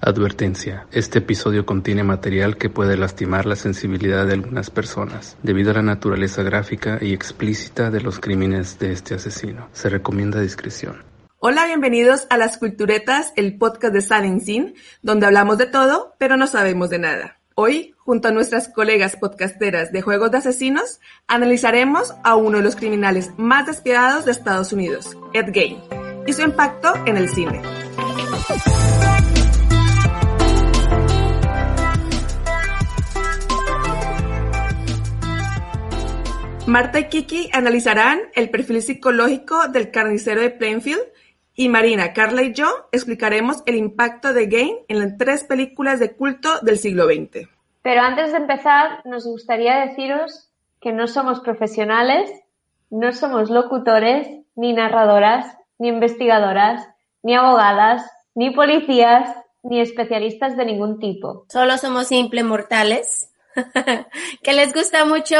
Advertencia. Este episodio contiene material que puede lastimar la sensibilidad de algunas personas, debido a la naturaleza gráfica y explícita de los crímenes de este asesino. Se recomienda discreción. Hola, bienvenidos a Las Culturetas, el podcast de Silent Sin, donde hablamos de todo, pero no sabemos de nada. Hoy, junto a nuestras colegas podcasteras de Juegos de Asesinos, analizaremos a uno de los criminales más despiadados de Estados Unidos, Ed Gein, y su impacto en el cine. Marta y Kiki analizarán el perfil psicológico del carnicero de Plainfield y Marina, Carla y yo explicaremos el impacto de Gain en las tres películas de culto del siglo XX. Pero antes de empezar, nos gustaría deciros que no somos profesionales, no somos locutores, ni narradoras, ni investigadoras, ni abogadas, ni policías, ni especialistas de ningún tipo. Solo somos simples mortales que les gusta mucho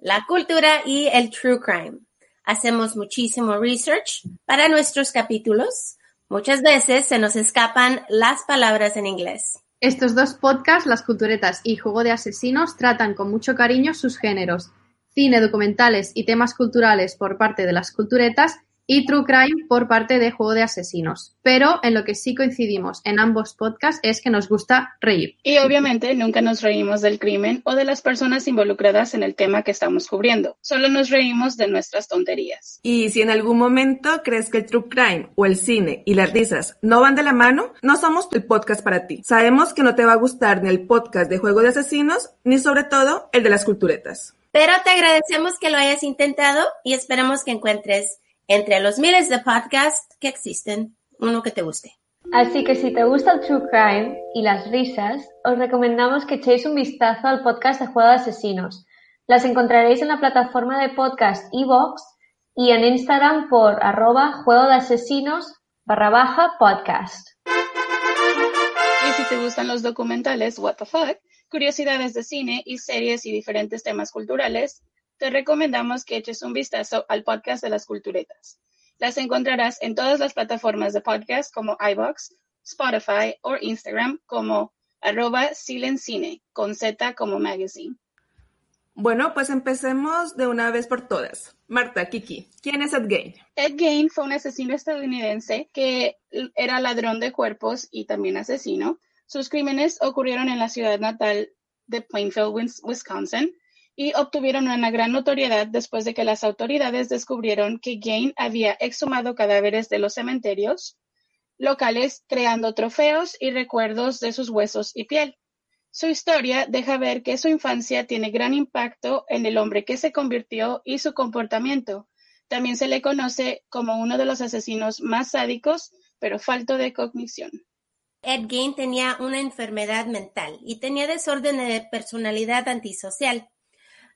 la cultura y el true crime. Hacemos muchísimo research para nuestros capítulos. Muchas veces se nos escapan las palabras en inglés. Estos dos podcasts, Las Culturetas y Juego de Asesinos, tratan con mucho cariño sus géneros, cine, documentales y temas culturales por parte de las culturetas y True Crime por parte de Juego de Asesinos. Pero en lo que sí coincidimos en ambos podcasts es que nos gusta reír. Y obviamente nunca nos reímos del crimen o de las personas involucradas en el tema que estamos cubriendo. Solo nos reímos de nuestras tonterías. Y si en algún momento crees que el True Crime o el cine y las risas no van de la mano, no somos el podcast para ti. Sabemos que no te va a gustar ni el podcast de Juego de Asesinos, ni sobre todo el de las culturetas. Pero te agradecemos que lo hayas intentado y esperamos que encuentres entre los miles de podcasts que existen, uno que te guste. Así que si te gusta el True Crime y las risas, os recomendamos que echéis un vistazo al podcast de Juego de Asesinos. Las encontraréis en la plataforma de podcast Evox y en Instagram por arroba juego de asesinos barra baja podcast. Y si te gustan los documentales, what the fuck, curiosidades de cine y series y diferentes temas culturales, te recomendamos que eches un vistazo al podcast de las culturetas. Las encontrarás en todas las plataformas de podcast como iBox, Spotify o Instagram como arroba silencine con Z como magazine. Bueno, pues empecemos de una vez por todas. Marta, Kiki, ¿quién es Ed Gein? Ed Gein fue un asesino estadounidense que era ladrón de cuerpos y también asesino. Sus crímenes ocurrieron en la ciudad natal de Plainfield, Wisconsin, y obtuvieron una gran notoriedad después de que las autoridades descubrieron que Gain había exhumado cadáveres de los cementerios locales creando trofeos y recuerdos de sus huesos y piel. Su historia deja ver que su infancia tiene gran impacto en el hombre que se convirtió y su comportamiento. También se le conoce como uno de los asesinos más sádicos, pero falto de cognición. Ed Gein tenía una enfermedad mental y tenía desorden de personalidad antisocial.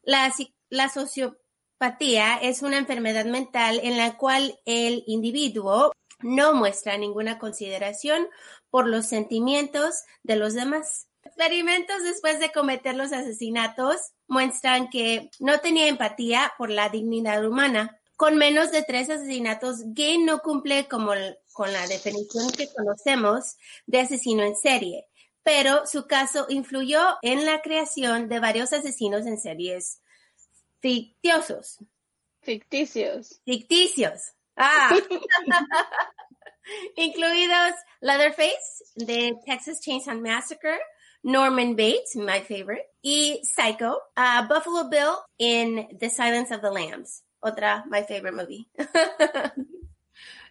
La, sociopatía es una enfermedad mental en la cual el individuo no muestra ninguna consideración por los sentimientos de los demás. Experimentos después de cometer los asesinatos muestran que no tenía empatía por la dignidad humana. Con menos de tres asesinatos, Gay no cumple como con la definición que conocemos de asesino en serie pero su caso influyó en la creación de varios asesinos en series fictiosos. Ficticios. Ficticios. Ah. incluidos Leatherface de Texas Chainsaw Massacre, Norman Bates, my favorite, y Psycho, uh, Buffalo Bill in The Silence of the Lambs, otra my favorite movie.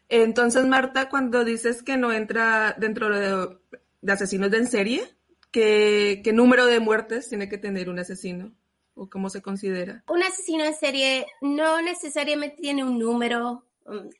Entonces, Marta, cuando dices que no entra dentro de, de asesinos de en serie, ¿qué, ¿qué número de muertes tiene que tener un asesino? ¿O cómo se considera? Un asesino en serie no necesariamente tiene un número,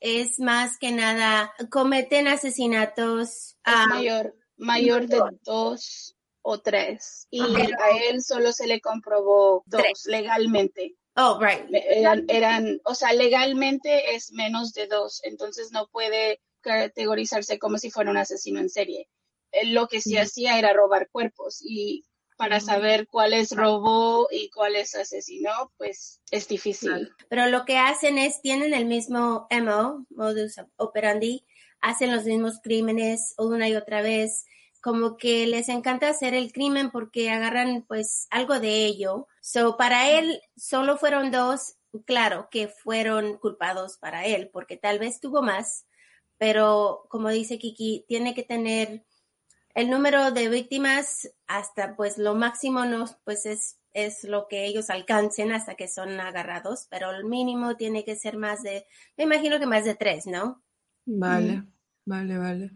es más que nada, cometen asesinatos. Es ah, mayor, mayor de dos o tres. Y a él solo se le comprobó dos Tres. legalmente. oh, right. Eran, eran, o sea, legalmente es menos de dos, entonces no puede categorizarse como si fuera un asesino en serie. Él lo que sí hacía era robar cuerpos y para saber cuál es robo y cuál es asesino, pues es difícil. Pero lo que hacen es, tienen el mismo MO, modus operandi, hacen los mismos crímenes una y otra vez, como que les encanta hacer el crimen porque agarran pues algo de ello. So, para él solo fueron dos, claro que fueron culpados para él, porque tal vez tuvo más, pero como dice Kiki, tiene que tener el número de víctimas hasta pues lo máximo no pues es es lo que ellos alcancen hasta que son agarrados, pero el mínimo tiene que ser más de, me imagino que más de tres, ¿no? Vale, vale, vale.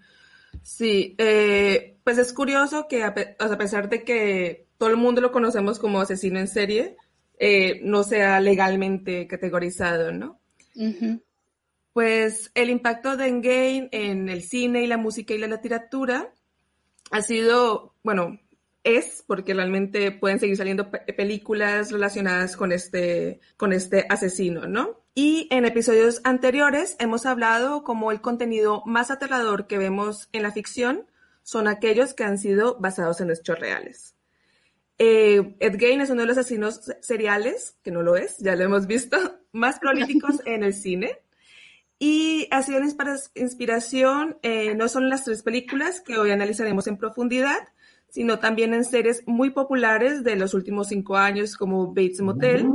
Sí, eh, pues es curioso que a, pesar de que todo el mundo lo conocemos como asesino en serie, eh, no sea legalmente categorizado, ¿no? Pues el impacto de Endgame en el cine y la música y la literatura ha sido, bueno, es porque realmente pueden seguir saliendo pe- películas relacionadas con este, con este asesino, ¿no? Y en episodios anteriores hemos hablado como el contenido más aterrador que vemos en la ficción son aquellos que han sido basados en hechos reales. Eh, Ed Gein es uno de los asesinos seriales, que no lo es, ya lo hemos visto, más prolíficos en el cine. Y ha sido inspira- inspiración, eh, no solo en las tres películas que hoy analizaremos en profundidad, sino también en series muy populares de los últimos cinco años como Bates Motel,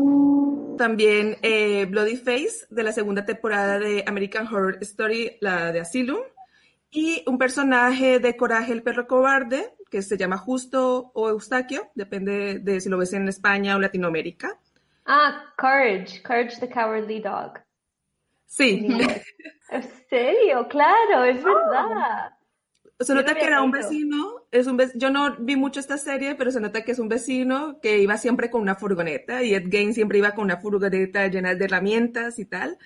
también eh, Bloody Face de la segunda temporada de American Horror Story, la de Asylum, y un personaje de Coraje el perro cobarde que se llama Justo o Eustaquio, depende de si lo ves en España o Latinoamérica. Ah, Courage, Courage the Cowardly Dog. Sí, ¿En serio? Claro, es verdad. se nota que era un vecino, es un ve- yo no vi mucho esta serie, pero se nota que es un vecino que iba siempre con una furgoneta y Ed Gein siempre iba con una furgoneta llena de herramientas y tal.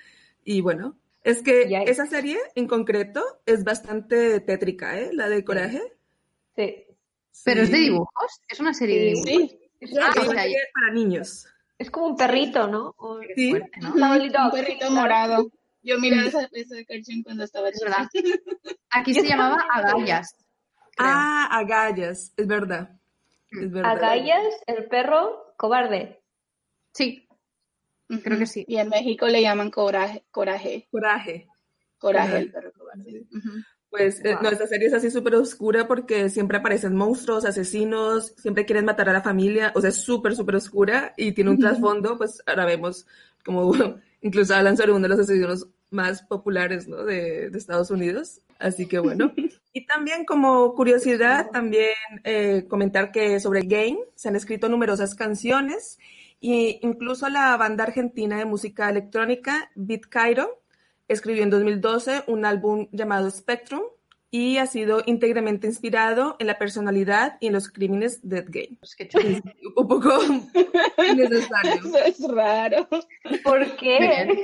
Y bueno, es que esa serie en concreto es bastante tétrica, ¿eh? La de Coraje. Sí. Pero es de dibujos, es una serie de dibujos. Sí, Es, Ah, una sea, serie para niños. es como un perrito, ¿no? O- Sí. fuerte, ¿no? Cowardly un perrito morado. Yo miré esa, esa canción cuando estaba Es chica. verdad. Aquí se llamaba Agallas. creo. Ah, agallas, es verdad. Es verdad. Agallas, el perro cobarde. Sí, creo que sí. Y en México le llaman coraje, coraje, Coraje. coraje Ajá. el perro cobarde. Pues eh, Wow. no, esta serie es así súper oscura porque siempre aparecen monstruos, asesinos, siempre quieren matar a la familia, o sea, es súper, súper oscura y tiene un trasfondo, pues ahora vemos como incluso hablan sobre uno de los asesinos más populares, ¿no? de, de Estados Unidos. Así que bueno. Y también como curiosidad, también eh, comentar que sobre game se han escrito numerosas canciones e incluso la banda argentina de música electrónica Beat Cairo escribió en 2012 un álbum llamado Spectrum y ha sido íntegramente inspirado en la personalidad y en los crímenes de Ed Gein. Pues. Un poco innecesario. Eso es raro. ¿Por qué?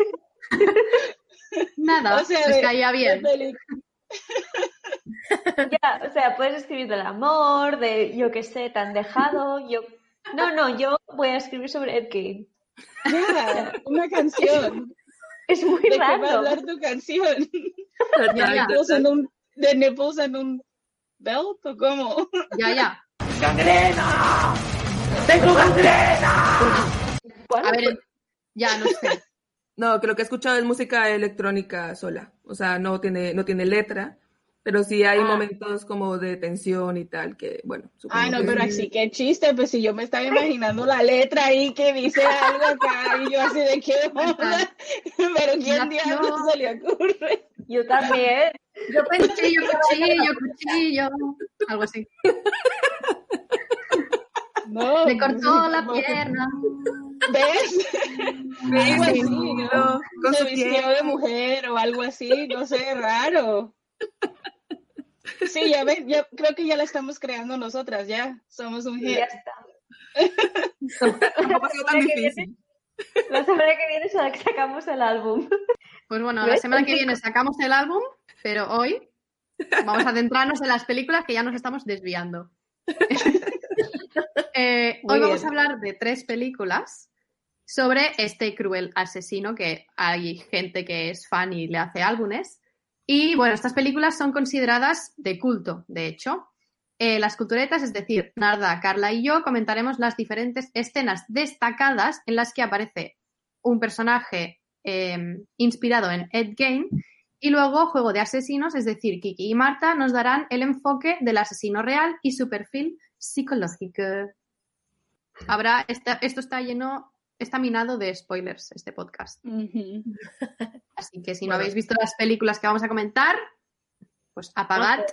Nada, O sea, les de- caía de bien. Ya, o sea, puedes escribir del amor, de yo qué sé, tan dejado, yo... No, no, yo voy a escribir sobre Ed Gein. Ya, una canción. Es muy ¿De qué va a raro. hablar tu canción? Ya, ya. ¿Nipples en un, ¿De nipples en un belt o cómo? Ya, ya. ¿Cuál? A ver, ya, no sé. No, creo que he escuchado es música electrónica sola. O sea, no tiene, no tiene letra, pero sí hay Ah. momentos como de tensión y tal, que bueno. Ay, no, que pero sí. así que chiste, pues si yo me estaba imaginando la letra ahí que dice algo acá y yo así de qué pero ¿quién diablos se le ocurre? Yo también. Yo cuchillo, cuchillo, cuchillo. Algo así. No, Le cortó la pierna. ¿Ves? Algo así, ¿no? No, con Se su vistió de mujer o algo así, no sé, raro. Sí, ya ven, ya creo que ya la estamos creando nosotras, ya somos un hit. ya está. Tampoco tan La semana que difícil. La semana que viene sa- sacamos el álbum. Pues bueno, la ¿Ves? semana que viene sacamos el álbum, pero hoy vamos a centrarnos en las películas que ya nos estamos desviando. Eh, hoy vamos a hablar de tres películas sobre este cruel asesino que hay gente que es fan y le hace álbumes. Y bueno, estas películas son consideradas de culto, de hecho. Eh, las culturetas, es decir, Narda, Carla y yo comentaremos las diferentes escenas destacadas en las que aparece un personaje eh, inspirado en Ed Gein y luego Juego de Asesinos, es decir, Kiki y Marta nos darán el enfoque del asesino real y su perfil psicológico. Habrá, esta- esto está lleno, está minado de spoilers, este podcast. Así que si no habéis visto las películas que vamos a comentar, pues apagad.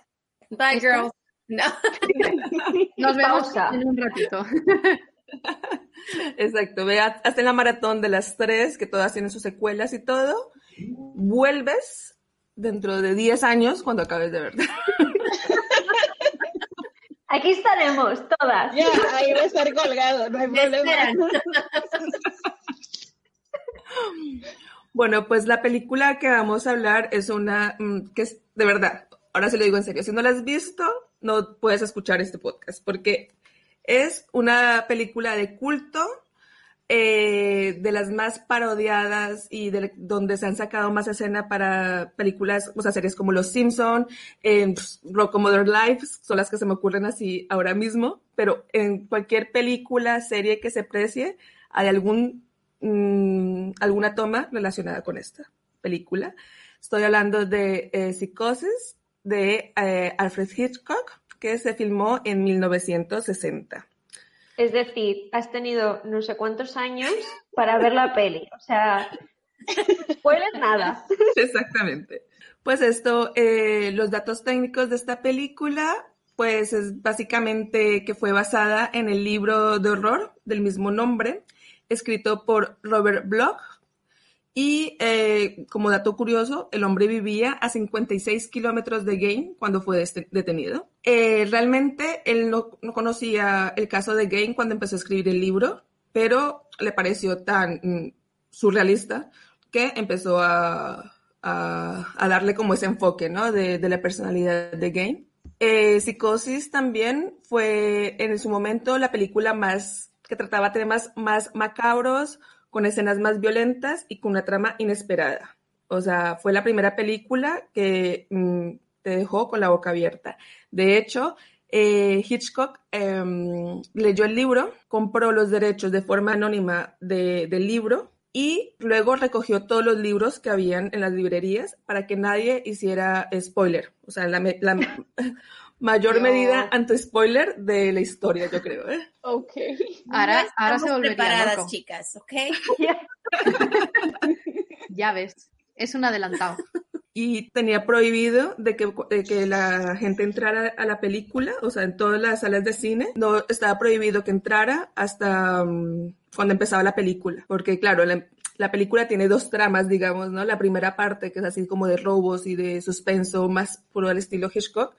Bye, ¿Esto? girls. No. Nos vemos Pausa. en un ratito. Exacto, ve, hazte la maratón de las tres, que todas tienen sus secuelas y todo. Vuelves dentro de 10 años cuando acabes de verla. Aquí estaremos, todas. Ya, ahí va a estar colgado, no hay problema. Bueno, pues la película que vamos a hablar es una mm, que es de verdad, ahora se lo digo en serio, si no la has visto, no puedes escuchar este podcast, porque es una película de culto, eh, de las más parodiadas y de donde se han sacado más escena para películas, o sea, series como Los Simpson, en Rock Modern Life, son las que se me ocurren así ahora mismo, pero en cualquier película, serie que se precie, hay algún mm, alguna toma relacionada con esta película. Estoy hablando de eh, Psicosis de eh, Alfred Hitchcock, que se filmó en 1960. Es decir, has tenido no sé cuántos años para ver la peli. O sea, spoiler nada. Exactamente. Pues esto, eh, los datos técnicos de esta película, pues es básicamente que fue basada en el libro de horror del mismo nombre, escrito por Robert Bloch. Y eh, como dato curioso, el hombre vivía a 56 kilómetros de Gain cuando fue detenido. Eh, realmente él no, no conocía el caso de Gain cuando empezó a escribir el libro, pero le pareció tan mm, surrealista que empezó a, a- a darle como ese enfoque, ¿no? De, de la personalidad de Gain. Eh, Psicosis también fue en su momento la película más que trataba temas más macabros, con escenas más violentas y con una trama inesperada. O sea, fue la primera película que mm, te dejó con la boca abierta. De hecho, eh, Hitchcock em, leyó el libro, compró los derechos de forma anónima de- del libro y luego recogió todos los libros que habían en las librerías para que nadie hiciera spoiler. O sea, la mayor medida anti-spoiler de la historia, yo creo. ¿eh? Ok. Ahora, ahora se volvería preparadas, loco. chicas, ¿ok? Ya ves, es un adelantado. y tenía prohibido de que, de que la gente entrara a la película, o sea, en todas las salas de cine, no estaba prohibido que entrara hasta mm, cuando empezaba la película, porque claro, la, la película tiene dos tramas, digamos, ¿no? La primera parte, que es así como de robos y de suspenso, más puro al estilo Hitchcock,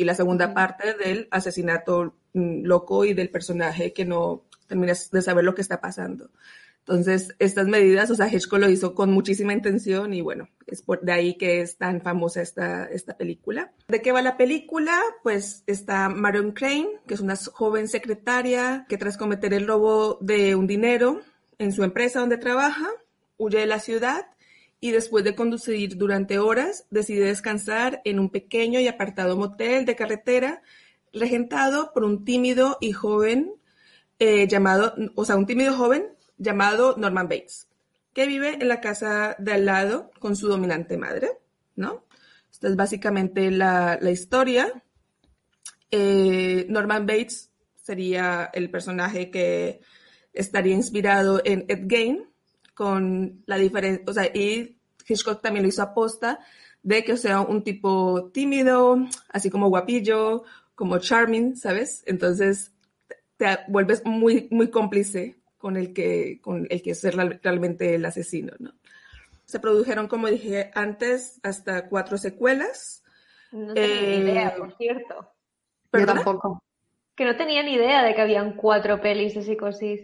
y la segunda parte del asesinato mm, loco y del personaje que no terminas de saber lo que está pasando. Entonces, estas medidas, o sea, Hitchcock lo hizo con muchísima intención y bueno, es por de ahí que es tan famosa esta, esta película. ¿De qué va la película? Pues está Marion Crane, que es una joven secretaria que tras cometer el robo de un dinero en su empresa donde trabaja, huye de la ciudad y después de conducir durante horas, decide descansar en un pequeño y apartado motel de carretera regentado por un tímido y joven eh, llamado, o sea, un tímido joven llamado Norman Bates, que vive en la casa de al lado con su dominante madre, ¿no? Esta es básicamente la, la historia. Eh, Norman Bates sería el personaje que estaría inspirado en Ed Gein, con la diferencia, o sea, y Hitchcock también lo hizo aposta de que sea un tipo tímido, así como guapillo, como charming, ¿sabes? Entonces te vuelves muy, muy cómplice con el que, con el que es realmente el asesino, ¿no? Se produjeron, como dije antes, hasta cuatro secuelas. No tenía ni idea, Eh, por cierto. Yo tampoco. Que no tenía ni idea de que habían cuatro pelis de psicosis.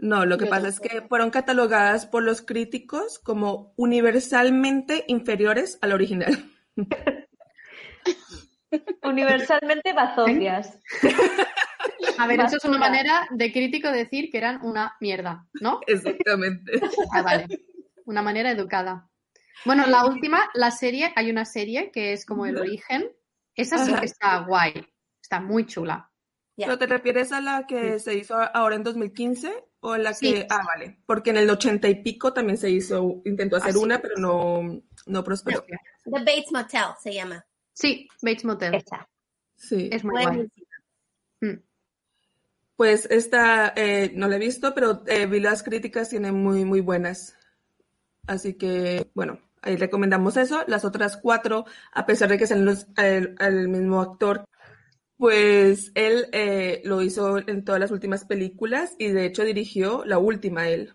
No, lo que pasa es que fueron catalogadas por los críticos como universalmente inferiores al original. Universalmente bazofias. A ver, eso es una manera de crítico decir que eran una mierda, ¿no? Exactamente. Ah, vale. Una manera educada. Bueno, la última, la serie, hay una serie que es como el origen. Esa sí que está guay. Está muy chula. ¿Pero te refieres a la que se hizo ahora en 2015 o la Sí. que... Ah, vale. Porque en el 80 y pico también se hizo, intentó hacer una, pero no, no prosperó. The Bates Motel se llama. Sí, Bates Motel. Esa. Sí. Es muy. Buenísima. Mm. Pues esta eh, no la he visto, pero eh, vi las críticas, tienen muy, muy buenas. Así que, bueno, ahí recomendamos eso. Las otras cuatro, a pesar de que sean los, el, el mismo actor, pues él eh, lo hizo en todas las últimas películas y de hecho dirigió la última él.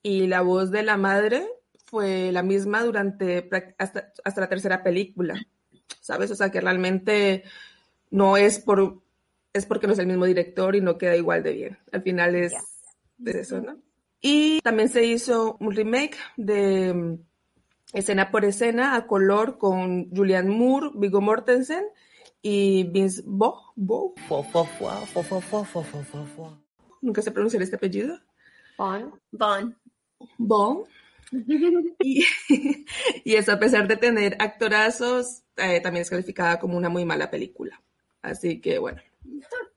Y la voz de la madre fue la misma durante hasta, hasta la tercera película, ¿sabes? O sea que realmente no es por es porque no es el mismo director y no queda igual de bien. Al final es, Ya. es eso, ¿no? Y también se hizo un remake de mm, escena por escena a color con Julianne Moore, Viggo Mortensen y Vince Vaughn. Vaughn. Nunca sé pronunciar este apellido. Pon. Bon. Vaughn. Y, y eso, a pesar de tener actorazos, eh, también es calificada como una muy mala película. Así que bueno,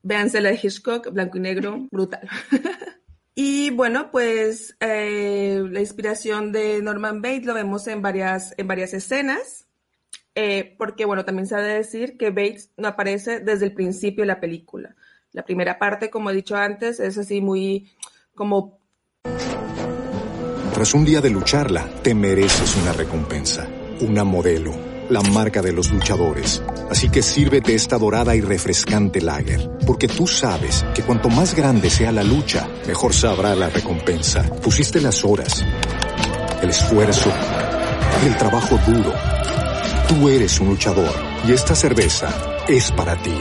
véanse la de Hitchcock, blanco y negro, brutal. Y bueno, pues eh, la inspiración de Norman Bates lo vemos en varias, en varias escenas, eh, porque bueno, también se ha de decir que Bates no aparece desde el principio de la película. La primera parte, como he dicho antes, es así muy como Tras un día de lucharla, te mereces una recompensa, una modelo, la marca de los luchadores. Así que sírvete esta dorada y refrescante lager, porque tú sabes que cuanto más grande sea la lucha, mejor sabrá la recompensa. Pusiste las horas, el esfuerzo, el trabajo duro. Tú eres un luchador y esta cerveza es para ti.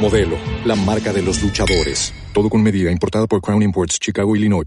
Modelo, la marca de los luchadores. Todo con medida, importada por Crown Imports, Chicago, Illinois.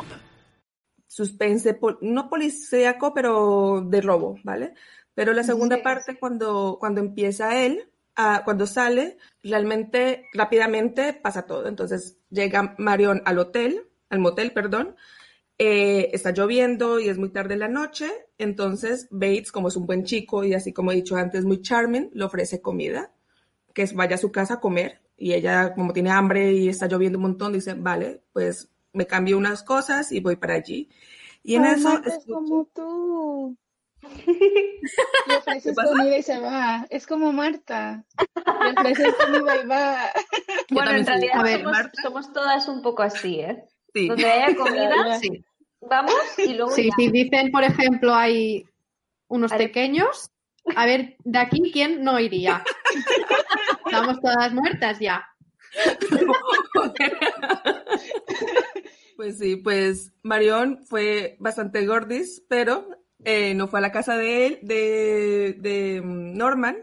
suspense, pol- no policíaco, pero de robo, ¿vale? Pero la segunda Sí. parte, cuando, cuando empieza él, a- cuando sale, realmente rápidamente pasa todo. Entonces llega Marion al hotel, al motel, perdón, eh, está lloviendo y es muy tarde en la noche, entonces Bates, como es un buen chico y así como he dicho antes, muy charming, le ofrece comida, que vaya a su casa a comer y ella como tiene hambre y está lloviendo un montón, dice, vale, pues me cambio unas cosas y voy para allí. Y en Ay, eso es escucho- como tú. Le ofreces comida y se va. Es como Marta. Le ofreces comida y va. Bueno, en realidad A ver, somos, Marta. somos todas un poco así, ¿eh? sí. Donde haya comida, Sí, vamos y luego sí, ya. si dicen, por ejemplo, hay unos Vale. pequeños, a ver, de aquí, ¿quién no iría? Estamos todas muertas ya. Pues sí, pues Marion fue bastante gordis, pero eh, no fue a la casa de él, de, de mm, Norman,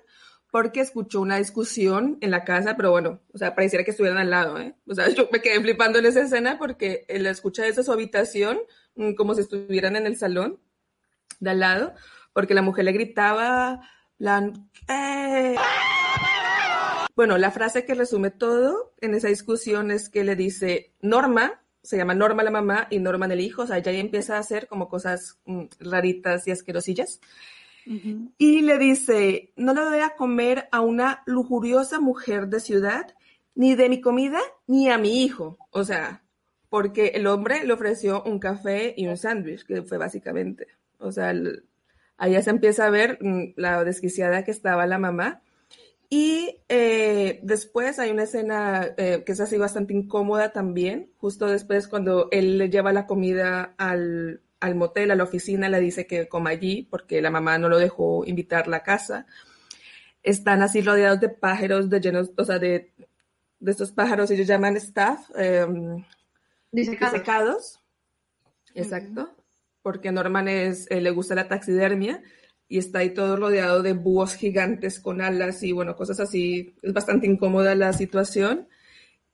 porque escuchó una discusión en la casa, pero bueno, o sea, pareciera que estuvieran al lado, ¿eh? O sea, yo me quedé flipando en esa escena porque él escucha desde su habitación, mm, como si estuvieran en el salón de al lado, porque la mujer le gritaba, "¡Eh!". Bueno, la frase que resume todo en esa discusión es que le dice Norma, se llama Norma la mamá y Norman el hijo, o sea, ya empieza a hacer como cosas mm, raritas y asquerosillas. Y le dice, no le doy a comer a una lujuriosa mujer de ciudad, ni de mi comida, ni a mi hijo. O sea, porque el hombre le ofreció un café y un sándwich, que fue básicamente. O sea, allá se empieza a ver mm, la desquiciada que estaba la mamá. Y eh, después hay una escena eh, que es así bastante incómoda también, justo después cuando él le lleva la comida al, al motel, a la oficina, le dice que coma allí porque la mamá no lo dejó invitar a la casa. Están así rodeados de pájaros, de llenos, o sea, de, de estos pájaros, ellos llaman staff, eh, disecados. Exacto. Porque Norman es, eh, le gusta la taxidermia y está ahí todo rodeado de búhos gigantes con alas y bueno, cosas así. Es bastante incómoda la situación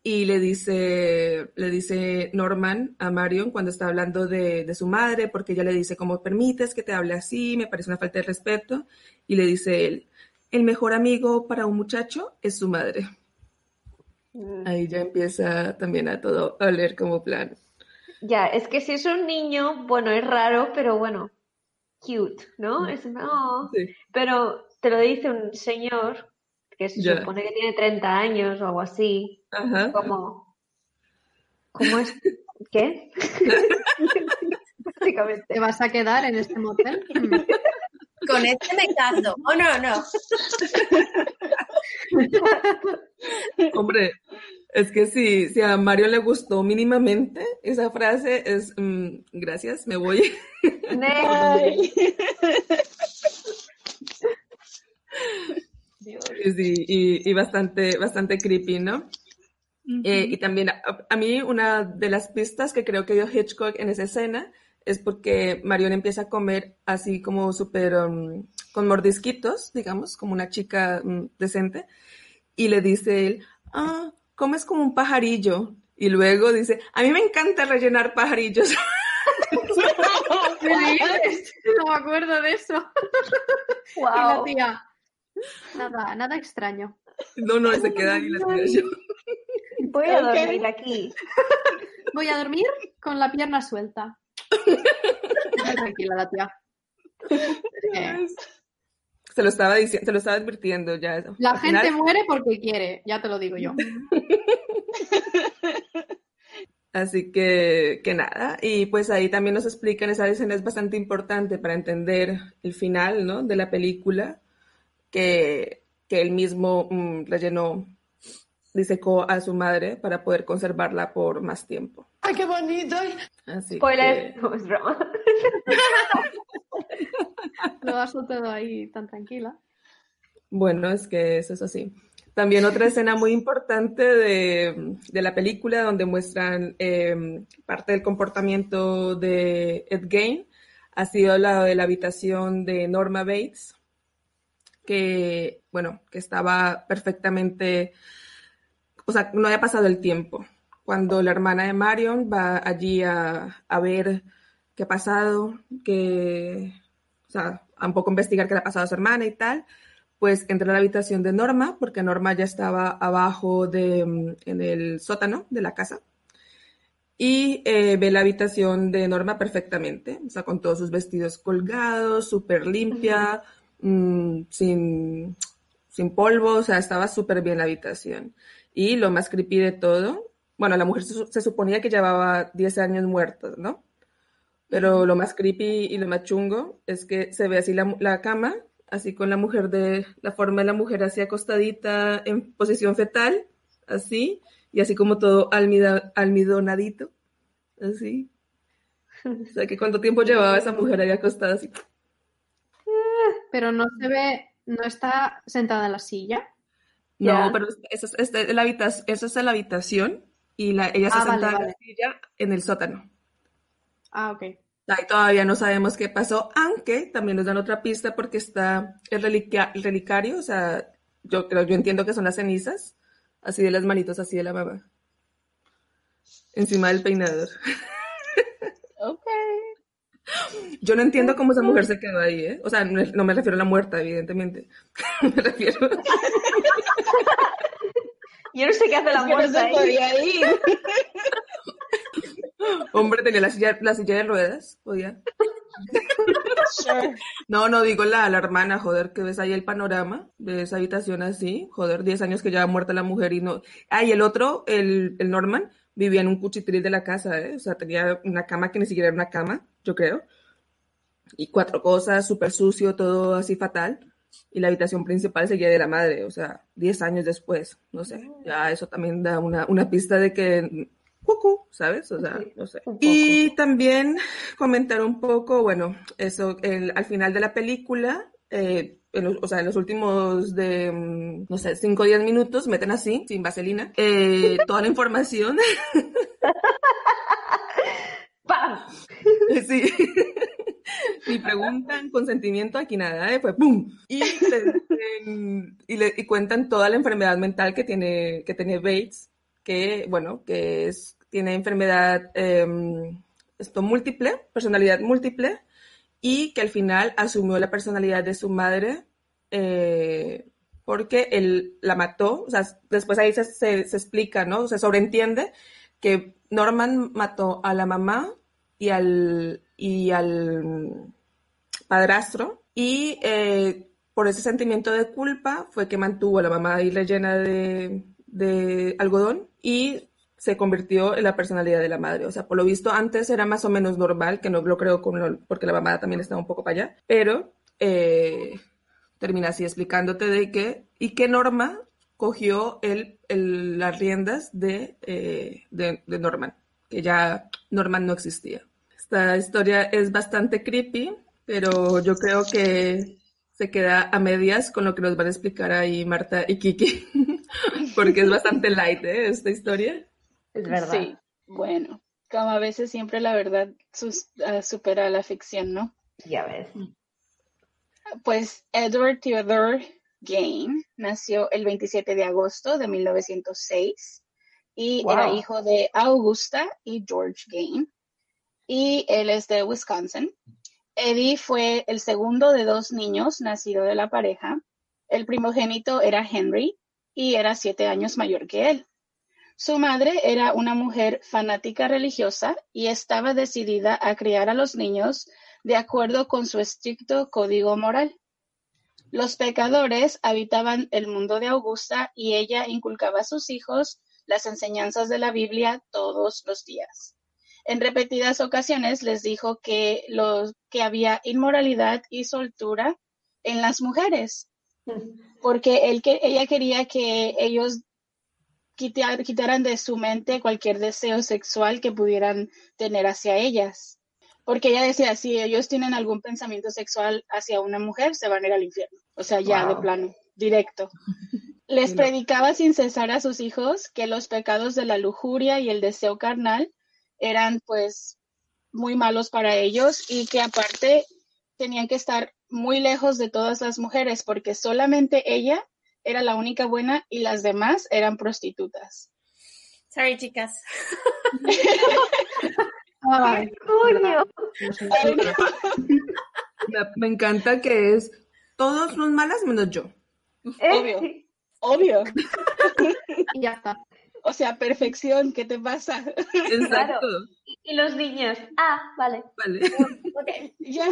y le dice, le dice Norman a Marion cuando está hablando de, su madre, porque ella le dice, ¿cómo permites que te hable así? Me parece una falta de respeto. Y le dice él, el mejor amigo para un muchacho es su madre. Mm. Ahí ya empieza también a todo a leer como plan. Ya, es que si es un niño, bueno, es raro, pero bueno, cute, ¿no? Es, no. Pero te lo dice un señor que se supone que tiene 30 años o algo así. Ajá. Como, ¿Cómo es? ¿Qué? Básicamente. ¿Te vas a quedar en este motel? Con este me caso. ¿O no, no? Hombre, es que si, si a Mario le gustó mínimamente esa frase, es mm, gracias, me voy. y, bastante, bastante creepy, ¿no? Eh, y también a, mí una de las pistas que creo que dio Hitchcock en esa escena es porque Marion empieza a comer así como súper um, con mordisquitos, digamos, como una chica mm, decente, y le dice él, ah, comes como un pajarillo. Y luego dice, a mí me encanta rellenar pajarillos. no me acuerdo de eso. Wow. Y la tía, Nada, nada extraño. No, no, se queda ahí la Voy a dormir aquí. Voy a dormir con la pierna suelta. Tranquila la tía. Se lo estaba diciendo, se lo estaba advirtiendo ya. La gente muere porque quiere, ya te lo digo yo. Así que, que nada, y pues ahí también nos explican, esa escena es bastante importante para entender el final, ¿no? De la película, que, que él mismo mm, rellenó, disecó a su madre para poder conservarla por más tiempo. ¡Ay, qué bonito! Así Spoiler, no es broma. Lo has soltado ahí tan tranquila. Bueno, es que eso es así. También otra escena muy importante de, de la película donde muestran em, parte del comportamiento de Ed Gain ha sido la de la habitación de Norma Bates, que, bueno, que estaba perfectamente, o sea, no había pasado el tiempo. Cuando la hermana de Marion va allí a, a ver qué ha pasado, que, o sea, a un poco investigar qué le ha pasado a su hermana y tal, pues entra a la habitación de Norma, porque Norma ya estaba abajo de, en el sótano de la casa, y eh, ve la habitación de Norma perfectamente, o sea, con todos sus vestidos colgados, súper limpia, Mm, sin, sin polvo, o sea, estaba súper bien la habitación. Y lo más creepy de todo, bueno, la mujer se, suponía que llevaba 10 años muerta, ¿no? Pero lo más creepy y lo más chungo es que se ve así la, la cama, así con la mujer de, la forma de la mujer así acostadita en posición fetal, así, y así como todo almidonadito, así. O sea, que cuánto tiempo llevaba esa mujer ahí acostada así pero no se ve, no está sentada en la silla. No, pero eso es, la habitación, eso es la habitación y la, ella está ah, sentada en la silla en el sótano. Ah, ok. Ahí todavía no sabemos qué pasó, aunque también nos dan otra pista porque está el, relicario, o sea, yo creo, yo entiendo que son las cenizas, así de las manitos, así de la mamá. Encima del peinador. Ok. Yo no entiendo cómo esa mujer se quedó ahí, ¿eh? O sea, no, me refiero a la muerta, evidentemente. me refiero. Yo no sé qué hace la muerta ahí. Hombre, tenía la silla, la silla de ruedas, podía. No, no digo la, la hermana, joder, que ves ahí el panorama de esa habitación así, joder, 10 años que ya muerta la mujer y no. Ah, y el otro, el, el Norman, vivía en un cuchitril de la casa, ¿eh? O sea, tenía una cama que ni siquiera era una cama, yo creo. Y cuatro cosas, súper sucio, todo así fatal. Y la habitación principal seguía de la madre, o sea, 10 años después, no sé. Ya eso también da una, una pista de que cucu, ¿sabes? O sea, no sé. Y también comentar un poco, bueno, eso, el, al final de la película, eh, en los, o sea, en los últimos de, mm, no sé, 5 o 10 minutos, meten así, sin vaselina, eh, toda la información. ¡Pam! sí. y preguntan consentimiento, aquí nada, ¿eh? Pues ¡pum! Y, le, y, y cuentan toda la enfermedad mental que tiene, que tiene Bates, que, bueno, que es, tiene enfermedad eh, esto múltiple, personalidad múltiple, y que al final asumió la personalidad de su madre eh, porque él la mató, o sea, después ahí se, se, explica, ¿no? Se sobreentiende que Norman mató a la mamá y al, y al padrastro y eh, por ese sentimiento de culpa fue que mantuvo a la mamá ahí rellena de, de algodón y se convirtió en la personalidad de la madre. O sea, por lo visto antes era más o menos normal, que no lo creo porque la mamá también estaba un poco para allá, pero eh, termina así explicándote de que, y qué Norma cogió el, el, las riendas de, eh, de, de Norman, que ya Norman no existía. Esta historia es bastante creepy, pero yo creo que se queda a medias con lo que nos van a explicar ahí Marta y Kiki, porque es bastante light ¿eh? esta historia. Es verdad. Sí, bueno, como a veces siempre la verdad sus, uh, supera la ficción, ¿no? Ya ves. Pues Edward Theodore Gain nació el 27 de agosto de 1906 y wow. era hijo de Augusta y George Gain y él es de Wisconsin. Eddie fue el segundo de dos niños nacido de la pareja. El primogénito era Henry y era siete años mayor que él. Su madre era una mujer fanática religiosa y estaba decidida a criar a los niños de acuerdo con su estricto código moral. Los pecadores habitaban el mundo de Augusta y ella inculcaba a sus hijos las enseñanzas de la Biblia todos los días. En repetidas ocasiones les dijo que, los, que había inmoralidad y soltura en las mujeres, porque él, que, ella quería que ellos quitar, quitaran de su mente cualquier deseo sexual que pudieran tener hacia ellas. Porque ella decía, si ellos tienen algún pensamiento sexual hacia una mujer, se van a ir al infierno. O sea, ya wow. de plano, directo. Les predicaba sin cesar a sus hijos que los pecados de la lujuria y el deseo carnal eran pues muy malos para ellos y que aparte tenían que estar muy lejos de todas las mujeres porque solamente ella era la única buena y las demás eran prostitutas. Sorry, chicas. Ay, me, encanta que es todos son malas menos yo. Obvio. Eh, obvio. y ya está. O sea, perfección, ¿qué te pasa? Exacto. Claro. Y, y, los niños, ah, vale. Vale. Okay. Ya.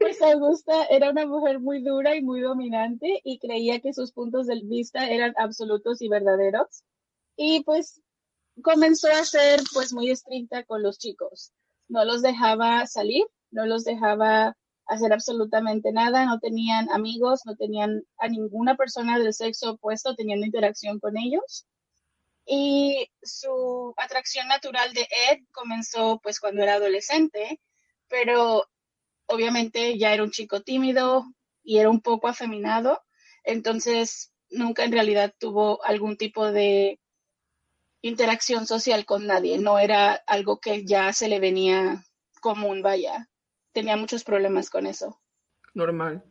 Pues Augusta era una mujer muy dura y muy dominante y creía que sus puntos de vista eran absolutos y verdaderos. Y pues comenzó a ser pues muy estricta con los chicos. No los dejaba salir, no los dejaba hacer absolutamente nada, no tenían amigos, no tenían a ninguna persona del sexo opuesto teniendo interacción con ellos. Y su atracción natural de Ed comenzó pues cuando era adolescente, pero obviamente ya era un chico tímido y era un poco afeminado, entonces nunca en realidad tuvo algún tipo de interacción social con nadie, no era algo que ya se le venía común, vaya. Tenía muchos problemas con eso. Normal.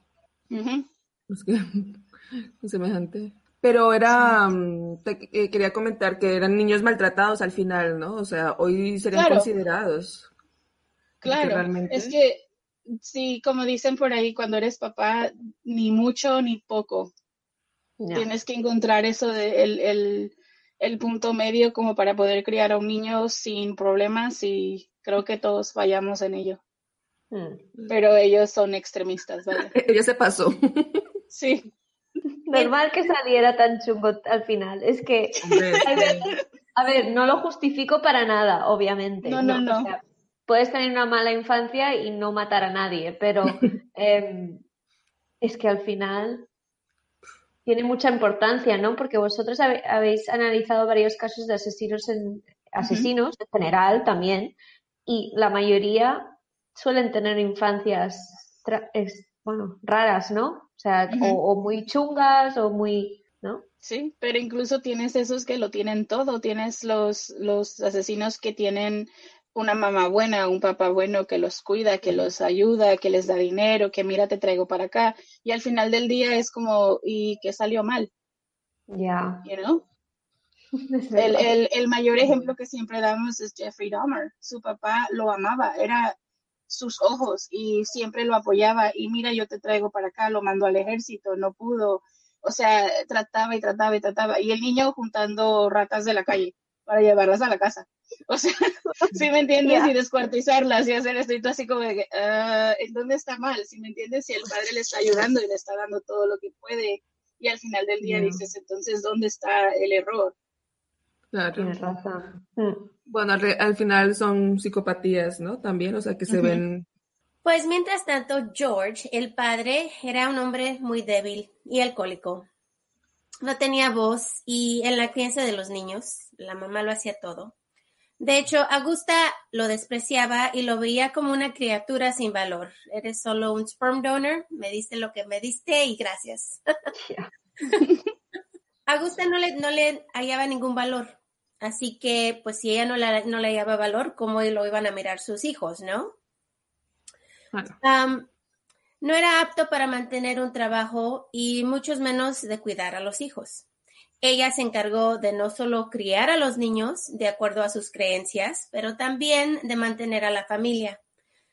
Uh -huh. Es que, semejante. Pero era, te, eh, quería comentar que eran niños maltratados al final, ¿no? O sea, hoy serían claro. considerados. Claro, realmente... es que sí, como dicen por ahí, cuando eres papá, ni mucho ni poco. Tienes que encontrar eso de el, el, el, punto medio como para poder criar a un niño sin problemas y creo que todos fallamos en ello. Mm. Pero ellos son extremistas, ¿vale? Ella se pasó. Sí. Normal que saliera tan chungo al final. Es que, a ver, no lo justifico para nada, obviamente. No, no, no. puedes tener una mala infancia y no matar a nadie, pero em, es que al final tiene mucha importancia, ¿no? Porque vosotros habéis analizado varios casos de asesinos en asesinos en general también y la mayoría suelen tener infancias bueno, raras, ¿no? O sea, o, muy chungas o muy, ¿no? Sí, pero incluso tienes esos que lo tienen todo, tienes los, los asesinos que tienen una mamá buena, un papá bueno que los cuida, que los ayuda, que les da dinero, que mira, te traigo para acá. Y al final del día es como, ¿y qué salió mal? Ya. el, el, el, mayor ejemplo que siempre damos es Jeffrey Dahmer. Su papá lo amaba, era sus ojos y siempre lo apoyaba. Y mira, yo te traigo para acá, lo mandó al ejército, no pudo. O sea, trataba y trataba y trataba. Y el niño juntando ratas de la calle para llevarlas a la casa. O sea, si me entiendes, y descuartizarlas y hacer esto y tú así como de ah, ¿en dónde está mal? Si me entiendes, si el padre le está ayudando y le está dando todo lo que puede y al final del día dices, entonces, ¿dónde está el error? Claro. Mm. Bueno, al, final son psicopatías, ¿no? También, o sea, que se ven... Pues mientras tanto, George, el padre, era un hombre muy débil y alcohólico no tenía voz y en la crianza de los niños, la mamá lo hacía todo. De hecho, Augusta lo despreciaba y lo veía como una criatura sin valor. Eres solo un sperm donor, me diste lo que me diste y gracias. Augusta no le, no le hallaba ningún valor. Así que, pues si ella no, no le hallaba valor, ¿cómo lo iban a mirar sus hijos, no? No era apto para mantener un trabajo y mucho menos de cuidar a los hijos. Ella se encargó de no solo criar a los niños de acuerdo a sus creencias, pero también de mantener a la familia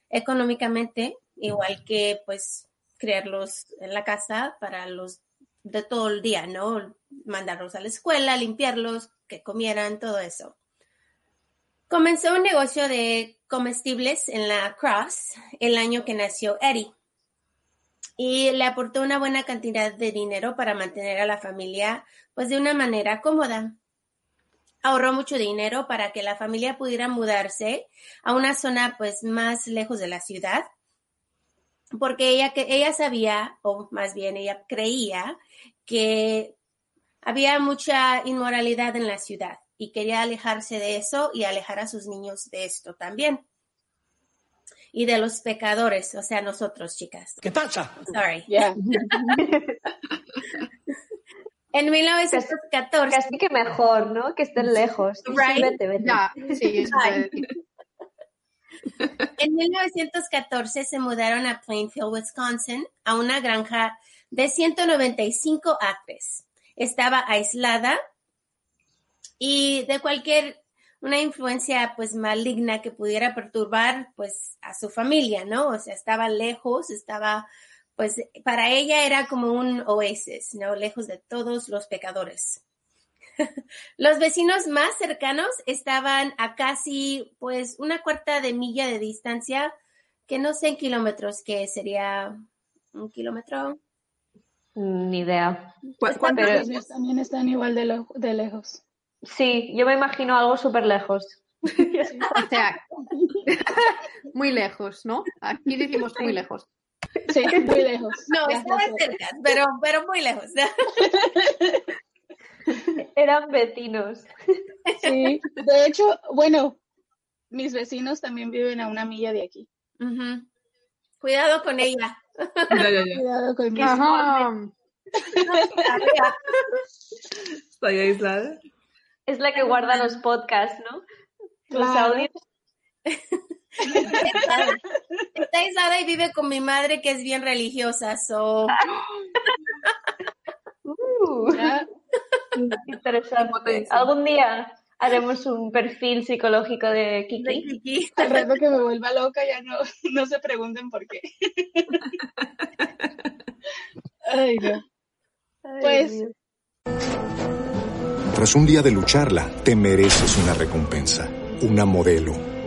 económicamente, igual que pues criarlos en la casa para los de todo el día, ¿no? Mandarlos a la escuela, limpiarlos, que comieran, todo eso. Comenzó un negocio de comestibles en la Cross el año que nació Eddie y le aportó una buena cantidad de dinero para mantener a la familia pues de una manera cómoda. Ahorró mucho dinero para que la familia pudiera mudarse a una zona pues más lejos de la ciudad, porque ella, ella sabía, o más bien ella creía, que había mucha inmoralidad en la ciudad y quería alejarse de eso y alejar a sus niños de esto también y de los pecadores, o sea, nosotros, chicas. ¿Qué pasa? Sorry. en 1914. Casi que mejor, ¿no? Que estén lejos. Right. Sí, en 1914 se mudaron a Plainfield, Wisconsin, a una granja de 195 acres. Estaba aislada y de cualquier una influencia pues maligna que pudiera perturbar pues a su familia, ¿no? O sea, estaba lejos, estaba pues para ella era como un oasis, ¿no? Lejos de todos los pecadores. los vecinos más cercanos estaban a casi pues una cuarta de milla de distancia, que no sé en kilómetros, que sería un kilómetro. Ni idea. ¿Cuántos también están igual de, de lejos? Sí, yo me imagino algo súper lejos. o sea, muy lejos, ¿no? Aquí decimos muy lejos. Sí, muy lejos. No, estaba cerca, pero, pero muy lejos. Eran vecinos. Sí, de hecho, bueno, mis vecinos también viven a una milla de aquí. Cuidado con ella. Cuidado con mi Está aislada. Es la que guarda los podcasts, ¿no? Los audios. Está aislada y vive con mi madre que es bien religiosa, so. Uh, interesante. Algún día haremos un perfil psicológico de Kiki. Al rato que me vuelva loca ya no, no se pregunten por qué. Ay, no. pues. Tras un día de lucharla, te mereces una recompensa, una modelo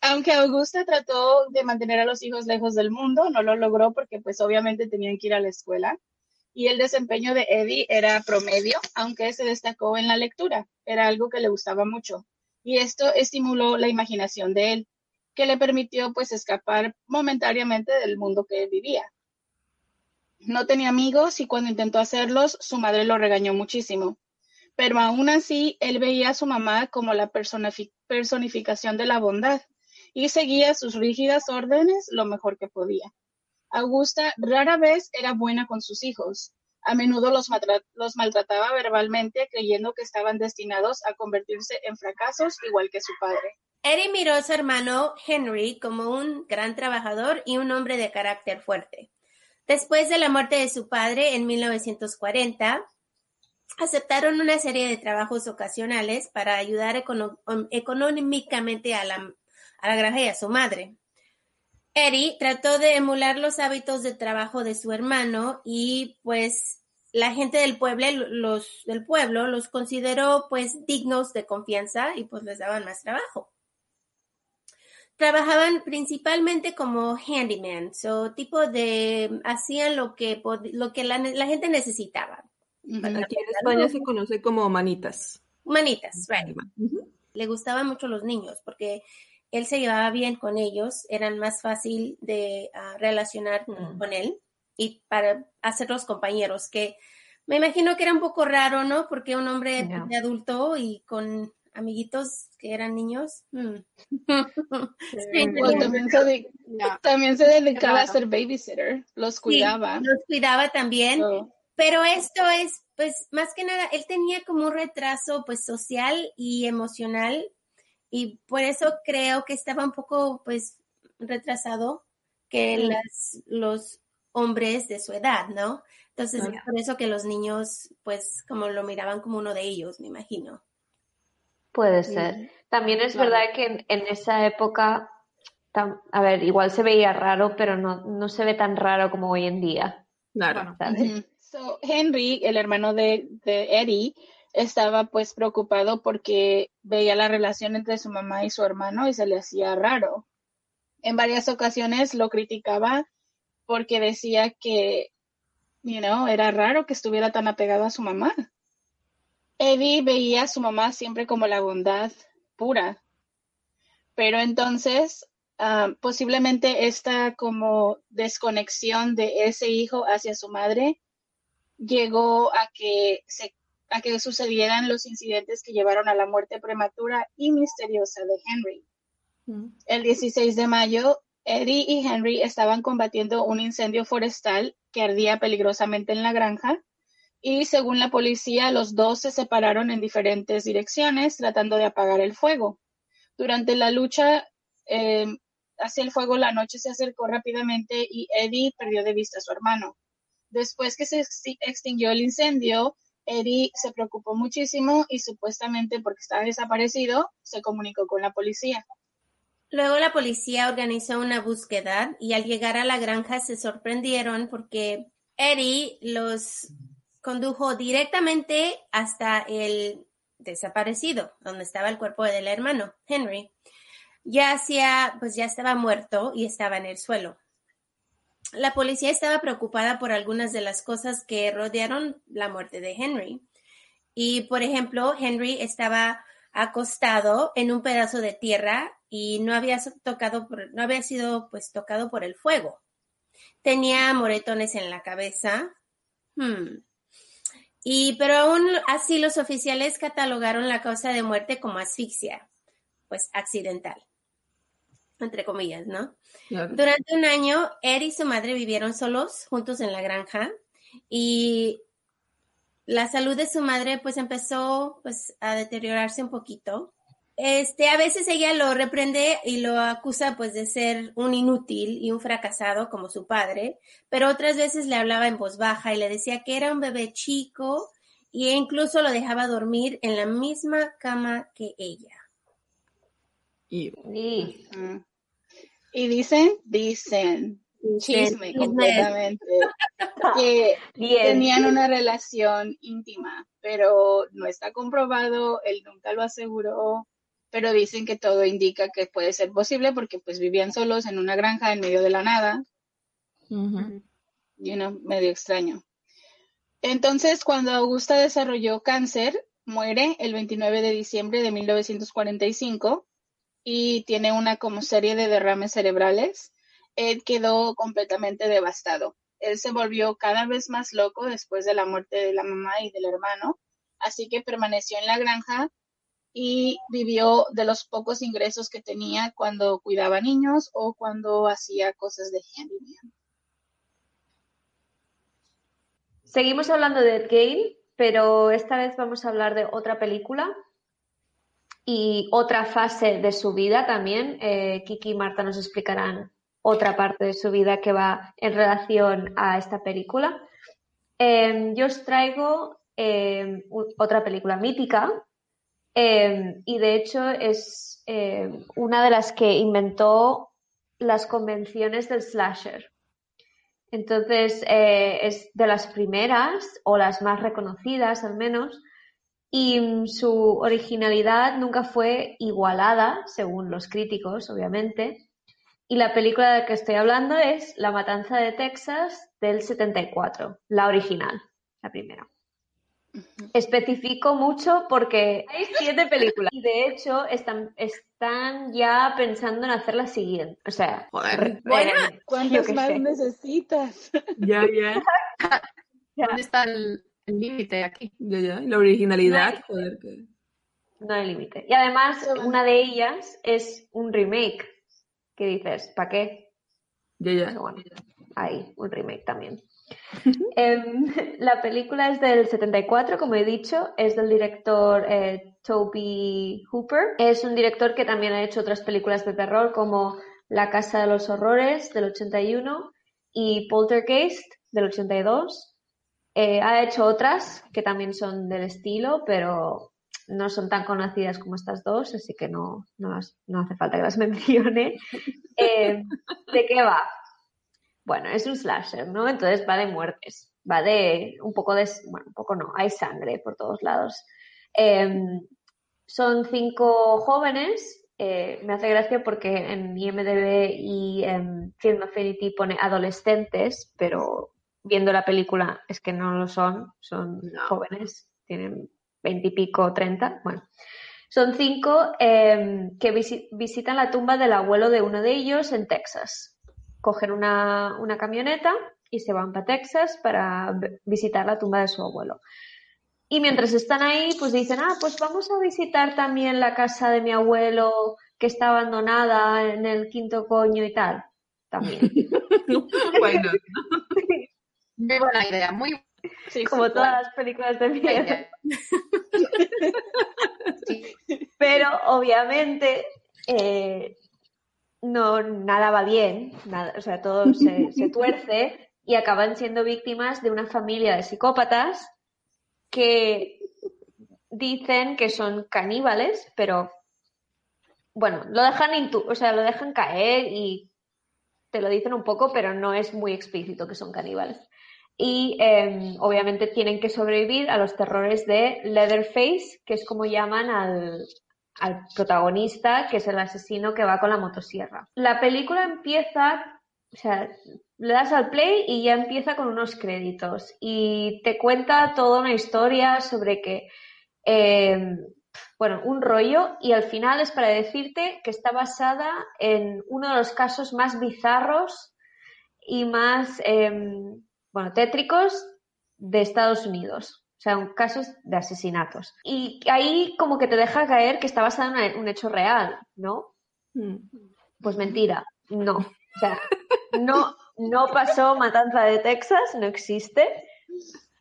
Aunque Augusta trató de mantener a los hijos lejos del mundo, no lo logró porque pues obviamente tenían que ir a la escuela. Y el desempeño de Eddie era promedio, aunque se destacó en la lectura. Era algo que le gustaba mucho. Y esto estimuló la imaginación de él, que le permitió pues escapar momentáneamente del mundo que vivía. No tenía amigos y cuando intentó hacerlos, su madre lo regañó muchísimo. Pero aún así, él veía a su mamá como la personificación de la bondad y seguía sus rígidas órdenes lo mejor que podía. Augusta rara vez era buena con sus hijos. A menudo los, maltrataba verbalmente, creyendo que estaban destinados a convertirse en fracasos igual que su padre. Eddie miró a su hermano Henry como un gran trabajador y un hombre de carácter fuerte. Después de la muerte de su padre en 1940, aceptaron una serie de trabajos ocasionales para ayudar económicamente a la, a la granja y a su madre. Eddie trató de emular los hábitos de trabajo de su hermano y pues la gente del pueblo, los, del pueblo los consideró pues dignos de confianza y pues les daban más trabajo. Trabajaban principalmente como handyman, o tipo de hacían lo que lo que la, gente necesitaba. Aquí en España se conoce como manitas. Manitas, right. Le gustaban mucho los niños porque él se llevaba bien con ellos, eran más fácil de ah, relacionar mm. con él y para hacer los compañeros, que me imagino que era un poco raro, ¿no? Porque un hombre de adulto y con amiguitos que eran niños. Mm. también, se dedicaba a ser babysitter, los cuidaba. los cuidaba también. Oh. Pero esto es, pues, más que nada, él tenía como un retraso, pues, social y emocional y por eso creo que estaba un poco pues retrasado que las, los hombres de su edad, ¿no? Entonces, por eso que los niños pues como lo miraban como uno de ellos, me imagino. Puede ser. También es verdad que en, esa época, a ver, igual se veía raro, pero no, no se ve tan raro como hoy en día. Claro. so, Henry, el hermano de, de Eddie, estaba pues preocupado porque veía la relación entre su mamá y su hermano y se le hacía raro. En varias ocasiones lo criticaba porque decía que, you know, era raro que estuviera tan apegado a su mamá. Eddie veía a su mamá siempre como la bondad pura. Pero entonces, ah, posiblemente esta como desconexión de ese hijo hacia su madre llegó a que se a que sucedieran los incidentes que llevaron a la muerte prematura y misteriosa de Henry. Mm. El 16 de mayo, Eddie y Henry estaban combatiendo un incendio forestal que ardía peligrosamente en la granja y según la policía los dos se separaron en diferentes direcciones tratando de apagar el fuego. Durante la lucha em, hacia el fuego la noche se acercó rápidamente y Eddie perdió de vista a su hermano. Después que se extinguió el incendio, Eddie se preocupó muchísimo y supuestamente porque estaba desaparecido, se comunicó con la policía. Luego la policía organizó una búsqueda y al llegar a la granja se sorprendieron porque Eddie los condujo directamente hasta el desaparecido, donde estaba el cuerpo del hermano, Henry. Ya hacía, pues ya estaba muerto y estaba en el suelo la policía estaba preocupada por algunas de las cosas que rodearon la muerte de Henry. Y, por ejemplo, Henry estaba acostado en un pedazo de tierra y no había tocado no había sido pues tocado por el fuego. tenía moretones en la cabeza. Hmm. Y pero aún así los oficiales catalogaron la causa de muerte como asfixia, pues accidental, entre comillas, ¿no? Durante un año, él y su madre vivieron solos, juntos en la granja, y la salud de su madre pues empezó pues a deteriorarse un poquito. Este, a veces ella lo reprende y lo acusa pues de ser un inútil y un fracasado como su padre, pero otras veces le hablaba en voz baja y le decía que era un bebé chico e incluso lo dejaba dormir en la misma cama que ella. Y, y dicen, dicen, chisme completamente, que tenían una relación íntima, pero no está comprobado, él nunca lo aseguró, pero dicen que todo indica que puede ser posible porque pues vivían solos en una granja en medio de la nada. Y uno medio extraño. Entonces, cuando Augusta desarrolló cáncer, muere el 29 de diciembre de 1945 y tiene una como serie de derrames cerebrales. Ed quedó completamente devastado. Él se volvió cada vez más loco después de la muerte de la mamá y del hermano, así que permaneció en la granja y vivió de los pocos ingresos que tenía cuando cuidaba niños o cuando hacía cosas de handyman. Seguimos hablando de Ed Gale, pero esta vez vamos a hablar de otra película y otra fase de su vida también. Eh, Kiki y Marta nos explicarán otra parte de su vida que va en relación a esta película. Em, yo os traigo em, otra película mítica Em, y de hecho es una de las que inventó las convenciones del slasher. Entonces eh, es de las primeras o las más reconocidas al menos y su originalidad nunca fue igualada según los críticos obviamente y la película de la que estoy hablando es La Matanza de Texas del 74, la original, la primera. Especifico mucho porque hay siete películas y de hecho están, están ya pensando en hacer la siguiente. O sea, Joder. bueno, ¿cuántas más necesitas? Ya, ya. ¿Dónde está el límite aquí? Ya, ya. La originalidad, no hay, que... No hay límite. Y además, una de ellas es un remake. ¿Qué dices? ¿Para qué? Ya, ya. bueno, hay un remake también. Em, la película es del 74, como he dicho, es del director eh, Toby Hooper. Es un director que también ha hecho otras películas de terror como La Casa de los Horrores del 81 y Poltergeist del 82. Eh, ha hecho otras que también son del estilo, pero no son tan conocidas como estas dos, así que no, no, hace falta que las mencione. Eh, ¿De qué va? Bueno, es un slasher, ¿no? Entonces va de muertes, va de un poco de, bueno, un poco no, hay sangre por todos lados. Em, son cinco jóvenes, eh, me hace gracia porque en IMDB y en Film Affinity pone adolescentes, pero viendo la película es que no lo son, son jóvenes, tienen veintipico, treinta, bueno. Son cinco em, que visitan la tumba del abuelo de uno de ellos en Texas cogen una, camioneta y se van para Texas para visitar la tumba de su abuelo. Y mientras están ahí, pues dicen, ah, pues vamos a visitar también la casa de mi abuelo que está abandonada en el quinto coño y tal. También. bueno. Muy buena idea, muy como todas las películas de miedo. Pero obviamente eh, no, nada va bien, nada, o sea, todo se, se tuerce y acaban siendo víctimas de una familia de psicópatas que dicen que son caníbales, pero bueno, lo dejan o sea, lo dejan caer y te lo dicen un poco, pero no es muy explícito que son caníbales. Y em, obviamente tienen que sobrevivir a los terrores de Leatherface, que es como llaman al, al protagonista, que es el asesino que va con la motosierra. La película empieza, o sea, le das al play y ya empieza con unos créditos y te cuenta toda una historia sobre que, em, bueno, un rollo y al final es para decirte que está basada en uno de los casos más bizarros y más, em, bueno, tétricos de Estados Unidos. O sea, casos de asesinatos. Y ahí como que te deja caer que está basado en un hecho real, ¿no? Mm. Pues mentira, no. O sea, no, no pasó Matanza de Texas, no existe,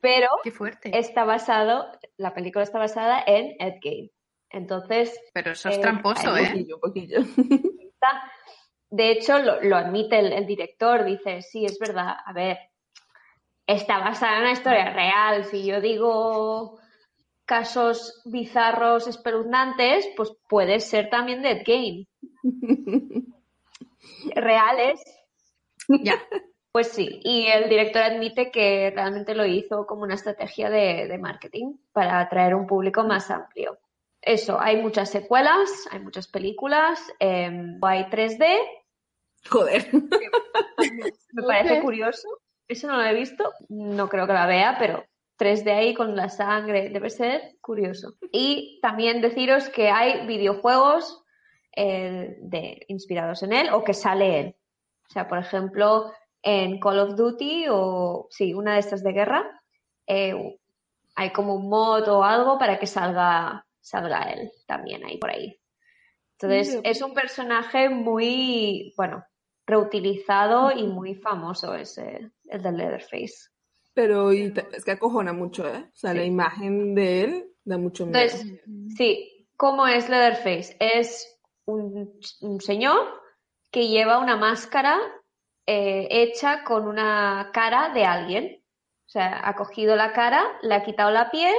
pero Qué fuerte. está basado, la película está basada en Ed Gein. Entonces, Pero eso es eh, tramposo, Un ¿eh? poquillo, un poquillo. de hecho, lo, lo admite el, el director, dice, sí, es verdad, a ver, está basada en una historia real. Si yo digo casos bizarros, espeluznantes, pues puede ser también Dead Game. Reales, Ya. pues sí. Y el director admite que realmente lo hizo como una estrategia de, de marketing para atraer un público más amplio. Eso, hay muchas secuelas, hay muchas películas, em, hay 3D, Joder. Me parece curioso. Eso no lo he visto. No creo que la vea, pero 3D ahí con la sangre debe ser curioso. Y también deciros que hay videojuegos eh, de, inspirados en él o que sale él. O sea, por ejemplo, en Call of Duty o, sí, una de estas de guerra, eh, hay como un mod o algo para que salga, salga él también ahí por ahí. Entonces, es un personaje muy, bueno, reutilizado y muy famoso ese, el del Leatherface. Pero y te- es que acojona mucho, ¿eh? O sea, la imagen de él da mucho miedo. Entonces, sí, ¿cómo es Leatherface? Es un, un señor que lleva una máscara eh, hecha con una cara de alguien. O sea, ha cogido la cara, le ha quitado la piel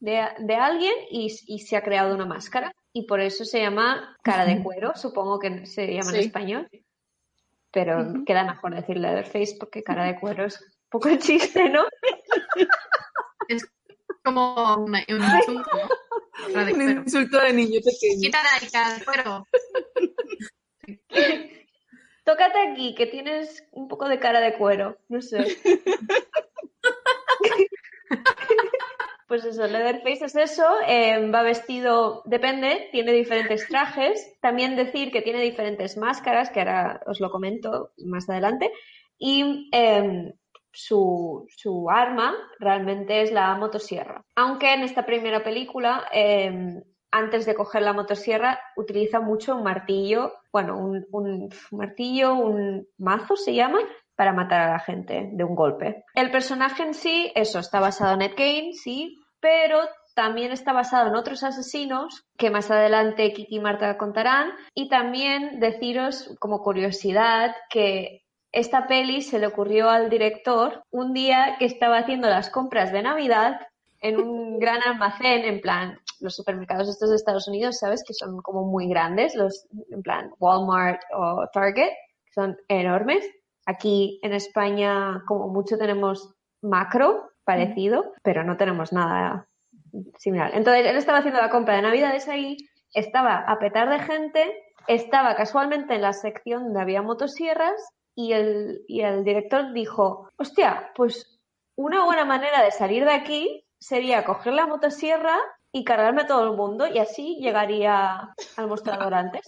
de, de alguien y, y se ha creado una máscara. Y por eso se llama cara de cuero, supongo que se llama en español. Pero queda mejor decir Leatherface porque cara de cuero es un poco el chiste, ¿no? Es como un, un insulto, ¿no? Cara de Un insulto de niño pequeño. De ahí, cara de cuero. Tócate aquí, que tienes un poco de cara de cuero. No sé. Pues eso, Leatherface es eso, eh, va vestido, depende, tiene diferentes trajes. También decir que tiene diferentes máscaras, que ahora os lo comento más adelante. Y eh, su, su arma realmente es la motosierra. Aunque en esta primera película, eh, antes de coger la motosierra, utiliza mucho un martillo, bueno, un, un martillo, un mazo se llama, para matar a la gente de un golpe. El personaje en sí, eso, está basado en Ed Gein, sí, pero también está basado en otros asesinos que más adelante Kiki y Marta contarán. Y también deciros, como curiosidad, que esta peli se le ocurrió al director un día que estaba haciendo las compras de Navidad en un gran almacén, en plan, los supermercados estos de Estados Unidos, ¿sabes? Que son como muy grandes, los, en plan, Walmart o Target, que son enormes. Aquí en España, como mucho, tenemos macro parecido, pero no tenemos nada similar. Entonces, él estaba haciendo la compra de Navidades ahí, estaba a petar de gente, estaba casualmente en la sección donde había motosierras y el, y el director dijo, hostia, pues una buena manera de salir de aquí sería coger la motosierra y cargarme a todo el mundo y así llegaría al mostrador antes.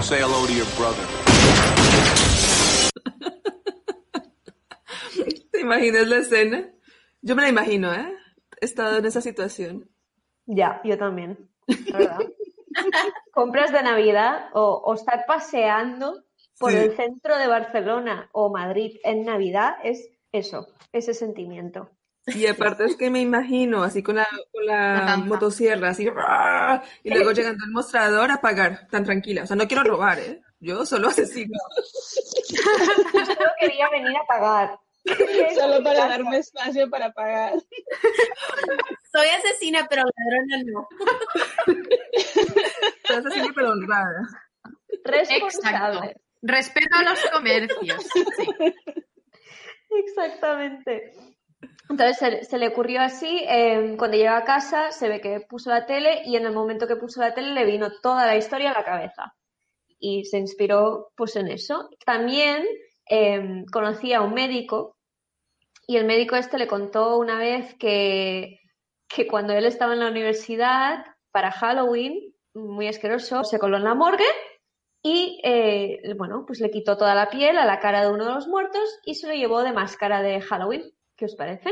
Say hello to your brother. ¿Te imaginas la escena? Yo me la imagino, ¿eh? He estado en esa situación. Ya, yo también, la verdad. Compras de Navidad o, o estar paseando por Sí. el centro de Barcelona o Madrid en Navidad es eso, ese sentimiento. Y aparte es que me imagino así con la, con la Matanza. motosierra, así, y luego llegando al mostrador a pagar, tan tranquila. O sea, no quiero robar, ¿eh? Yo solo asesino. Yo solo quería venir a pagar. Solo para darme espacio para pagar. Soy asesina, pero ladrona no. Soy asesina pero honrada. Responsable. Exacto. Respeto a los comercios. Sí. Exactamente. Entonces se, se le ocurrió así, eh, cuando llegó a casa se ve que puso la tele y en el momento que puso la tele le vino toda la historia a la cabeza y se inspiró pues en eso. También eh, conocí a un médico y el médico este le contó una vez que, que cuando él estaba en la universidad para Halloween, muy asqueroso, se coló en la morgue y, eh, bueno, pues le quitó toda la piel a la cara de uno de los muertos y se lo llevó de máscara de Halloween. ¿Qué os parece?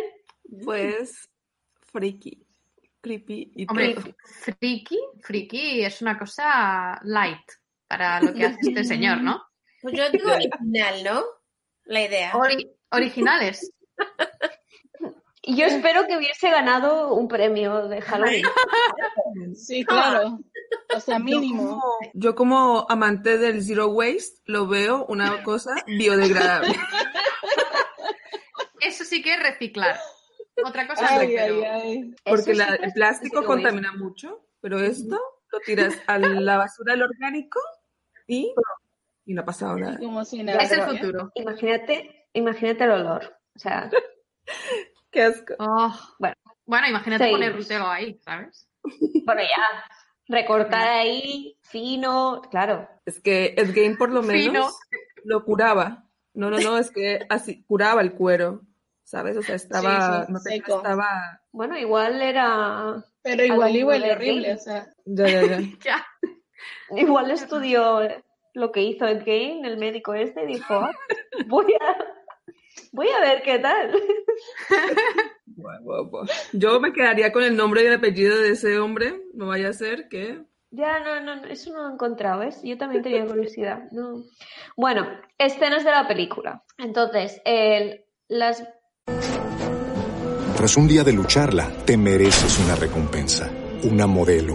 Pues freaky, creepy y Hombre, todo. friki, friki es una cosa light para lo que hace este señor, ¿no? Pues yo digo original, ¿no? La idea. Ori- originales. Y yo espero que hubiese ganado un premio de Halloween. Sí, claro. O sea, Yo mínimo. como, yo como amante del zero waste lo veo una cosa biodegradable. Eso sí que es reciclar. Otra cosa Ay, ay, ay. Porque la- sí el plástico waste. contamina mucho, pero esto lo tiras a la basura del orgánico y, y no ha pasado nada. Como si nada. Es el ¿eh? futuro. Imagínate, imagínate el olor. O sea, Qué asco. Oh. Bueno. Bueno, imagínate Seguimos. poner rutelo ahí, ¿sabes? bueno, ya, recortar ahí, fino, claro. Es que Ed Gein por lo menos Fino. lo curaba. No, no, no, es que así curaba el cuero, ¿sabes? O sea, estaba, Sí, sí, no te seco. estaba, Bueno, igual era, Pero igual huele de horrible, gay. o sea. ya, ya, ya. Ya. igual estudió lo que hizo Ed Gein, el médico este, dijo, "Ah, voy a, voy a ver qué tal. Yo me quedaría con el nombre y el apellido de ese hombre, no vaya a ser que... Ya, no, no, no, eso no lo he encontrado, ¿ves? Yo también tenía curiosidad. No. Bueno, escenas de la película. Entonces, el, las Tras un día de lucharla, te mereces una recompensa, una modelo,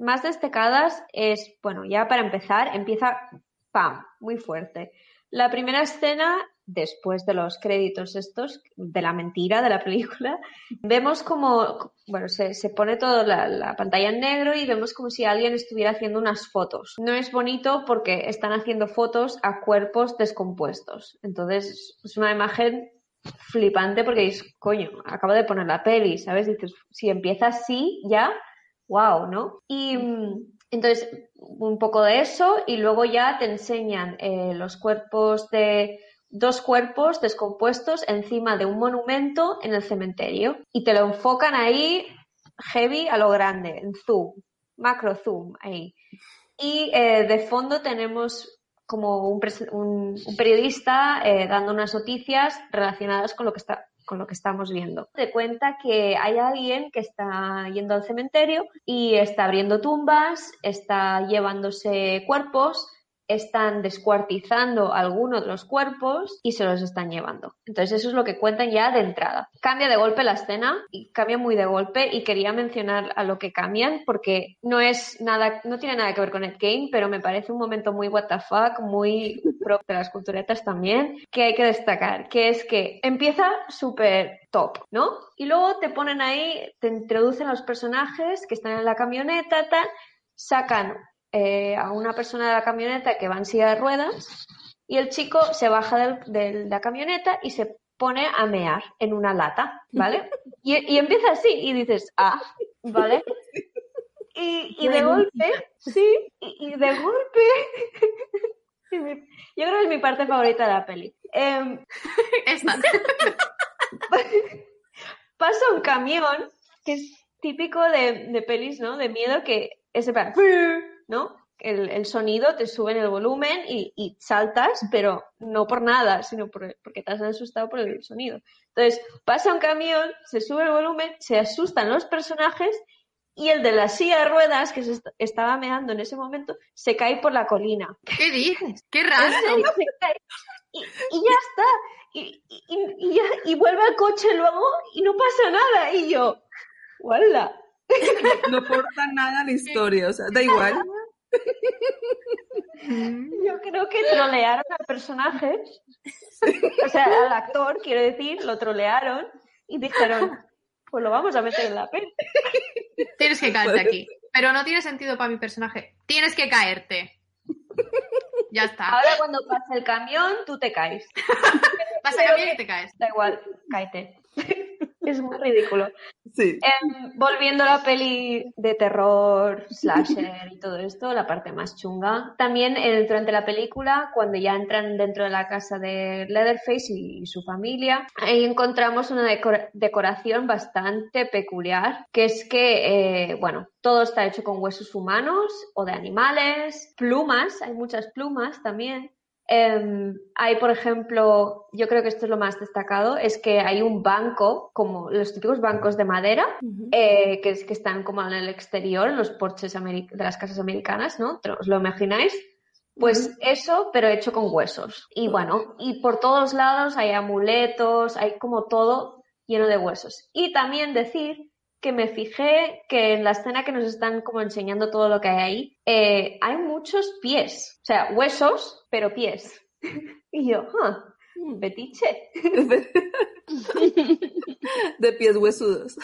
más destacadas es, bueno, ya para empezar, empieza, ¡pam!, muy fuerte. La primera escena, después de los créditos estos, de la mentira de la película, vemos como, bueno, se, se pone toda la, la pantalla en negro y vemos como si alguien estuviera haciendo unas fotos. No es bonito porque están haciendo fotos a cuerpos descompuestos. Entonces, es una imagen flipante porque dices, coño, acabo de poner la peli, ¿sabes? Dices, si empieza así, ya, wow, ¿no? Y mm, entonces, un poco de eso y luego ya te enseñan eh, los cuerpos de dos cuerpos descompuestos encima de un monumento en el cementerio y te lo enfocan ahí heavy a lo grande, en zoom, macro zoom ahí. Y eh, de fondo tenemos como un, un periodista eh, dando unas noticias relacionadas con lo que está con lo que estamos viendo. Te cuenta que hay alguien que está yendo al cementerio y está abriendo tumbas, está llevándose cuerpos, están descuartizando algunos de los cuerpos y se los están llevando. Entonces eso es lo que cuentan ya de entrada. Cambia de golpe la escena y cambia muy de golpe y quería mencionar a lo que cambian porque no es nada, no tiene nada que ver con el game, pero me parece un momento muy what the fuck, muy pro de las culturetas también, que hay que destacar, que es que empieza súper top, ¿no? Y luego te ponen ahí, te introducen a los personajes que están en la camioneta, tal, sacan eh, a una persona de la camioneta que va en silla de ruedas y el chico se baja del- de la camioneta y se pone a mear en una lata, ¿vale? Y, y empieza así y dices, ah, ¿vale? Y, y de golpe, sí, y, y de golpe, yo creo que es mi parte favorita de la peli. Em, Esta. pasa un camión que es típico de, de pelis, ¿no? De miedo que es en plan, ¿no? El, el sonido te sube en el volumen y, y saltas, pero no por nada, sino por- porque te has asustado por el sonido. Entonces, pasa un camión, se sube el volumen, se asustan los personajes y el de la silla de ruedas, que se est- estaba meando en ese momento, se cae por la colina. ¿Qué dices? ¡Qué raro! serio, se cae. Y, y ya está. y, y, y, ya- y vuelve al coche luego y no pasa nada. Y yo, ¡Wala! No aporta nada a la historia, o sea, da igual. Yo creo que trolearon al personaje, o sea, al actor, quiero decir, lo trolearon y dijeron, pues lo vamos a meter en la peli. Tienes que caerte aquí. Pero no tiene sentido para mi personaje. Tienes que caerte. Ya está. Ahora cuando pase el camión, tú te caes. Vas a cambiar y te caes. Da igual, cáete. Es muy ridículo. Sí. Em, volviendo a la peli de terror, slasher y todo esto, la parte más chunga. También eh, durante la película, cuando ya entran dentro de la casa de Leatherface y, su familia, ahí encontramos una decora- decoración bastante peculiar, que es que, eh, bueno, todo está hecho con huesos humanos o de animales, plumas, hay muchas plumas también. Em, hay, por ejemplo, yo creo que esto es lo más destacado, es que hay un banco, como los típicos bancos de madera, eh, que, es, que están como en el exterior, en los porches de las casas americanas, ¿no? ¿Os lo imagináis? Pues eso, pero hecho con huesos. Y bueno, y por todos lados hay amuletos, hay como todo lleno de huesos. Y también decir que me fijé que en la escena que nos están como enseñando todo lo que hay ahí, eh, hay muchos pies. O sea, huesos, pero pies. Y yo, ah, betiche. De pies huesudos.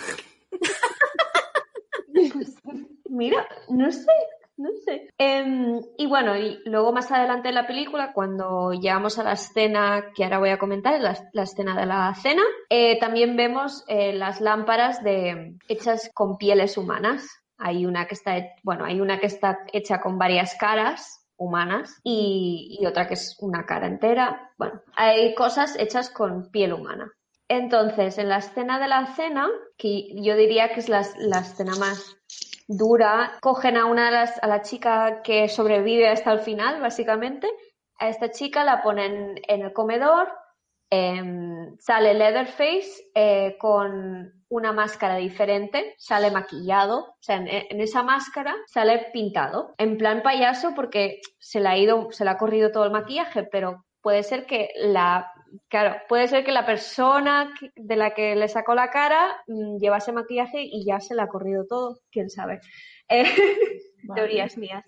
Mira, no sé, no sé. Em, y bueno, y luego más adelante en la película, cuando llegamos a la escena que ahora voy a comentar, la, la escena de la cena, eh, también vemos eh, las lámparas de, hechas con pieles humanas. Hay una que está, bueno, hay una que está hecha con varias caras humanas y, y otra que es una cara entera. Bueno, hay cosas hechas con piel humana. Entonces, en la escena de la cena, que yo diría que es la, la escena más dura, cogen a una de las, a la chica que sobrevive hasta el final, básicamente. A esta chica la ponen en el comedor, em, sale Leatherface eh, con una máscara diferente, sale maquillado, o sea, en, en esa máscara sale pintado, en plan payaso porque se le ha ido, se le ha corrido todo el maquillaje, pero puede ser que la Claro, puede ser que la persona de la que le sacó la cara mm, llevase maquillaje y ya se le ha corrido todo, quién sabe. Eh, teorías mías.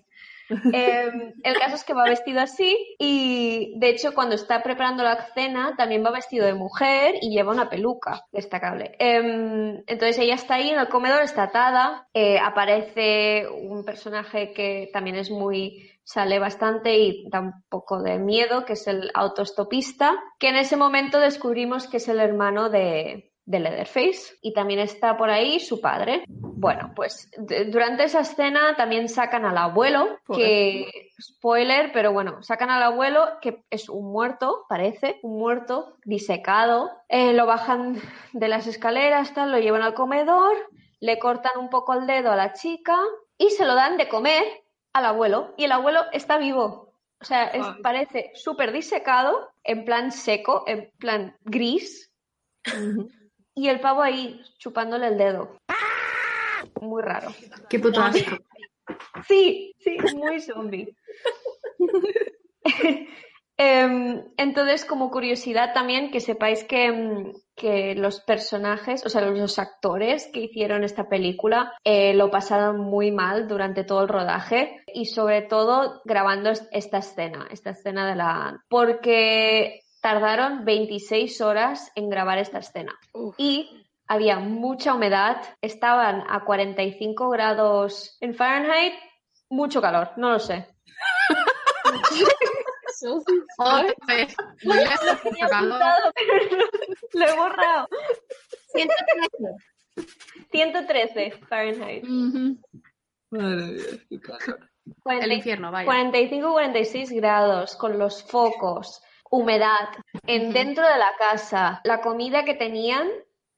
Eh, el caso es que va vestido así y de hecho cuando está preparando la cena también va vestido de mujer y lleva una peluca destacable. Eh, entonces ella está ahí en el comedor, está atada, eh, aparece un personaje que también es muy sale bastante y da un poco de miedo, que es el autostopista, que en ese momento descubrimos que es el hermano de, de Leatherface y también está por ahí su padre. Bueno, pues de- durante esa escena también sacan al abuelo, que spoiler, pero bueno, sacan al abuelo que es un muerto, parece, un muerto disecado, Eh, lo bajan de las escaleras, tal, lo llevan al comedor, le cortan un poco el dedo a la chica y se lo dan de comer al abuelo y el abuelo está vivo. O sea, es- parece súper disecado, en plan seco, en plan gris, y el pavo ahí chupándole el dedo. Muy raro. Qué puto asco. Sí, sí, muy zombie. Em, entonces, como curiosidad también, que sepáis que, em, que los personajes, o sea, los, actores que hicieron esta película eh, lo pasaron muy mal durante todo el rodaje y sobre todo grabando es- esta escena, esta escena de la... porque tardaron 26 horas en grabar esta escena y había mucha humedad, estaban a 45 grados en Fahrenheit, mucho calor, no lo sé. No apuntado, pero lo he borrado. 113. 113 Fahrenheit. Madre mía, qué calor. El 40 infierno, vaya. 45-46 grados, con los focos, humedad, en, dentro de la casa, la comida que tenían,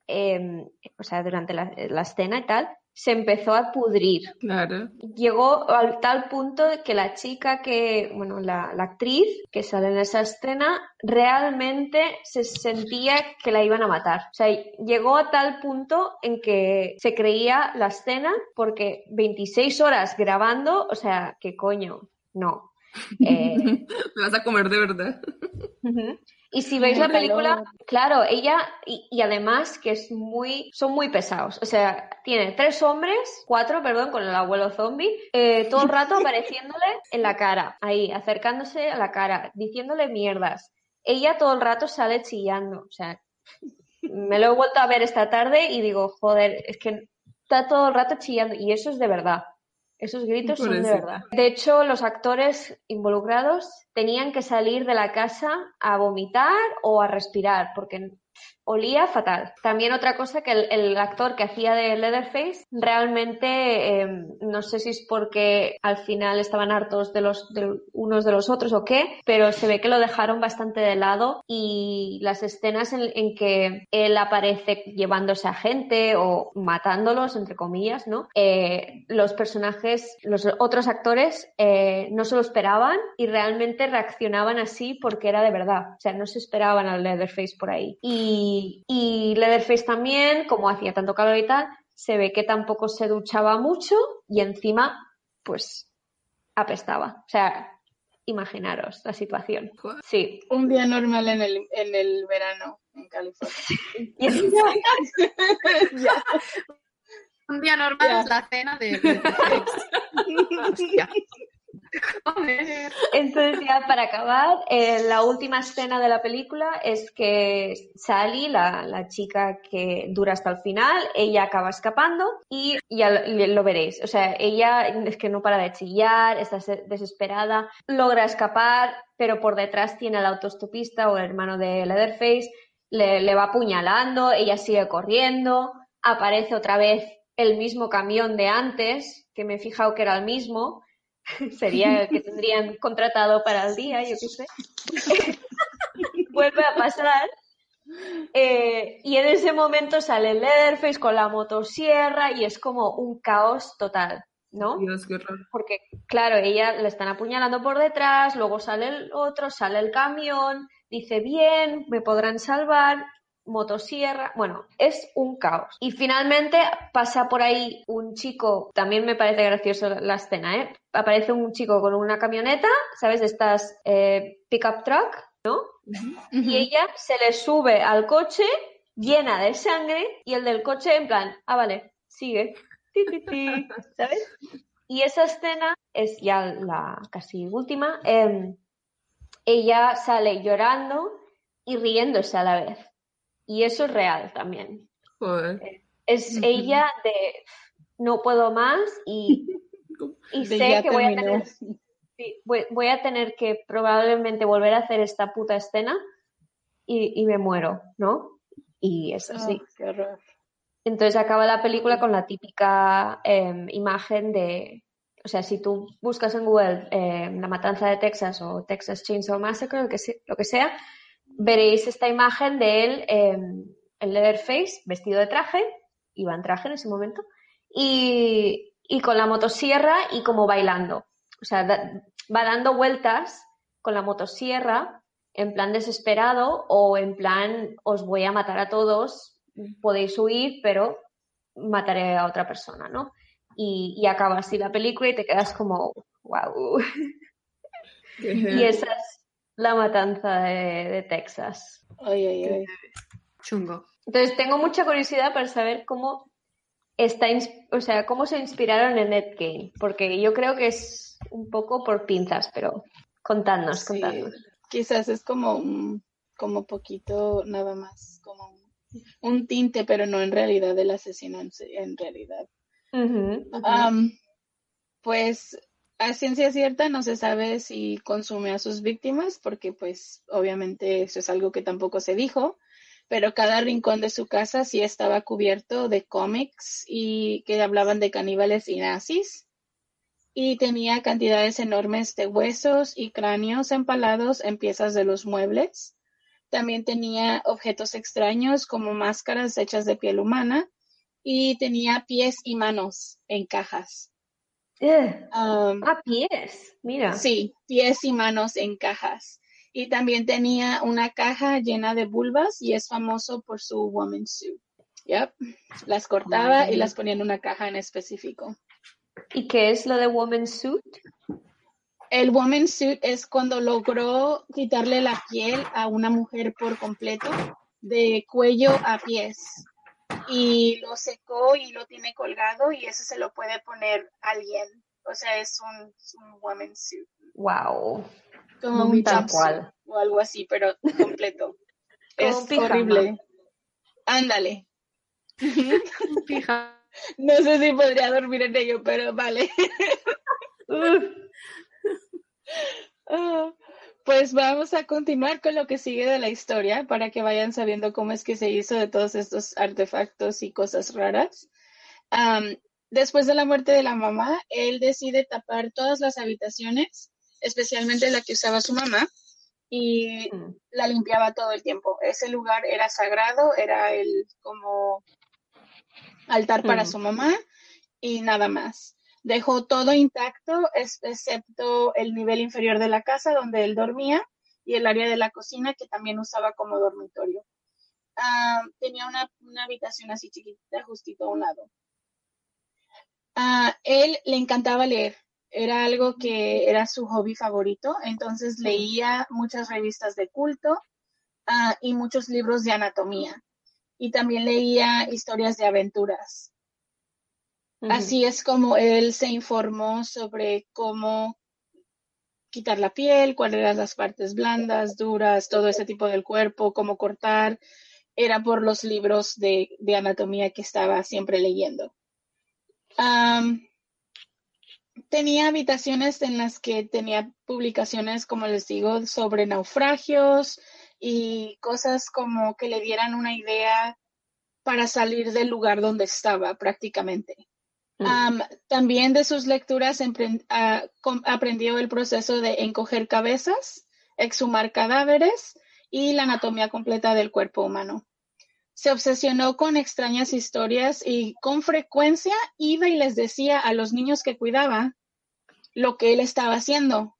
eh, o sea, durante la, la escena y tal, se empezó a pudrir. Claro. Llegó al tal punto que la chica que, bueno, la, la actriz que sale en esa escena, realmente se sentía que la iban a matar. O sea, llegó a tal punto en que se creía la escena porque 26 horas grabando, o sea, ¿qué coño? No. Eh, Me vas a comer de verdad. Y si veis la película, calor. claro, ella, y, y además que es muy, son muy pesados. O sea, tiene tres hombres, cuatro, perdón, con el abuelo zombie, eh, todo el rato apareciéndole en la cara, ahí, acercándose a la cara, diciéndole mierdas. Ella todo el rato sale chillando. O sea, me lo he vuelto a ver esta tarde y digo, joder, es que está todo el rato chillando. Y eso es de verdad. Esos gritos son de verdad. De hecho, los actores involucrados tenían que salir de la casa a vomitar o a respirar porque olía fatal. También otra cosa que el, actor que hacía de Leatherface realmente, eh, no sé si es porque al final estaban hartos de los unos de los otros o qué, pero se ve que lo dejaron bastante de lado y las escenas en, que él aparece llevándose a gente o matándolos, entre comillas, ¿no? Eh, los personajes, los otros actores eh, no se lo esperaban y realmente reaccionaban así porque era de verdad. O sea, no se esperaban al Leatherface por ahí. Y Leatherface también, como hacía tanto calor y tal, se ve que tampoco se duchaba mucho y encima, pues, apestaba. O sea, imaginaros la situación. Sí. Un día normal en el, en el verano en California. Y encima- Ya. Un día normal Ya. es la cena de... de- Hostia. Entonces ya para acabar, eh, la última escena de la película es que Sally, la, la chica que dura hasta el final, ella acaba escapando y ya lo, veréis. O sea, ella es que no para de chillar, está des- desesperada, logra escapar, pero por detrás tiene al autostopista o el hermano de Leatherface, le, le va apuñalando, ella sigue corriendo, aparece otra vez el mismo camión de antes, que me he fijado que era el mismo, sería que tendrían contratado para el día, yo qué sé. Vuelve a pasar. eh, y en ese momento sale Leatherface con la motosierra y es como un caos total, ¿no? Dios, qué horror. Porque, claro, ella le están apuñalando por detrás, luego sale el otro, sale el camión, dice, bien, me podrán salvar, motosierra, bueno, es un caos. Y finalmente pasa por ahí un chico, también me parece gracioso la escena, ¿eh? Aparece un chico con una camioneta, ¿sabes? De estas eh, pickup truck, ¿no? Y ella se le sube al coche llena de sangre y el del coche en plan, ah, vale, sigue. Ti, ti, ti, ¿Sabes? Y esa escena es ya la casi última. em, ella sale llorando y riéndose a la vez. Y eso es real también. Joder. Es ella de no puedo más y, sé que voy a tener Sí, voy, voy a tener que probablemente volver a hacer esta puta escena y, y me muero, ¿no? Y es así. Ah, qué horror. Entonces acaba la película con la típica em, imagen de, o sea, si tú buscas en Google em, La Matanza de Texas o Texas Chainsaw Massacre, lo que, se- lo que sea, veréis esta imagen de él, em, el Leatherface, vestido de traje, iba en traje en ese momento, y, y con la motosierra y como bailando. O sea, da- va dando vueltas con la motosierra en plan desesperado o en plan os voy a matar a todos, podéis huir, pero mataré a otra persona, ¿no? Y, y acaba así la película y te quedas como, wow. Y heavy. La matanza de, de Texas. Ay, ay, ay. Chungo. Entonces tengo mucha curiosidad para saber cómo está, o sea, cómo se inspiraron en Ed Gein, porque yo creo que es un poco por pinzas, pero contadnos, Sí, contadnos. quizás es como un, como poquito nada más, como un, un tinte, pero no en realidad del asesino en, en realidad. Pues a ciencia cierta no se sabe si consume a sus víctimas, porque pues obviamente eso es algo que tampoco se dijo, pero cada rincón de su casa sí estaba cubierto de cómics y que hablaban de caníbales y nazis. Y tenía cantidades enormes de huesos y cráneos empalados en piezas de los muebles. También tenía objetos extraños como máscaras hechas de piel humana y tenía pies y manos en cajas. Eh, Am, Ah, pies, mira. sí, pies y manos en cajas. Y también tenía una caja llena de vulvas y es famoso por su woman suit. Yep. Las cortaba y las ponía en una caja en específico. ¿Y qué es lo de Woman Suit? El woman suit es cuando logró quitarle la piel a una mujer por completo, de cuello a pies. Y lo secó y lo tiene colgado y eso se lo puede poner alguien. O sea, es un, un woman suit. Wow. Como Un tal cual. o algo así, pero completo. es horrible. Ándale. Fija. No sé si podría dormir en ello, pero vale. Ah, Pues vamos a continuar con lo que sigue de la historia para que vayan sabiendo cómo es que se hizo de todos estos artefactos y cosas raras. Am, después de la muerte de la mamá, él decide tapar todas las habitaciones, especialmente la que usaba su mamá, y Mm. la limpiaba todo el tiempo. Ese lugar era sagrado, era el como altar para Mm. su mamá y nada más. Dejó todo intacto, excepto el nivel inferior de la casa donde él dormía y el área de la cocina que también usaba como dormitorio. Ah, tenía una, una habitación así chiquitita justito a un lado. Ah, él le encantaba leer, era algo que era su hobby favorito, entonces leía muchas revistas de culto ah, y muchos libros de anatomía y también leía historias de aventuras. Así es como él se informó sobre cómo quitar la piel, cuáles eran las partes blandas, duras, todo ese tipo del cuerpo, cómo cortar. Era por los libros de, anatomía que estaba siempre leyendo. Tenía habitaciones en las que tenía publicaciones, como les digo, sobre naufragios y cosas como que le dieran una idea para salir del lugar donde estaba prácticamente. Am, también de sus lecturas ah, aprendió el proceso de encoger cabezas, exhumar cadáveres y la anatomía completa del cuerpo humano. Se obsesionó con extrañas historias y con frecuencia iba y les decía a los niños que cuidaba lo que él estaba haciendo.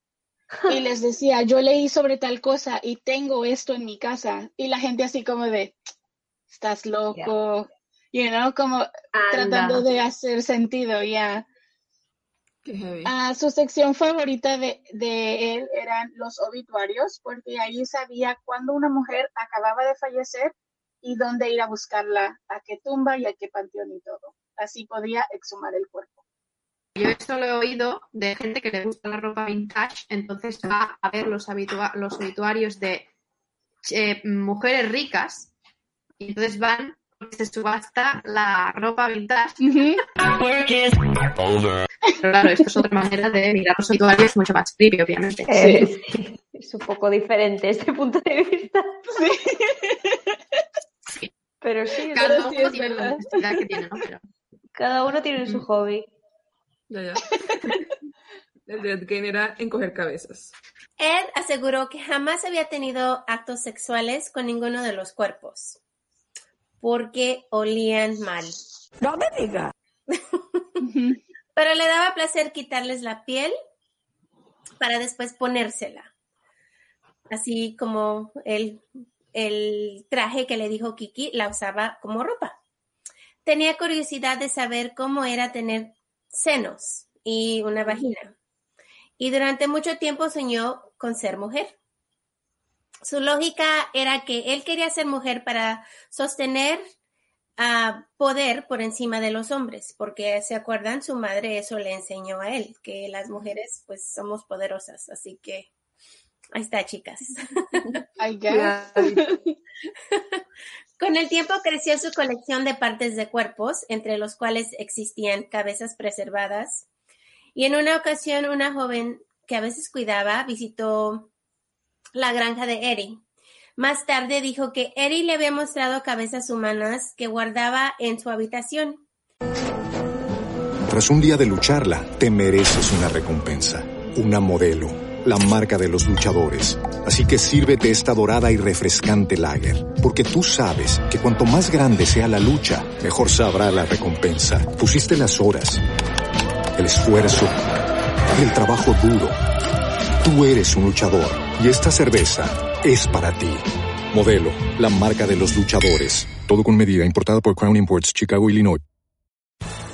Y les decía, yo leí sobre tal cosa y tengo esto en mi casa. Y la gente así como de, estás loco, you know, como tratando de hacer sentido, ya. Qué heavy. Ah, su sección favorita de, de él eran los obituarios, porque ahí sabía cuándo una mujer acababa de fallecer y dónde ir a buscarla, a qué tumba y a qué panteón y todo. Así podía exhumar el cuerpo. Yo esto lo he oído de gente que le gusta la ropa vintage, entonces va a ver los, habitua- los obituarios de eh, mujeres ricas y entonces van se subasta la ropa vintage. Pero claro, esto es otra manera de mirar los obituarios mucho más creepy, obviamente. Eh, sí, Es un poco diferente este punto de vista. Pero sí, Cada Pero uno sí es tiene la verdad. necesidad que tiene, ¿no? Pero cada uno tiene su hobby. Ya, ya. El de Ed era encoger cabezas. Ed aseguró que jamás había tenido actos sexuales con ninguno de los cuerpos porque olían mal. No me diga. Pero le daba placer quitarles la piel para después ponérsela. Así como el, el traje que le dijo Kiki la usaba como ropa. Tenía curiosidad de saber cómo era tener senos y una vagina. Y durante mucho tiempo soñó con ser mujer. Su lógica era que él quería ser mujer para sostener a poder por encima de los hombres, porque se acuerdan, su madre eso le enseñó a él, que las mujeres pues somos poderosas, así que ahí está, chicas. I guess. Con el tiempo creció su colección de partes de cuerpos, entre los cuales existían cabezas preservadas, y en una ocasión una joven que a veces cuidaba visitó la granja de Eddie. Más tarde dijo que Eddie le había mostrado cabezas humanas que guardaba en su habitación. Tras un día de lucharla, te mereces una recompensa, una modelo, la marca de los luchadores. Así que sírvete esta dorada y refrescante lager, porque tú sabes que cuanto más grande sea la lucha, mejor sabrá la recompensa. Pusiste las horas, el esfuerzo, el trabajo duro. Tú eres un luchador y esta cerveza es para ti. Modelo, la marca de los luchadores. Todo con medida, importada por Crown Imports, Chicago, Illinois.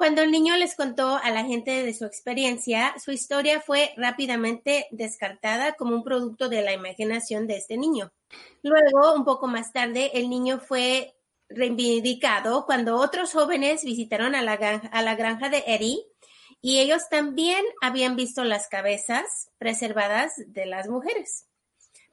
Cuando el niño les contó a la gente de su experiencia, su historia fue rápidamente descartada como un producto de la imaginación de este niño. Luego, un poco más tarde, el niño fue reivindicado cuando otros jóvenes visitaron a la, granja, de Eddie y ellos también habían visto las cabezas preservadas de las mujeres.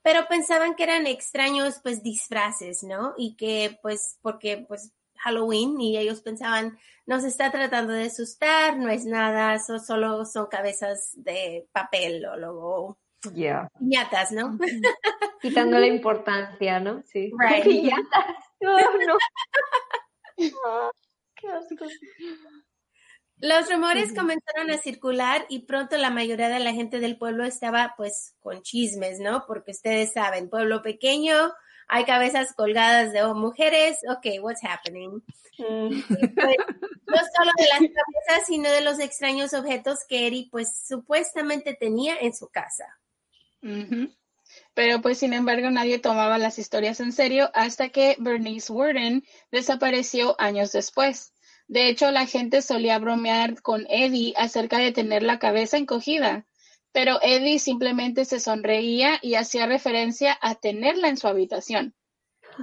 Pero pensaban que eran extraños pues disfraces, ¿no? Y que pues porque pues Halloween y ellos pensaban, nos está tratando de asustar, no es nada, eso solo son cabezas de papel o luego Yeah. piñatas, ¿no? Quitando la importancia, ¿no? Sí. Right. Piñatas. No, no. Ah, qué asco. Los rumores comenzaron a circular y pronto la mayoría de la gente del pueblo estaba pues con chismes, ¿no? Porque ustedes saben, pueblo pequeño, hay cabezas colgadas de mujeres, ok, what's happening? Mm. Pues, no solo de las cabezas, sino de los extraños objetos que Eri pues supuestamente tenía en su casa. Pero pues sin embargo nadie tomaba las historias en serio hasta que Bernice Worden desapareció años después. De hecho, la gente solía bromear con Eddie acerca de tener la cabeza encogida, pero Eddie simplemente se sonreía y hacía referencia a tenerla en su habitación.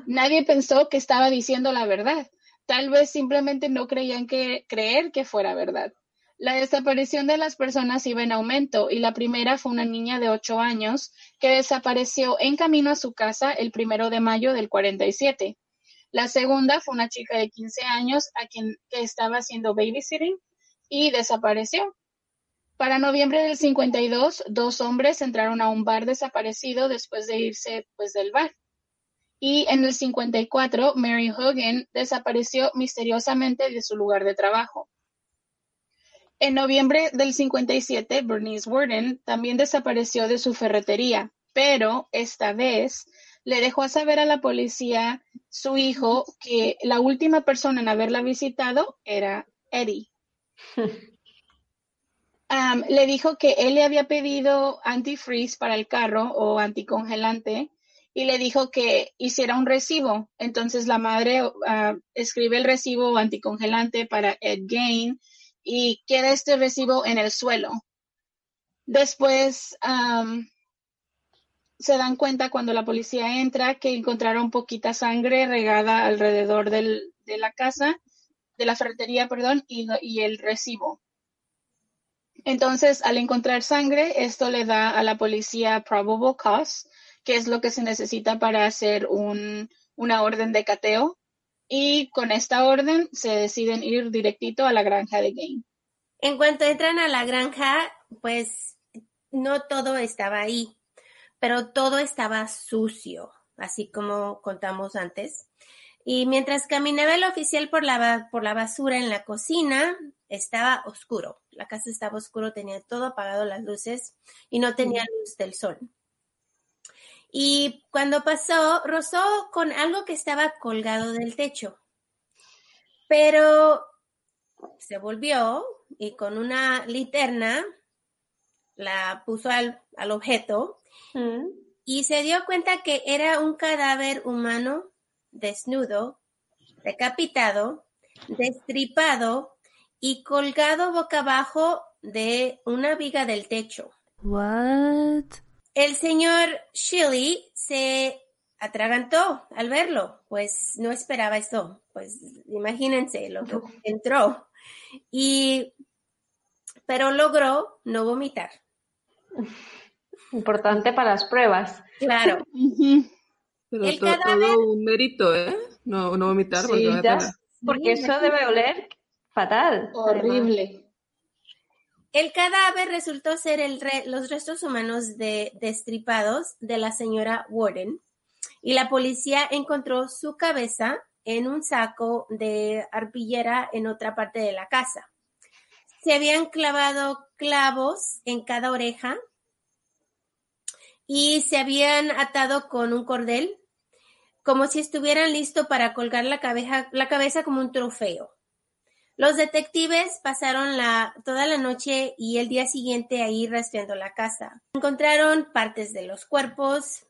Nadie pensó que estaba diciendo la verdad. Tal vez simplemente no creían que creer que fuera verdad. La desaparición de las personas iba en aumento y la primera fue una niña de 8 años que desapareció en camino a su casa el primero de mayo del 47. La segunda fue una chica de 15 años a quien que estaba haciendo babysitting y desapareció. Para noviembre del 52, dos hombres entraron a un bar desaparecido después de irse pues del bar. Y en el 54, Mary Hogan desapareció misteriosamente de su lugar de trabajo. En noviembre del 57, Bernice Worden también desapareció de su ferretería, pero esta vez le dejó saber a la policía su hijo que la última persona en haberla visitado era Eddie. Am, le dijo que él le había pedido antifreeze para el carro o anticongelante y le dijo que hiciera un recibo. Entonces la madre ah, escribe el recibo anticongelante para Ed Gain y queda este recibo en el suelo. Después se dan cuenta cuando la policía entra que encontraron poquita sangre regada alrededor del- de la casa, de la ferretería, perdón, y, y el recibo. Entonces, al encontrar sangre, esto le da a la policía probable cause, que es lo que se necesita para hacer un, una orden de cateo. Y con esta orden se deciden ir directito a la granja de Game. En cuanto entran a la granja, pues no todo estaba ahí, pero todo estaba sucio, así como contamos antes. Y mientras caminaba el oficial por la, por la basura en la cocina, estaba oscuro. La casa estaba oscuro, tenía todo apagado las luces y no tenía luz del sol. Y cuando pasó, rozó con algo que estaba colgado del techo. Pero se volvió y con una linterna la puso al, al objeto Mm. y se dio cuenta que era un cadáver humano desnudo, decapitado, destripado y colgado boca abajo de una viga del techo. What? El señor Shilly se atragantó al verlo, pues no esperaba esto, pues imagínense lo que entró. Y pero logró no vomitar. Importante para las pruebas. Claro. Pero El cadáver- todo un mérito, ¿eh? No, no vomitar porque Sí, ya, eso debe oler fatal. además. Horrible. El cadáver resultó ser el re- los restos humanos de, destripados de la señora Warden y la policía encontró su cabeza en un saco de arpillera en otra parte de la casa. Se habían clavado clavos en cada oreja y se habían atado con un cordel, como si estuvieran listos para colgar la cabeza, la cabeza como un trofeo. Los detectives pasaron la, toda la noche y el día siguiente ahí rastreando la casa. Encontraron partes de los cuerpos,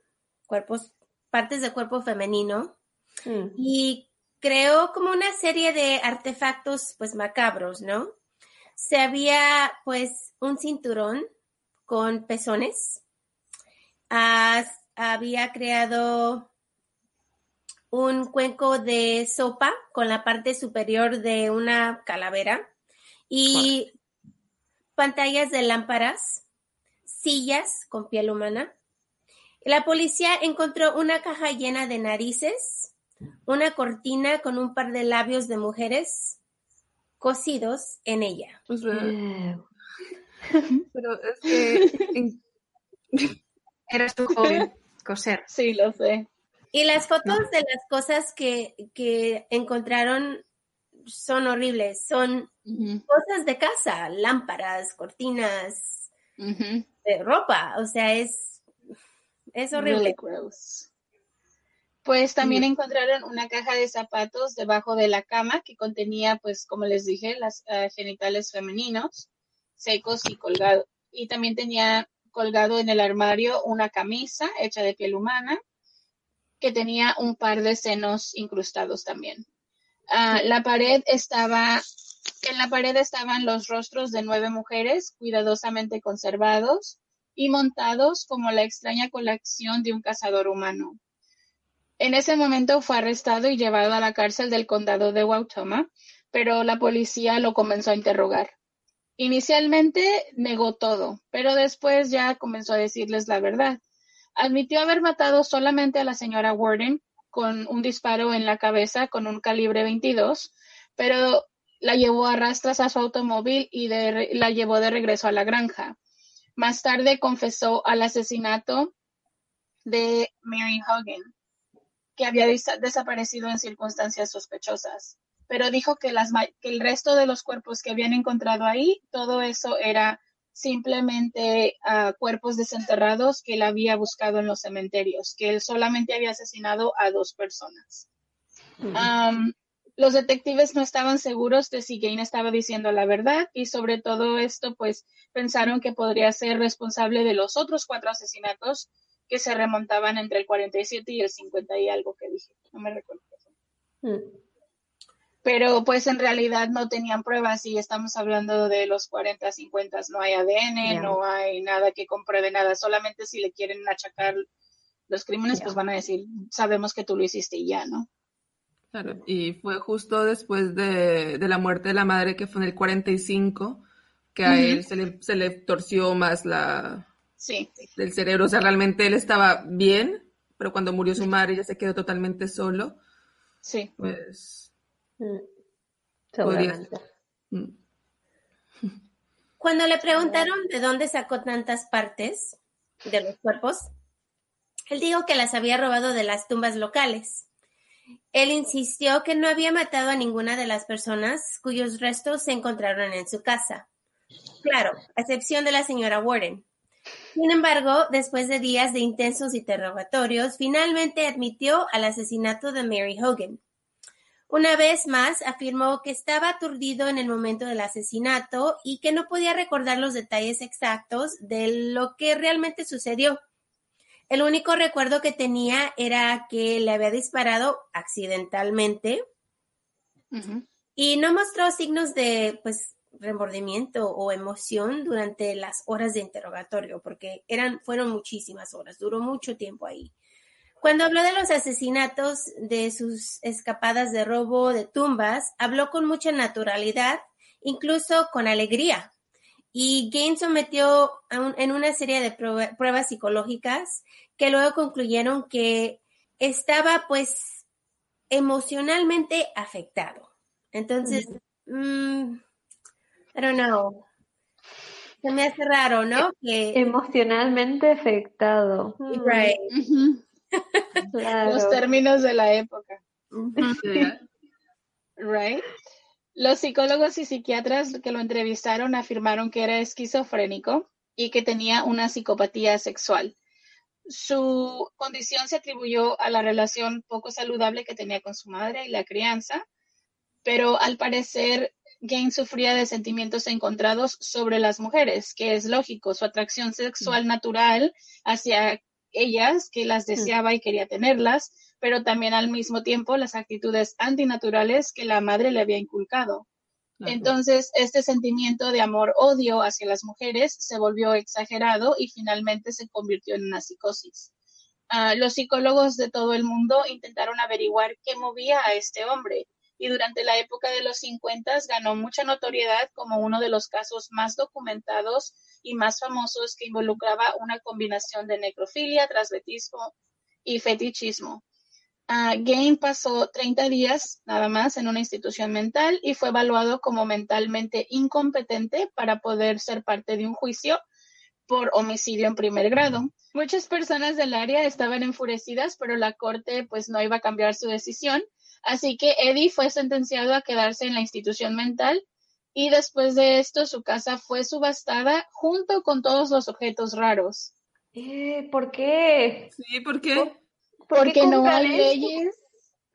cuerpos, partes de cuerpo femenino Mm. y creó como una serie de artefactos pues macabros, ¿no? Se había pues un cinturón con pezones. Ah, había creado un cuenco de sopa con la parte superior de una calavera y pantallas de lámparas, sillas con piel humana. La policía encontró una caja llena de narices, una cortina con un par de labios de mujeres cosidos en ella. O sea, pero es que en- Eres tu hobby, coser. Sí, lo sé. Y las fotos de las cosas que, que encontraron son horribles. Son cosas de casa, lámparas, cortinas, de ropa. O sea, es, es horrible. Really. Pues también encontraron una caja de zapatos debajo de la cama que contenía, pues, como les dije, las ah, genitales femeninos secos y colgado. Y también tenía colgado en el armario una camisa hecha de piel humana que tenía un par de senos incrustados también. Ah, la pared estaba, en la pared estaban los rostros de nueve mujeres cuidadosamente conservados y montados como la extraña colección de un cazador humano. En ese momento fue arrestado y llevado a la cárcel del condado de Wautoma, pero la policía lo comenzó a interrogar. Inicialmente negó todo, pero después ya comenzó a decirles la verdad. Admitió haber matado solamente a la señora Warden con un disparo en la cabeza con un calibre 22, pero la llevó a rastras a su automóvil y la llevó de regreso a la granja. Más tarde confesó al asesinato de Mary Hogan, que había desa- desaparecido en circunstancias sospechosas, pero dijo que, que el resto de los cuerpos que habían encontrado ahí, todo eso era simplemente ah, cuerpos desenterrados que él había buscado en los cementerios, que él solamente había asesinado a dos personas. Los detectives no estaban seguros de si Gain estaba diciendo la verdad y sobre todo esto, pues pensaron que podría ser responsable de los otros cuatro asesinatos que se remontaban entre el 47 y el 50 y algo que dije, no me recuerdo. Pero pues en realidad no tenían pruebas y estamos hablando de los 40, 50, no hay ADN, no hay nada que compruebe nada, solamente si le quieren achacar los crímenes, pues van a decir, sabemos que tú lo hiciste y ya, ¿no? Claro, y fue justo después de, de la muerte de la madre, que fue en el 45, que a él se le, se le torció más la Sí, del cerebro. O sea, realmente él estaba bien, pero cuando murió su madre ya se quedó totalmente solo. sí. Pues Mm. Seguramente. mm, Cuando le preguntaron de dónde sacó tantas partes de los cuerpos, él dijo que las había robado de las tumbas locales. Él insistió que no había matado a ninguna de las personas cuyos restos se encontraron en su casa. Claro, a excepción de la señora Warden. Sin embargo, después de días de intensos interrogatorios, finalmente admitió al asesinato de Mary Hogan. Una vez más afirmó que estaba aturdido en el momento del asesinato y que no podía recordar los detalles exactos de lo que realmente sucedió. El único recuerdo que tenía era que le había disparado accidentalmente y no mostró signos de pues remordimiento o emoción durante las horas de interrogatorio porque eran fueron muchísimas horas, duró mucho tiempo ahí. Cuando habló de los asesinatos, de sus escapadas de robo de tumbas, habló con mucha naturalidad, incluso con alegría. Y Gaines sometió a un- en una serie de prue- pruebas psicológicas que luego concluyeron que estaba pues emocionalmente afectado. Entonces, mm, I don't know. Se me hace raro, ¿no? Que, Emocionalmente afectado. Mm, right. Claro. Los términos de la época. Right. Los psicólogos y psiquiatras que lo entrevistaron afirmaron que era esquizofrénico y que tenía una psicopatía sexual. Su condición se atribuyó a la relación poco saludable que tenía con su madre y la crianza, pero al parecer Gain sufría de sentimientos encontrados sobre las mujeres, que es lógico, su atracción sexual natural hacia ellas, que las deseaba y quería tenerlas, pero también al mismo tiempo las actitudes antinaturales que la madre le había inculcado. Entonces, este sentimiento de amor-odio hacia las mujeres se volvió exagerado y finalmente se convirtió en una psicosis. Ah, los psicólogos de todo el mundo intentaron averiguar qué movía a este hombre y durante la época de los 50 ganó mucha notoriedad como uno de los casos más documentados y más famosos que involucraba una combinación de necrofilia, transvetismo y fetichismo. Uh, Gain pasó 30 días nada más en una institución mental y fue evaluado como mentalmente incompetente para poder ser parte de un juicio por homicidio en primer grado. Muchas personas del área estaban enfurecidas, pero la corte pues no iba a cambiar su decisión, así que Eddie fue sentenciado a quedarse en la institución mental y después de esto su casa fue subastada junto con todos los objetos raros. Eh, ¿Por qué? Sí, ¿por qué? Porque no hay leyes.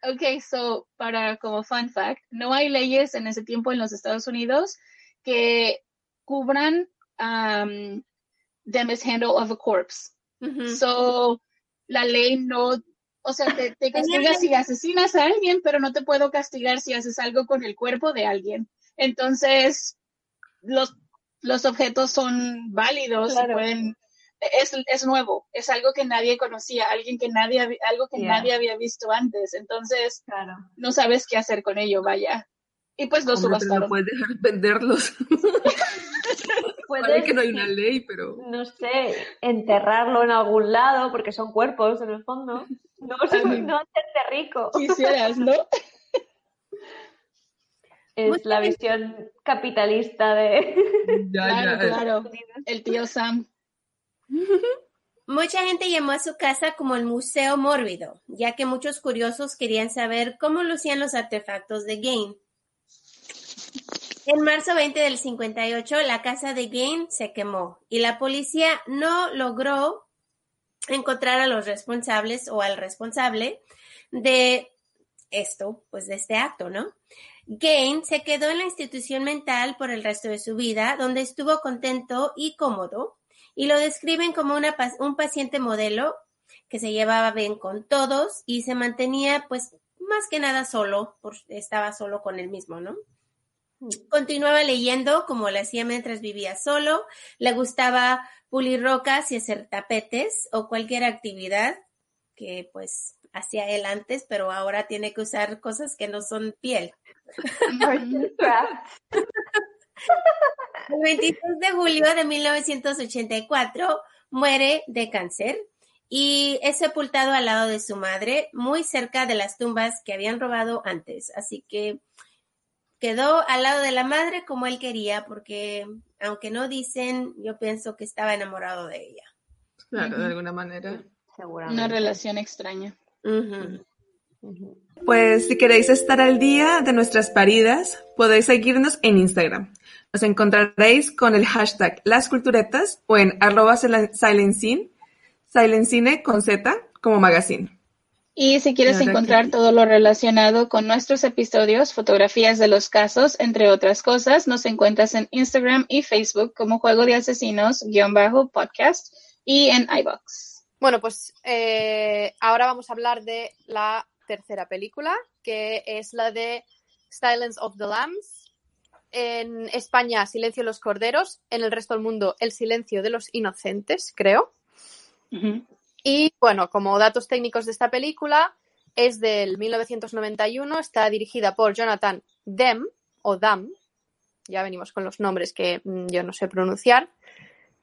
Ok, so, para como fun fact, no hay leyes en ese tiempo en los Estados Unidos que cubran um, the mishandle of a corpse. So, la ley no, o sea, te, te castiga si asesinas a alguien, pero no te puedo castigar si haces algo con el cuerpo de alguien. Entonces, los, los objetos son válidos y pueden es, es, nuevo, es algo que nadie conocía, alguien que nadie, algo que nadie había visto antes, entonces no sabes qué hacer con ello, vaya. Y pues los subastaron. No puedes dejar venderlos. Puede que no hay una ley, pero... No sé, enterrarlo en algún lado, porque son cuerpos en el fondo. No, no hacerte rico. Quisieras, ¿no? Es la visión capitalista de... claro, claro. El tío Sam. Mucha gente llamó a su casa como el Museo Mórbido, ya que muchos curiosos querían saber cómo lucían los artefactos de Gain. En marzo 20 del 58, la casa de Gain se quemó y la policía no logró encontrar a los responsables o al responsable de esto, pues de este acto, ¿no? Gain se quedó en la institución mental por el resto de su vida, donde estuvo contento y cómodo, y lo describen como una, un paciente modelo que se llevaba bien con todos y se mantenía pues más que nada solo, estaba solo con él mismo, ¿no? Continuaba leyendo como lo hacía mientras vivía solo, le gustaba pulir rocas y hacer tapetes o cualquier actividad que pues hacía él antes, pero ahora tiene que usar cosas que no son piel. El 22 de julio de 1984 muere de cáncer y es sepultado al lado de su madre, muy cerca de las tumbas que habían robado antes. Así que quedó al lado de la madre como él quería, porque aunque no dicen, yo pienso que estaba enamorado de ella. Claro, de alguna manera. Una relación extraña. Pues si queréis estar al día de nuestras paridas, podéis seguirnos en Instagram. Nos encontraréis con el hashtag Las Culturetas o en arroba silencine, silencine con Z como magazine. Y si quieres encontrar todo lo relacionado con nuestros episodios, fotografías de los casos, entre otras cosas, nos encuentras en Instagram y Facebook como Juego de Asesinos-podcast y en iBox. Bueno, pues eh, ahora vamos a hablar de la tercera película, que es la de Silence of the Lambs. En España, Silencio de los Corderos. En el resto del mundo, El Silencio de los Inocentes, creo. Y bueno, como datos técnicos de esta película, es del 1991, está dirigida por Jonathan Dem o Dam, ya venimos con los nombres que mm, yo no sé pronunciar.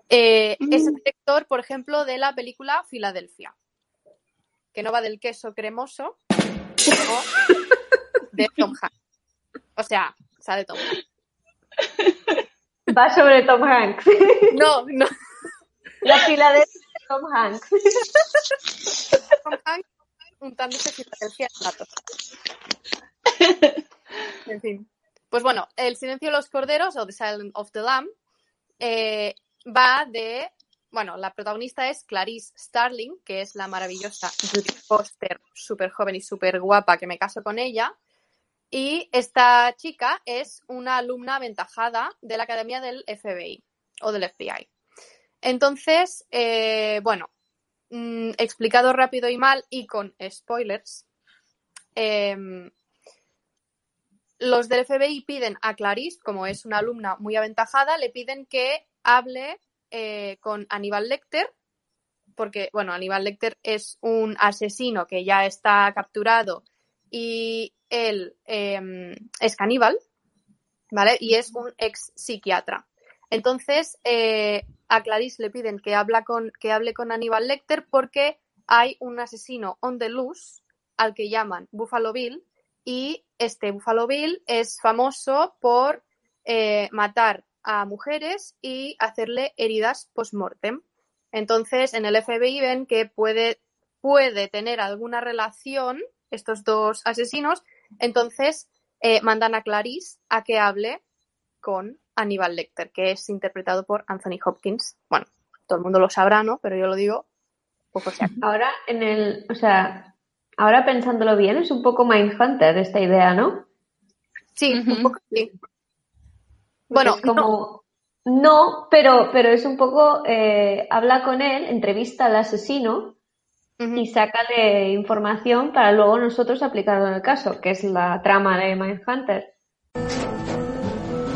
Eh, es el director, por ejemplo, de la película Filadelfia, que no va del queso cremoso, de Tom Hanks. O sea, sale Tom Hanks. Va sobre Tom Hanks. No, no. La Filadelfia de Tom Hanks. Tom Hanks untándose Filadelfia en datos. En fin. Pues bueno, El silencio de los corderos o The Silence of the Lamb eh, va de. Bueno, la protagonista es Clarice Starling, que es la maravillosa Judy Foster, súper joven y súper guapa, que me caso con ella. Y esta chica es una alumna aventajada de la Academia del FBI o del FBI. Entonces, eh, bueno, mm, explicado rápido y mal y con spoilers, em, los del FBI piden a Clarice, como es una alumna muy aventajada, le piden que hable eh, con Aníbal Lecter, porque, bueno, Aníbal Lecter es un asesino que ya está capturado y él em, es caníbal, ¿vale? Y es un ex psiquiatra. Entonces, eh, a Clarice le piden que, con, que hable con Aníbal Lecter porque hay un asesino on the loose al que llaman Buffalo Bill y este Buffalo Bill es famoso por eh, matar a mujeres y hacerle heridas post-mortem. Entonces, en el FBI ven que puede, puede tener alguna relación estos dos asesinos, entonces eh, mandan a Clarice a que hable con Aníbal Lecter, que es interpretado por Anthony Hopkins. Bueno, todo el mundo lo sabrá, ¿no? Pero yo lo digo poco sea. Ahora, en el, o sea, ahora pensándolo bien, es un poco Mindhunter esta idea, ¿no? Sí, un poco sí. Bueno, como no, pero, pero es un poco eh, habla con él, entrevista al asesino y saca de información para luego nosotros aplicarlo en el caso, que es la trama de Mindhunter.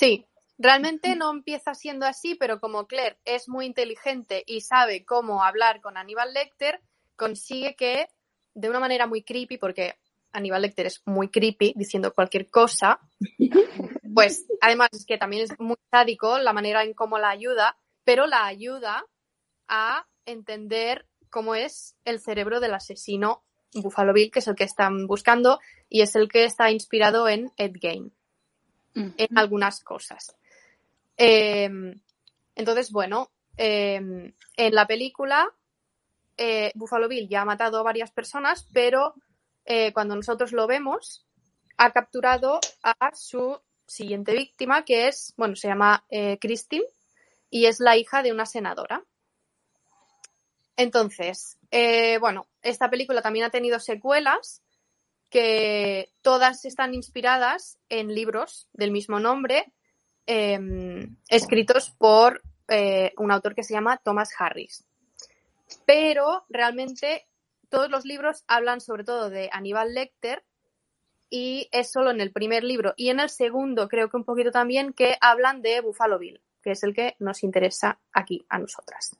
Sí, realmente no empieza siendo así, pero como Claire es muy inteligente y sabe cómo hablar con Aníbal Lecter, consigue que, de una manera muy creepy, porque Aníbal Lecter es muy creepy diciendo cualquier cosa, pues además es que también es muy sádico la manera en cómo la ayuda, pero la ayuda a entender cómo es el cerebro del asesino Buffalo Bill, que es el que están buscando y es el que está inspirado en Ed Gein en algunas cosas. Em, entonces, bueno, em, en la película eh, Buffalo Bill ya ha matado a varias personas, pero eh, cuando nosotros lo vemos, ha capturado a su siguiente víctima, que es, bueno, se llama eh, Christine y es la hija de una senadora. Entonces, bueno, esta película también ha tenido secuelas que todas están inspiradas en libros del mismo nombre, em, escritos por eh, un autor que se llama Thomas Harris. Pero realmente todos los libros hablan sobre todo de Aníbal Lecter y es solo en el primer libro y en el segundo creo que un poquito también que hablan de Buffalo Bill, que es el que nos interesa aquí a nosotras.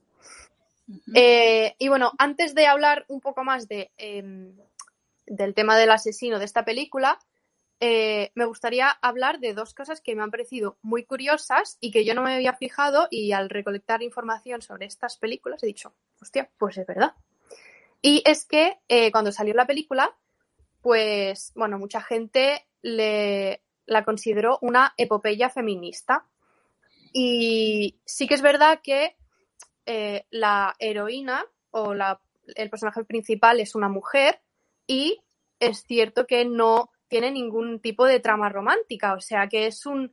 Eh, y bueno, antes de hablar un poco más de em, del tema del asesino de esta película, eh, me gustaría hablar de dos cosas que me han parecido muy curiosas y que yo no me había fijado y al recolectar información sobre estas películas he dicho, hostia, pues es verdad. Y es que eh, cuando salió la película, pues bueno, mucha gente la consideró una epopeya feminista. Y sí que es verdad que eh, la heroína o la, el personaje principal es una mujer, y es cierto que no tiene ningún tipo de trama romántica, o sea que es un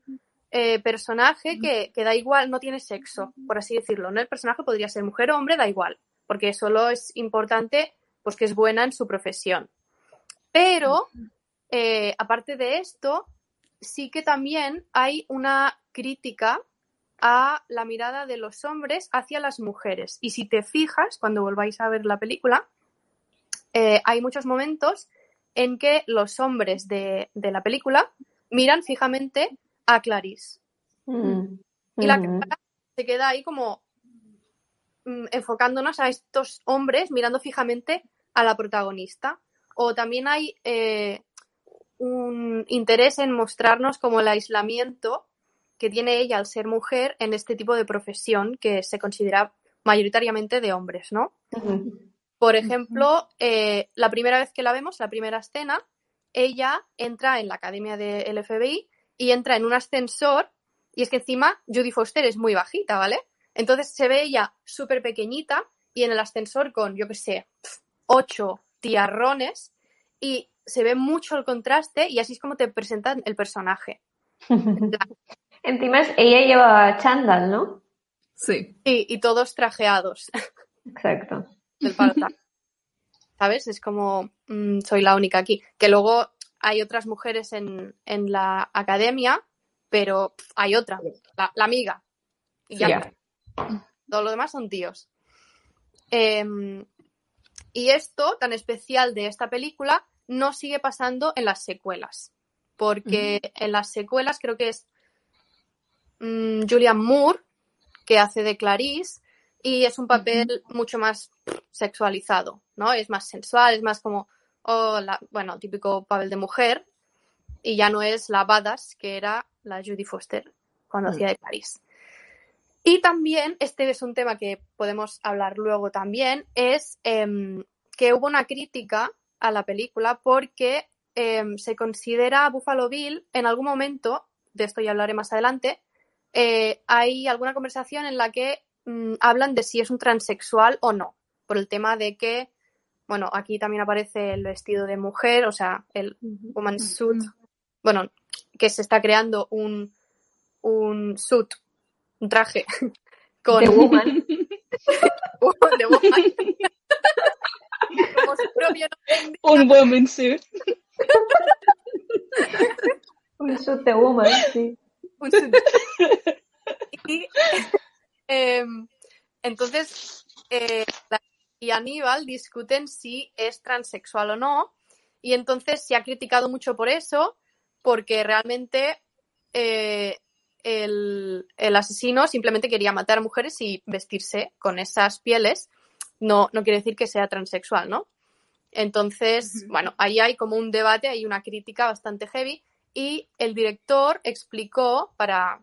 eh, personaje que, da igual, no tiene sexo, por así decirlo. ¿no? El personaje podría ser mujer o hombre, da igual, porque solo es importante pues que es buena en su profesión. Pero, eh, aparte de esto, sí que también hay una crítica a la mirada de los hombres hacia las mujeres. Y si te fijas, cuando volváis a ver la película, eh, hay muchos momentos en que los hombres de, de la película miran fijamente a Clarice. Mm. Y la se queda ahí como mm, enfocándonos a estos hombres mirando fijamente a la protagonista. O también hay eh, un interés en mostrarnos como el aislamiento que tiene ella al ser mujer en este tipo de profesión que se considera mayoritariamente de hombres, ¿no? Ujú. Por ejemplo, eh, la primera vez que la vemos, la primera escena, ella entra en la academia del FBI y entra en un ascensor y es que encima Judy Foster es muy bajita, ¿vale? Entonces se ve ella súper pequeñita y en el ascensor con, yo qué sé, ocho tiarrones y se ve mucho el contraste y así es como te presentan el personaje. Encima es- ella lleva chándal, ¿no? Sí. Y, y todos trajeados Exacto. Del. ¿Sabes? Es como, mm, soy la única aquí. Que luego hay otras mujeres en, en la academia, pero hay otra, la, la amiga. Y ya, Ya. todo lo demás son tíos. Em, y esto tan especial de esta película no sigue pasando en las secuelas. Porque en las secuelas creo que es mm, Julian Moore que hace de Clarice y es un papel mucho más sexualizado, ¿no? Es más sensual, es más como, oh, la- bueno, típico papel de mujer y ya no es la badass que era la Judy Foster cuando Mm. hacía de Clarice. Y también, este es un tema que podemos hablar luego también, es em, que hubo una crítica a la película porque em, se considera Buffalo Bill en algún momento, de esto ya hablaré más adelante, eh, hay alguna conversación en la que mm, hablan de si es un transexual o no, por el tema de que, bueno, aquí también aparece el vestido de mujer, o sea, el woman suit, bueno, que se está creando un, un suit, un traje con The Woman. de woman. Como su propio nombre Un woman suit. Un suit de woman, sí. un suit. Y em, entonces eh, y Aníbal discuten si es transexual o no, y entonces se ha criticado mucho por eso, porque realmente eh, el, el asesino simplemente quería matar mujeres y vestirse con esas pieles. No, no quiere decir que sea transexual, ¿no? Entonces, bueno, ahí hay como un debate, hay una crítica bastante heavy y el director explicó para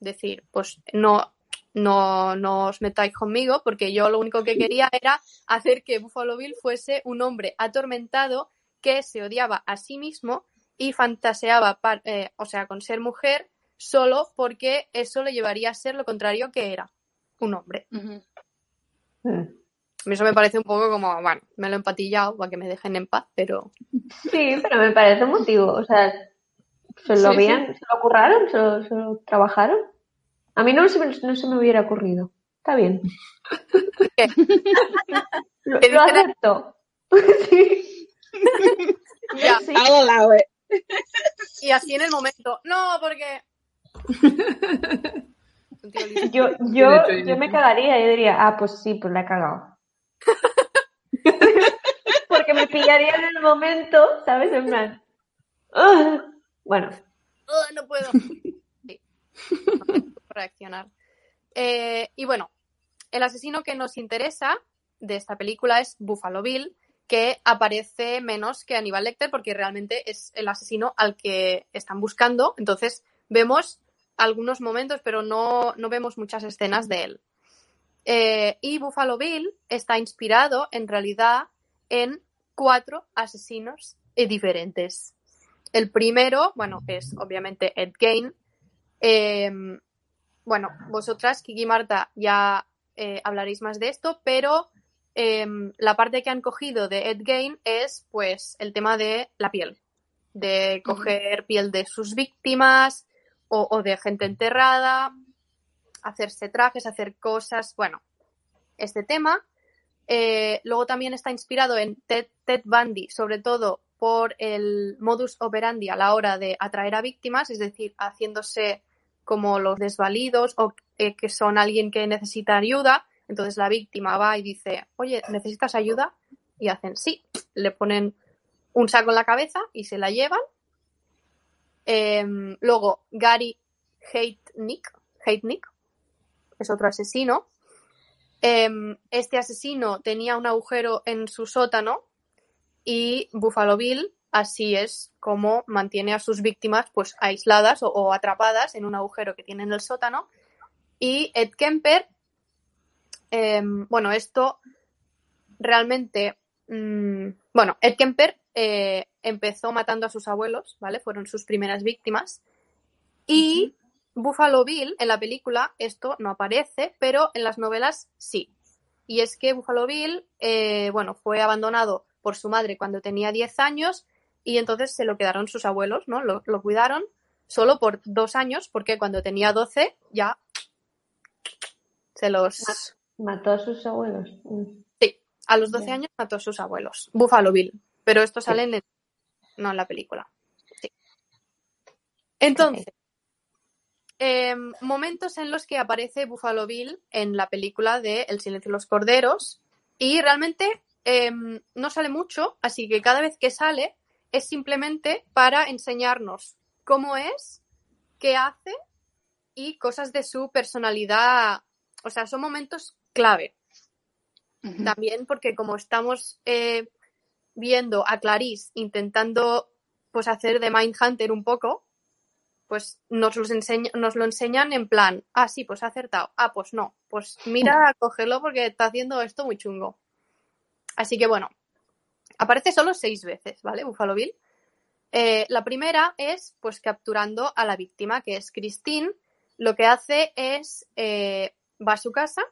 decir, pues no, no, no os metáis conmigo porque yo lo único que quería era hacer que Buffalo Bill fuese un hombre atormentado que se odiaba a sí mismo y fantaseaba, par- eh, o sea, con ser mujer solo porque eso le llevaría a ser lo contrario que era, un hombre. Ujú. Mm. A mí Eso me parece un poco como, bueno, me lo he empatillado para que me dejen en paz, pero Sí, pero me parece un motivo. O sea, ¿se lo Sí, se lo curraron? ¿Se lo, se lo trabajaron? A mí no se, me, no se me hubiera ocurrido. Está bien. ¿Qué? Lo, ¿Te lo acepto. sí. ya. Y así en el momento, no, porque... Yo, yo, me cagaría. Yo diría, ah, pues sí, pues la he cagado. Porque me pillaría en el momento, ¿sabes? En plan. "Ah". Bueno, "Ugh, no puedo. Reaccionar. Eh, y bueno, el asesino que nos interesa de esta película es Buffalo Bill, que aparece menos que Aníbal Lecter porque realmente es el asesino al que están buscando. Entonces vemos algunos momentos, pero no, no vemos muchas escenas de él. Eh, y Buffalo Bill está inspirado en realidad en cuatro asesinos diferentes. El primero, bueno, es obviamente Ed Gein. Eh, bueno, vosotras, Kiki y Marta, ya eh, hablaréis más de esto, pero eh, la parte que han cogido de Ed Gein es pues el tema de la piel, de coger piel de sus víctimas o, o de gente enterrada, hacerse trajes, hacer cosas, bueno, este tema. Eh, luego también está inspirado en Ted, Ted Bundy, sobre todo por el modus operandi a la hora de atraer a víctimas, es decir, haciéndose como los desvalidos o eh, que son alguien que necesita ayuda. Entonces la víctima va y dice, oye, ¿necesitas ayuda? Y hacen sí, le ponen un saco en la cabeza y se la llevan. Em, luego Gary Heitnick, Heitnick es otro asesino. Em, este asesino tenía un agujero en su sótano y Buffalo Bill así es como mantiene a sus víctimas pues aisladas o, o atrapadas en un agujero que tiene en el sótano. Y Ed Kemper, em, bueno, esto realmente, mm, bueno, Ed Kemper eh, empezó matando a sus abuelos, ¿vale? Fueron sus primeras víctimas. Y Buffalo Bill, en la película, esto no aparece, pero en las novelas sí. Y es que Buffalo Bill, eh, bueno, fue abandonado por su madre cuando tenía 10 años y entonces se lo quedaron sus abuelos, ¿no? Lo, lo cuidaron solo por dos años porque cuando tenía 12 ya se los... Mató a sus abuelos. Mm. Sí, a los 12 Ya. años mató a sus abuelos. Buffalo Bill. Pero esto sale en el- no en la película. Sí. Entonces, em, momentos en los que aparece Buffalo Bill en la película de El silencio de los corderos y realmente em, no sale mucho, así que cada vez que sale es simplemente para enseñarnos cómo es, qué hace y cosas de su personalidad. O sea, son momentos clave. También porque como estamos eh, viendo a Clarice intentando pues hacer de Mindhunter un poco, pues nos, los enseña- nos lo enseñan en plan, ah, sí, pues ha acertado, ah, pues no, pues mira, cógelo porque está haciendo esto muy chungo. Así que bueno, aparece solo seis veces, ¿vale? Buffalo Bill. Eh, la primera es pues capturando a la víctima, que es Christine. Lo que hace es, eh, va a su casa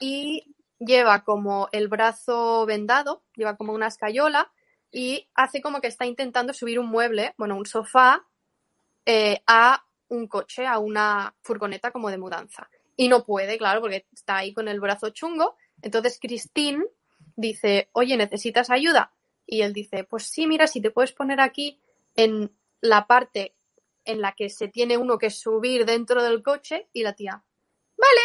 y lleva como el brazo vendado, lleva como una escayola y hace como que está intentando subir un mueble, bueno, un sofá, eh, a un coche, a una furgoneta como de mudanza. Y no puede, claro, porque está ahí con el brazo chungo. Entonces Christine dice, oye, ¿necesitas ayuda? Y él dice, pues sí, mira, si te puedes poner aquí en la parte en la que se tiene uno que subir dentro del coche y la tía, vale,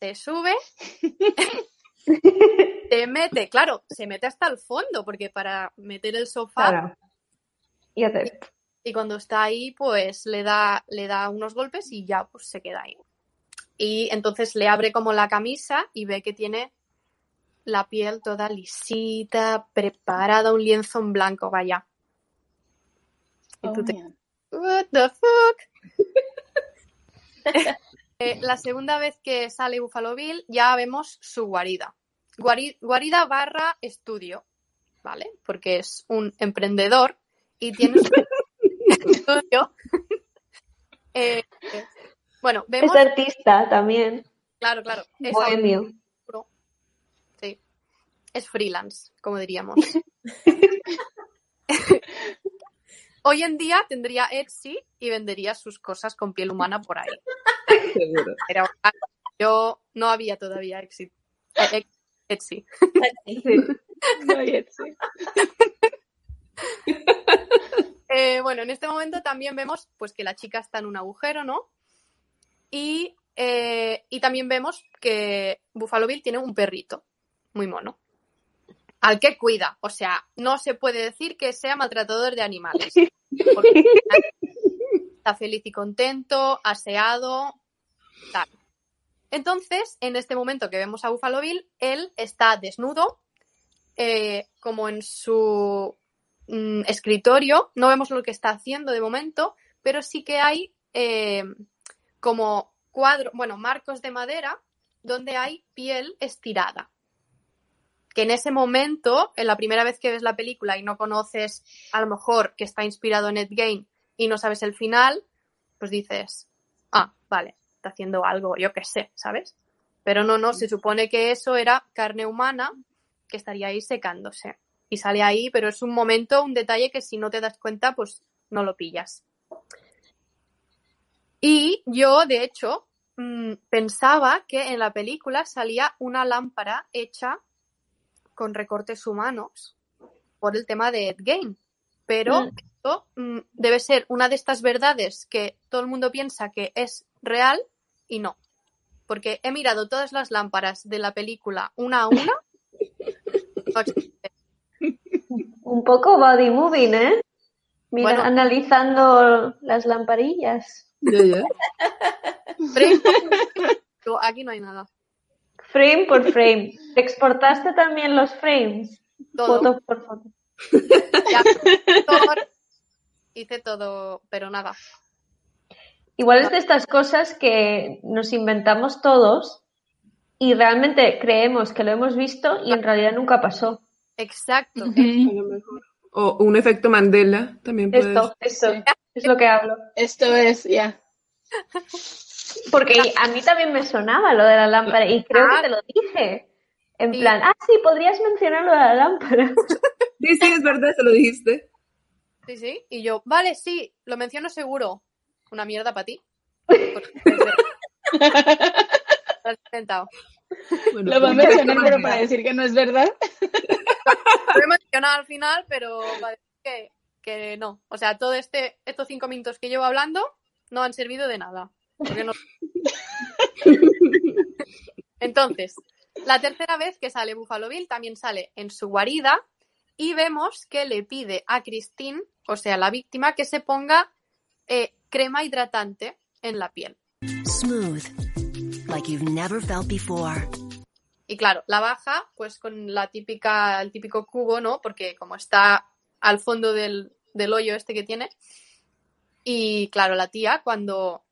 se sube, se mete, claro, se mete hasta el fondo, porque para meter el sofá Claro. Y y cuando está ahí, pues le da, le da unos golpes y ya pues se queda ahí. Y entonces le abre como la camisa y ve que tiene la piel toda lisita, preparada, un lienzo en blanco, vaya. Y Oh, tú te man. What the fuck? Eh, la segunda vez que sale Buffalo Bill ya vemos su guarida. Guari- guarida barra estudio, ¿vale? Porque es un emprendedor y tiene su estudio. Eh, eh, bueno, vemos, Es artista también. claro, claro, es Bohemio. Es freelance, como diríamos. Hoy en día tendría Etsy y vendería sus cosas con piel humana por ahí. Seguro. Pero yo no había todavía Etsy. eh, Etsy. No, y sí. Eh, bueno, en este momento también vemos pues que la chica está en un agujero, ¿no? Y, eh, y también vemos que Buffalo Bill tiene un perrito muy mono. Al que cuida. O sea, no se puede decir que sea maltratador de animales. Porque está feliz y contento, aseado, tal. Entonces, en este momento que vemos a Buffalo Bill, él está desnudo, eh, como en su mm, escritorio. No vemos lo que está haciendo de momento, pero sí que hay eh, como cuadros, bueno, marcos de madera donde hay piel estirada. Que en ese momento, en la primera vez que ves la película y no conoces a lo mejor que está inspirado en Ed y no sabes el final, pues dices, ah, vale, está haciendo algo, yo qué sé, ¿sabes? Pero no, no, se supone que eso era carne humana que estaría ahí secándose. Y sale ahí, pero es un momento, un detalle que si no te das cuenta, pues no lo pillas. Y yo, de hecho, mm, pensaba que en la película salía una lámpara hecha con recortes humanos. por el tema de Ed Gein. Pero Mm. esto mm, debe ser una de estas verdades que todo el mundo piensa que es real y no. Porque he mirado todas las lámparas de la película una a una. Un poco body moving, ¿eh? Mira, Bueno. analizando las lamparillas. Frame- Pero Aquí no hay nada. Frame por frame. ¿Te exportaste también los frames? Todo. Foto por foto. Ya, todo- hice todo, pero nada. Igual es de estas cosas que nos inventamos todos y realmente creemos que lo hemos visto y en realidad nunca pasó. Exacto. O un efecto Mandela también puede Esto, esto, Sí. es lo que hablo. Esto es, ya. Porque a mí también me sonaba lo de la lámpara y creo Ah. que te lo dije. En Sí. plan, ah, sí, podrías mencionar lo de la lámpara. Sí, sí, es verdad, se lo dijiste. Sí, sí. Y yo, vale, sí, lo menciono seguro. Una mierda para ti. Lo has intentado. Bueno, Lo va a un mencionar, pero para decir que no es verdad. Lo he mencionado al final, pero para decir que, que no. O sea, todo este, estos cinco minutos que llevo hablando no han servido de nada. No- Entonces, la tercera vez que sale Buffalo Bill también sale en su guarida y vemos que le pide a Christine, o sea, la víctima, que se ponga eh, crema hidratante en la piel. Smooth, like you've never felt before. Y claro, la baja, pues con la típica, el típico cubo, ¿no? Porque como está al fondo del, del hoyo este que tiene. Y claro, la tía, cuando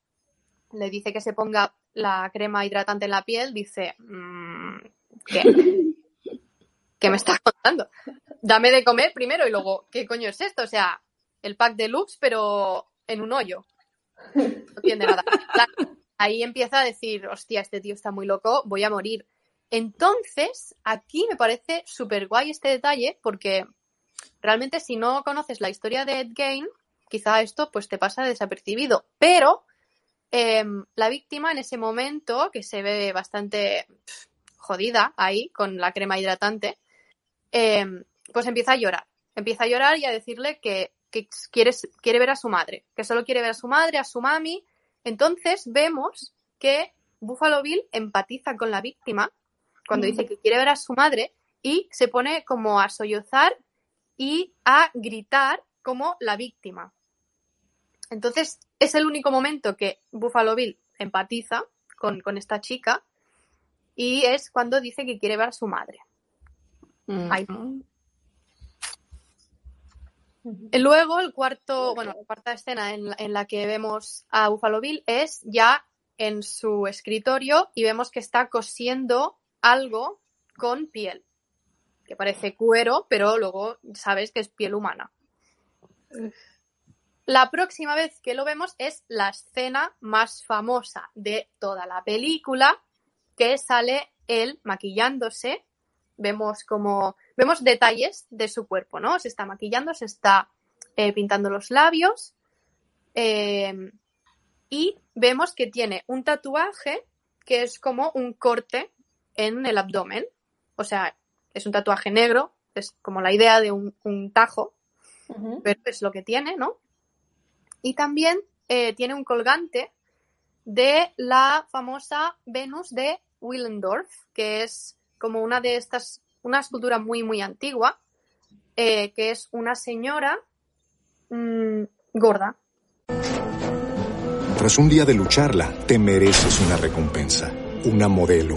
le dice que se ponga la crema hidratante en la piel, dice, "Mm, ¿qué? ¿Qué me estás contando? Dame de comer primero y luego, ¿qué coño es esto? O sea, el pack deluxe, pero en un hoyo. No entiende nada. Claro, ahí empieza a decir, hostia, este tío está muy loco, voy a morir. Entonces, aquí me parece súper guay este detalle porque realmente si no conoces la historia de Ed Gein, quizá esto pues te pasa desapercibido. Pero em, la víctima en ese momento, que se ve bastante jodida ahí con la crema hidratante, em, pues empieza a llorar. Empieza a llorar y a decirle que, que quiere, quiere ver a su madre, que solo quiere ver a su madre, a su mami. Entonces vemos que Buffalo Bill empatiza con la víctima cuando dice que quiere ver a su madre y se pone como a sollozar y a gritar como la víctima. Entonces es el único momento que Buffalo Bill empatiza con, con esta chica y es cuando dice que quiere ver a su madre. Ahí. Luego, el cuarto, bueno, la cuarta escena en la, en la que vemos a Buffalo Bill es ya en su escritorio y vemos que está cosiendo algo con piel, que parece cuero, pero luego sabes que es piel humana. La próxima vez que lo vemos es la escena más famosa de toda la película, que sale él maquillándose. Vemos como vemos detalles de su cuerpo, ¿no? Se está maquillando, se está eh, pintando los labios eh, y vemos que tiene un tatuaje que es como un corte en el abdomen. O sea, es un tatuaje negro, es como la idea de un, un tajo, pero es lo que tiene, ¿no? Y también eh, tiene un colgante de la famosa Venus de Willendorf, que es como una de estas, una escultura muy, muy antigua, eh, que es una señora mmm, gorda. Tras un día de lucharla, te mereces una recompensa, una modelo,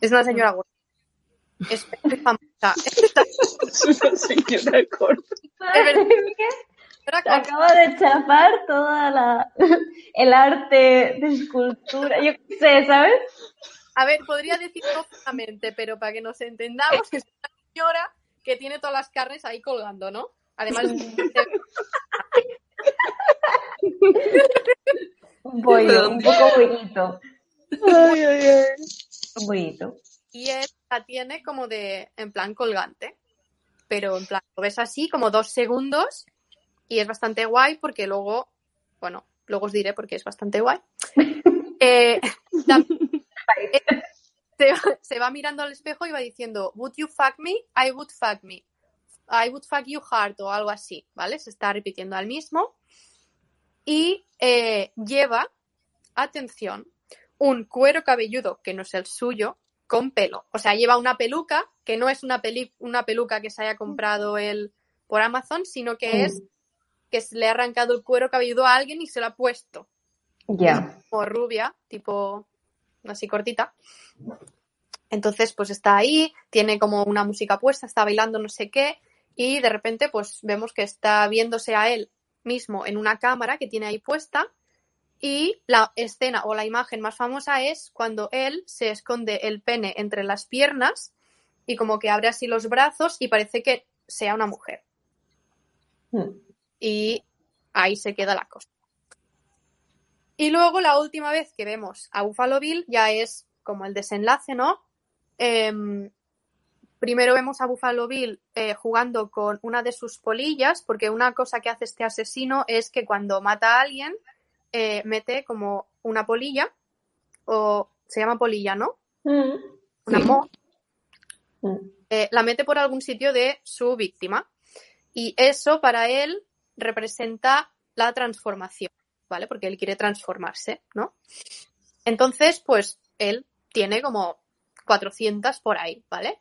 Es una señora gorda. Es famosa. Es una señora gorda. Acaba de chafar toda la el arte de escultura. Yo qué sé, ¿sabes? A ver, podría decir profundamente, pero para que nos entendamos, es una señora que tiene todas las carnes ahí colgando, ¿no? Además, Un bollo, un poco bollito. Ay, ay, ay. Un bollito. y él la tiene como de, en plan colgante. Pero en plan, lo ves así como dos segundos y es bastante guay porque luego, bueno, luego os diré porque es bastante guay. Eh, la- se, va- se va mirando al espejo y va diciendo, would you fuck me? I would fuck me. I would fuck you hard o algo así, ¿vale? Se está repitiendo al mismo. Y eh, lleva, atención, un cuero cabelludo que no es el suyo, con pelo. O sea, lleva una peluca que no es una, peli- una peluca que se haya comprado él por Amazon, sino que es que se le ha arrancado el cuero cabelludo a alguien y se lo ha puesto. Ya. Como rubia, tipo así cortita. Entonces, pues está ahí, tiene como una música puesta, está bailando no sé qué, y de repente, pues vemos que está viéndose a él mismo en una cámara que tiene ahí puesta. Y la escena o la imagen más famosa es cuando él se esconde el pene entre las piernas y como que abre así los brazos y parece que sea una mujer. Mm. Y ahí se queda la cosa. Y luego la última vez que vemos a Buffalo Bill ya es como el desenlace, ¿no? Em, primero vemos a Buffalo Bill eh, jugando con una de sus polillas, porque una cosa que hace este asesino es que cuando mata a alguien, eh, mete como una polilla, o se llama polilla, ¿no? Mm. Una mo, Mm. eh, la mete por algún sitio de su víctima. Y eso para él representa la transformación, ¿vale? Porque él quiere transformarse, ¿no? Entonces, pues él tiene como 400 por ahí, ¿vale?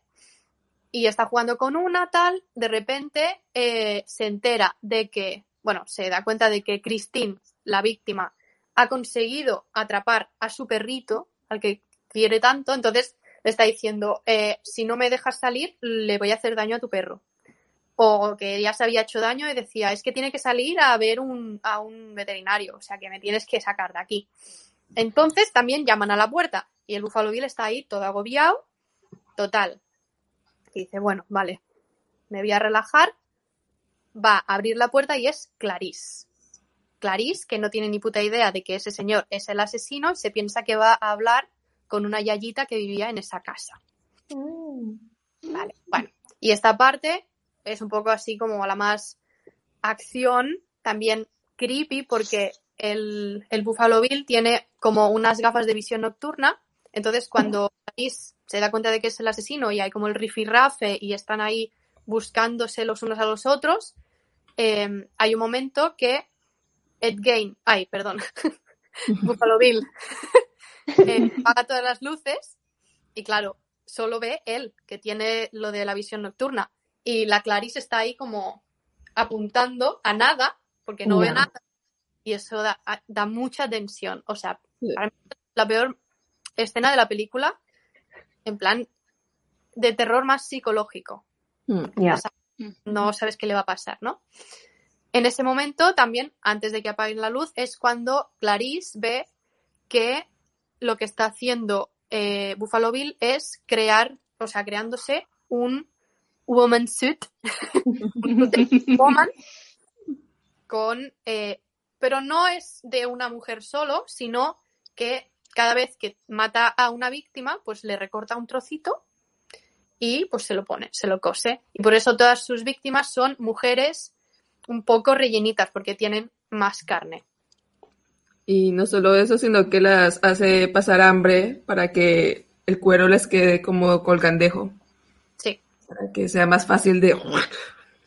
Y está jugando con una tal, de repente eh, se entera de que, bueno, se da cuenta de que Christine, la víctima, ha conseguido atrapar a su perrito, al que quiere tanto, entonces le está diciendo, eh, si no me dejas salir, le voy a hacer daño a tu perro. O que ya se había hecho daño y decía, es que tiene que salir a ver a un veterinario, o sea que me tienes que sacar de aquí. Entonces también llaman a la puerta y el Buffalo Bill está ahí todo agobiado, total. Y dice, bueno, vale, me voy a relajar, va a abrir la puerta y es Clarice. Clarice, que no tiene ni puta idea de que ese señor es el asesino, y se piensa que va a hablar con una yayita que vivía en esa casa. Vale, bueno. Y esta parte es un poco así como la más acción, también creepy, porque el, el Buffalo Bill tiene como unas gafas de visión nocturna. Entonces, cuando Clarice se da cuenta de que es el asesino y hay como el rifirrafe y están ahí buscándose los unos a los otros, eh, hay un momento que Ed Gain, ay, perdón, Buffalo Bill, eh, apaga todas las luces y claro, solo ve él, que tiene lo de la visión nocturna. Y la Clarice está ahí como apuntando a nada, porque no ve Ya. nada. Y eso da, mucha tensión. O sea, para mí la peor escena de la película, en plan de terror más psicológico. Mm. O sea, no sabes qué le va a pasar, ¿no? En ese momento, también, antes de que apaguen la luz, es cuando Clarice ve que lo que está haciendo eh, Buffalo Bill es crear, o sea, creándose un woman suit, un woman, con, eh, pero no es de una mujer solo, sino que cada vez que mata a una víctima, pues le recorta un trocito y pues se lo pone, se lo cose. Y por eso todas sus víctimas son mujeres un poco rellenitas, porque tienen más carne. Y no solo eso, sino que las hace pasar hambre para que el cuero les quede como colgandejo, Sí. para que sea más fácil de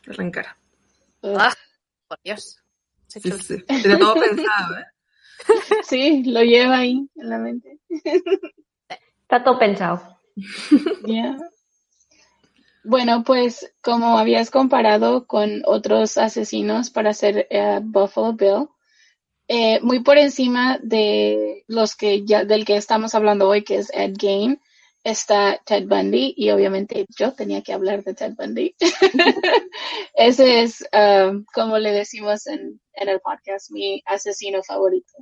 arrancar. Ah, por Dios. Se Sí, sí. Tiene todo pensado, ¿eh? Sí, lo lleva ahí en la mente. Está todo pensado. Ya. Bueno, pues como habías comparado con otros asesinos para hacer eh, Buffalo Bill, Eh, muy por encima de los que ya, del que estamos hablando hoy, que es Ed Gain, está Ted Bundy, y obviamente yo tenía que hablar de Ted Bundy. Ese es, um, como le decimos en, en, el podcast, mi asesino favorito.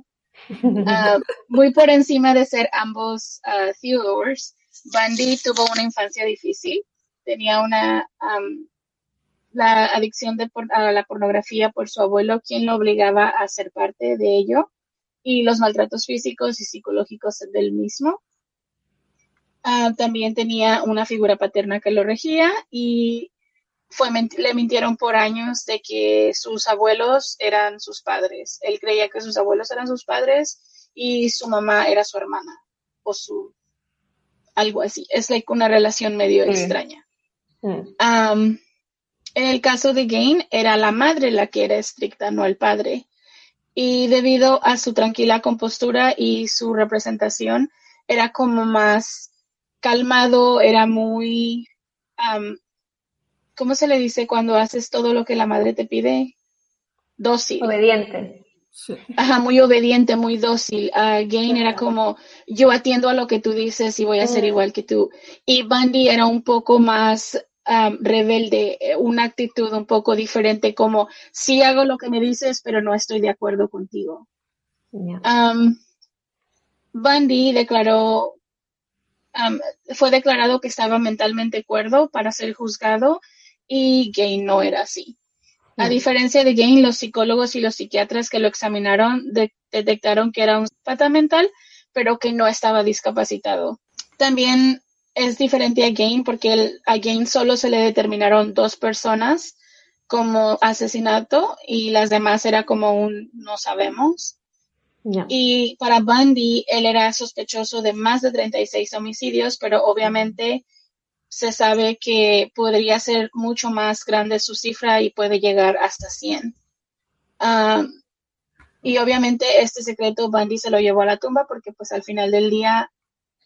Uh, muy por encima de ser ambos uh, Bundy tuvo una infancia difícil. Tenía una um, la adicción de a la pornografía por su abuelo, quien lo obligaba a ser parte de ello, y los maltratos físicos y psicológicos del mismo. Ah, también tenía una figura paterna que lo regía y fue, le mintieron por años de que sus abuelos eran sus padres. Él creía que sus abuelos eran sus padres y su mamá era su hermana o su algo así. Es like una relación medio extraña. Um, en el caso de Gain, era la madre la que era estricta, no el padre. Y debido a su tranquila compostura y su representación, era como más calmado, era muy, ¿cómo se le dice cuando haces todo lo que la madre te pide? Dócil. Obediente. Ajá, muy obediente, muy dócil. Uh, Gain era como, yo atiendo a lo que tú dices y voy a ser mm. igual que tú. Y Bundy era un poco más rebelde, eh, una actitud un poco diferente, como sí hago lo que me dices, pero no estoy de acuerdo contigo. Bundy declaró, fue declarado que estaba mentalmente cuerdo para ser juzgado y Gain no era así. A diferencia de Gain, los psicólogos y los psiquiatras que lo examinaron detectaron que era un pata mental, pero que no estaba discapacitado. También es diferente a Gain porque a Gain solo se le determinaron dos personas como asesinato y las demás era como un no sabemos. Y para Bundy, él era sospechoso de más de 36 homicidios, pero obviamente se sabe que podría ser mucho más grande su cifra y puede llegar hasta 100. Ah, y obviamente este secreto Bundy se lo llevó a la tumba porque pues al final del día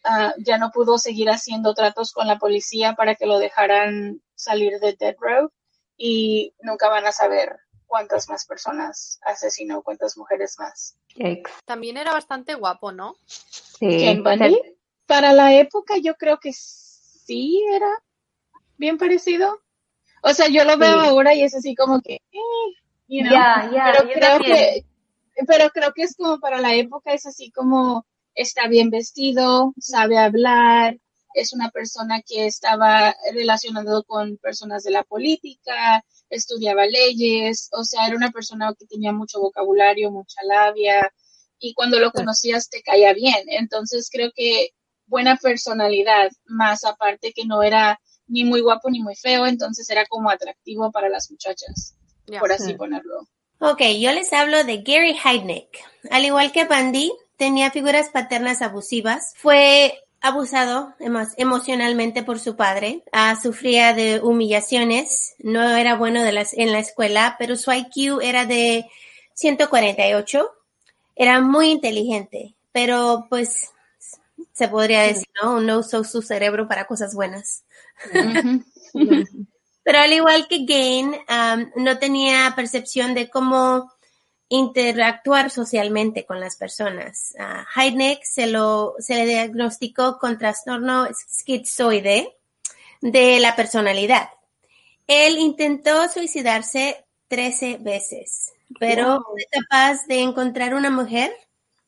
Ah, ya no pudo seguir haciendo tratos con la policía para que lo dejaran salir de Dead Row y nunca van a saber cuántas más personas asesinó, cuántas mujeres más. También era bastante guapo, ¿no? Sí. Bunny? Para la época yo creo que sí era bien parecido. O sea, yo lo veo ahora y es así como que, eh, pero creo que, pero creo que es como para la época es así como está bien vestido, sabe hablar, es una persona que estaba relacionado con personas de la política, estudiaba leyes, o sea, era una persona que tenía mucho vocabulario, mucha labia, y cuando lo conocías te caía bien. Entonces creo que buena personalidad, más aparte que no era ni muy guapo ni muy feo, entonces era como atractivo para las muchachas, por así ponerlo. Ok, yo les hablo de Gary Heidnick. Al igual que Bandy, tenía figuras paternas abusivas, fue abusado emocionalmente por su padre, ah, sufría de humillaciones, no era bueno de las, en la escuela, pero su IQ era de 148, era muy inteligente, pero pues se podría decir, ¿no? No usó su cerebro para cosas buenas. pero al igual que Gain, no tenía percepción de cómo interactuar socialmente con las personas. Heidneck se, lo, se le diagnosticó con trastorno esquizoide de la personalidad. Él intentó suicidarse 13 veces, pero fue capaz de encontrar una mujer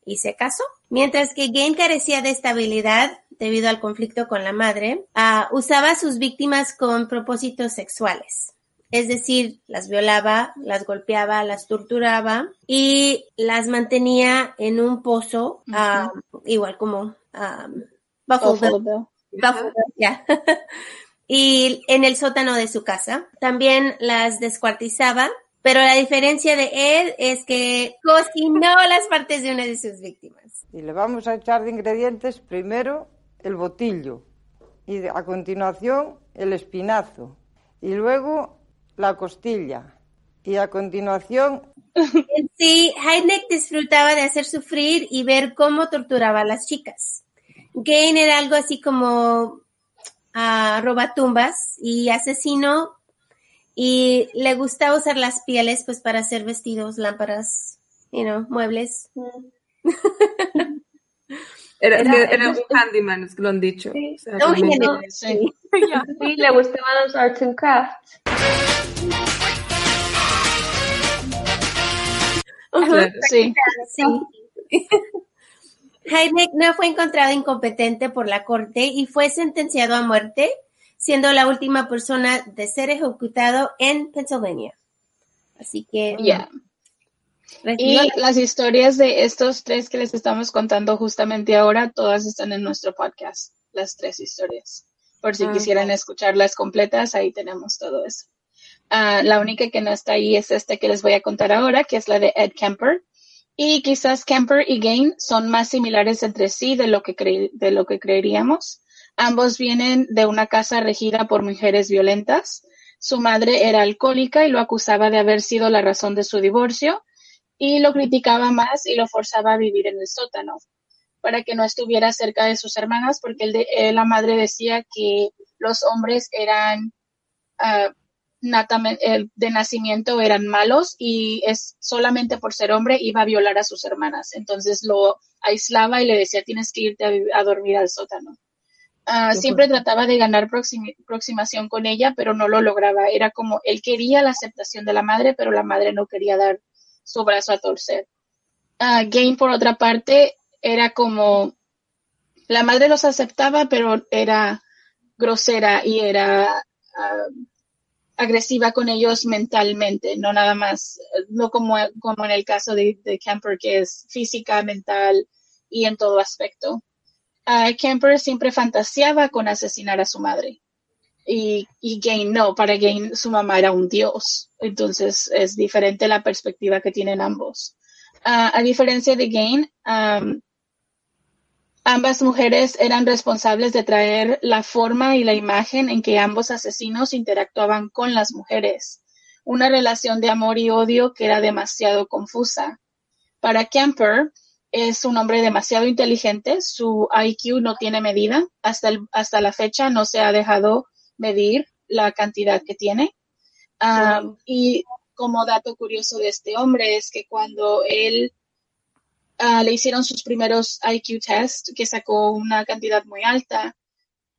y se casó. Mientras que Gain carecía de estabilidad debido al conflicto con la madre, uh, usaba a sus víctimas con propósitos sexuales es decir, las violaba, las golpeaba, las torturaba y las mantenía en un pozo, ah, igual como um, Buffalo, y en el sótano de su casa. También las descuartizaba, pero la diferencia de él es que cocinó las partes de una de sus víctimas. Y le vamos a echar de ingredientes primero el botillo y a continuación el espinazo. Y luego la costilla. Y a continuación. Sí, Heidneck disfrutaba de hacer sufrir y ver cómo torturaba a las chicas. Gain era algo así como a roba tumbas y asesino y le gustaba usar las pieles pues para hacer vestidos, lámparas you know, muebles. Era, Era- era, un handyman, es que lo han dicho. O sea. Sí. Sí, le gustaban los arts and crafts. Claro. Sí. Sí. Heineck no fue encontrado incompetente por la corte y fue sentenciado a muerte, siendo la última persona de ser ejecutado en Pennsylvania. Así que Ya. recibió Y las historias de estos tres que les estamos contando justamente ahora, todas están en nuestro podcast, las tres historias. Por si Ah. quisieran escucharlas completas, ahí tenemos todo eso. Ah, la única que no está ahí es esta que les voy a contar ahora, que es la de Ed Kemper. Y quizás Kemper y Gain son más similares entre sí de lo que, de lo que creeríamos. Ambos vienen de una casa regida por mujeres violentas. Su madre era alcohólica y lo acusaba de haber sido la razón de su divorcio y lo criticaba más y lo forzaba a vivir en el sótano para que no estuviera cerca de sus hermanas porque eh, la madre decía que los hombres eran eh, de nacimiento eran malos y es solamente por ser hombre iba a violar a sus hermanas. Entonces lo aislaba y le decía tienes que irte a, dormir al sótano Ah, siempre trataba de ganar aproximación con ella pero no lo lograba. Era como él quería la aceptación de la madre pero la madre no quería dar su brazo a torcer. Ah, Gain, por otra parte, era como la madre los aceptaba, pero era grosera y era ah, agresiva con ellos mentalmente, no nada más, no como, como en el caso de, de Kemper, que es física, mental y en todo aspecto. Ah, Kemper siempre fantaseaba con asesinar a su madre. Y, y Gain no, para Gain su mamá era un dios. Entonces es diferente la perspectiva que tienen ambos. Ah, a diferencia de Gain, ambas mujeres eran responsables de traer la forma y la imagen en que ambos asesinos interactuaban con las mujeres. Una relación de amor y odio que era demasiado confusa. Para Kemper, es un hombre demasiado inteligente, su IQ no tiene medida, hasta, el- hasta la fecha no se ha dejado medir la cantidad que tiene. Um, y como dato curioso de este hombre es que cuando él ah, le hicieron sus primeros IQ test, que sacó una cantidad muy alta,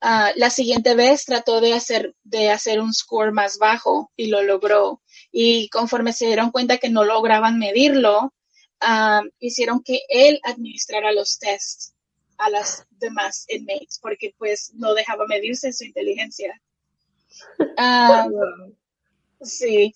ah, la siguiente vez trató de hacer, de hacer un score más bajo y lo logró. Y conforme se dieron cuenta que no lograban medirlo, ah, hicieron que él administrara los tests a las demás inmates, porque pues no dejaba medirse su inteligencia. Sí.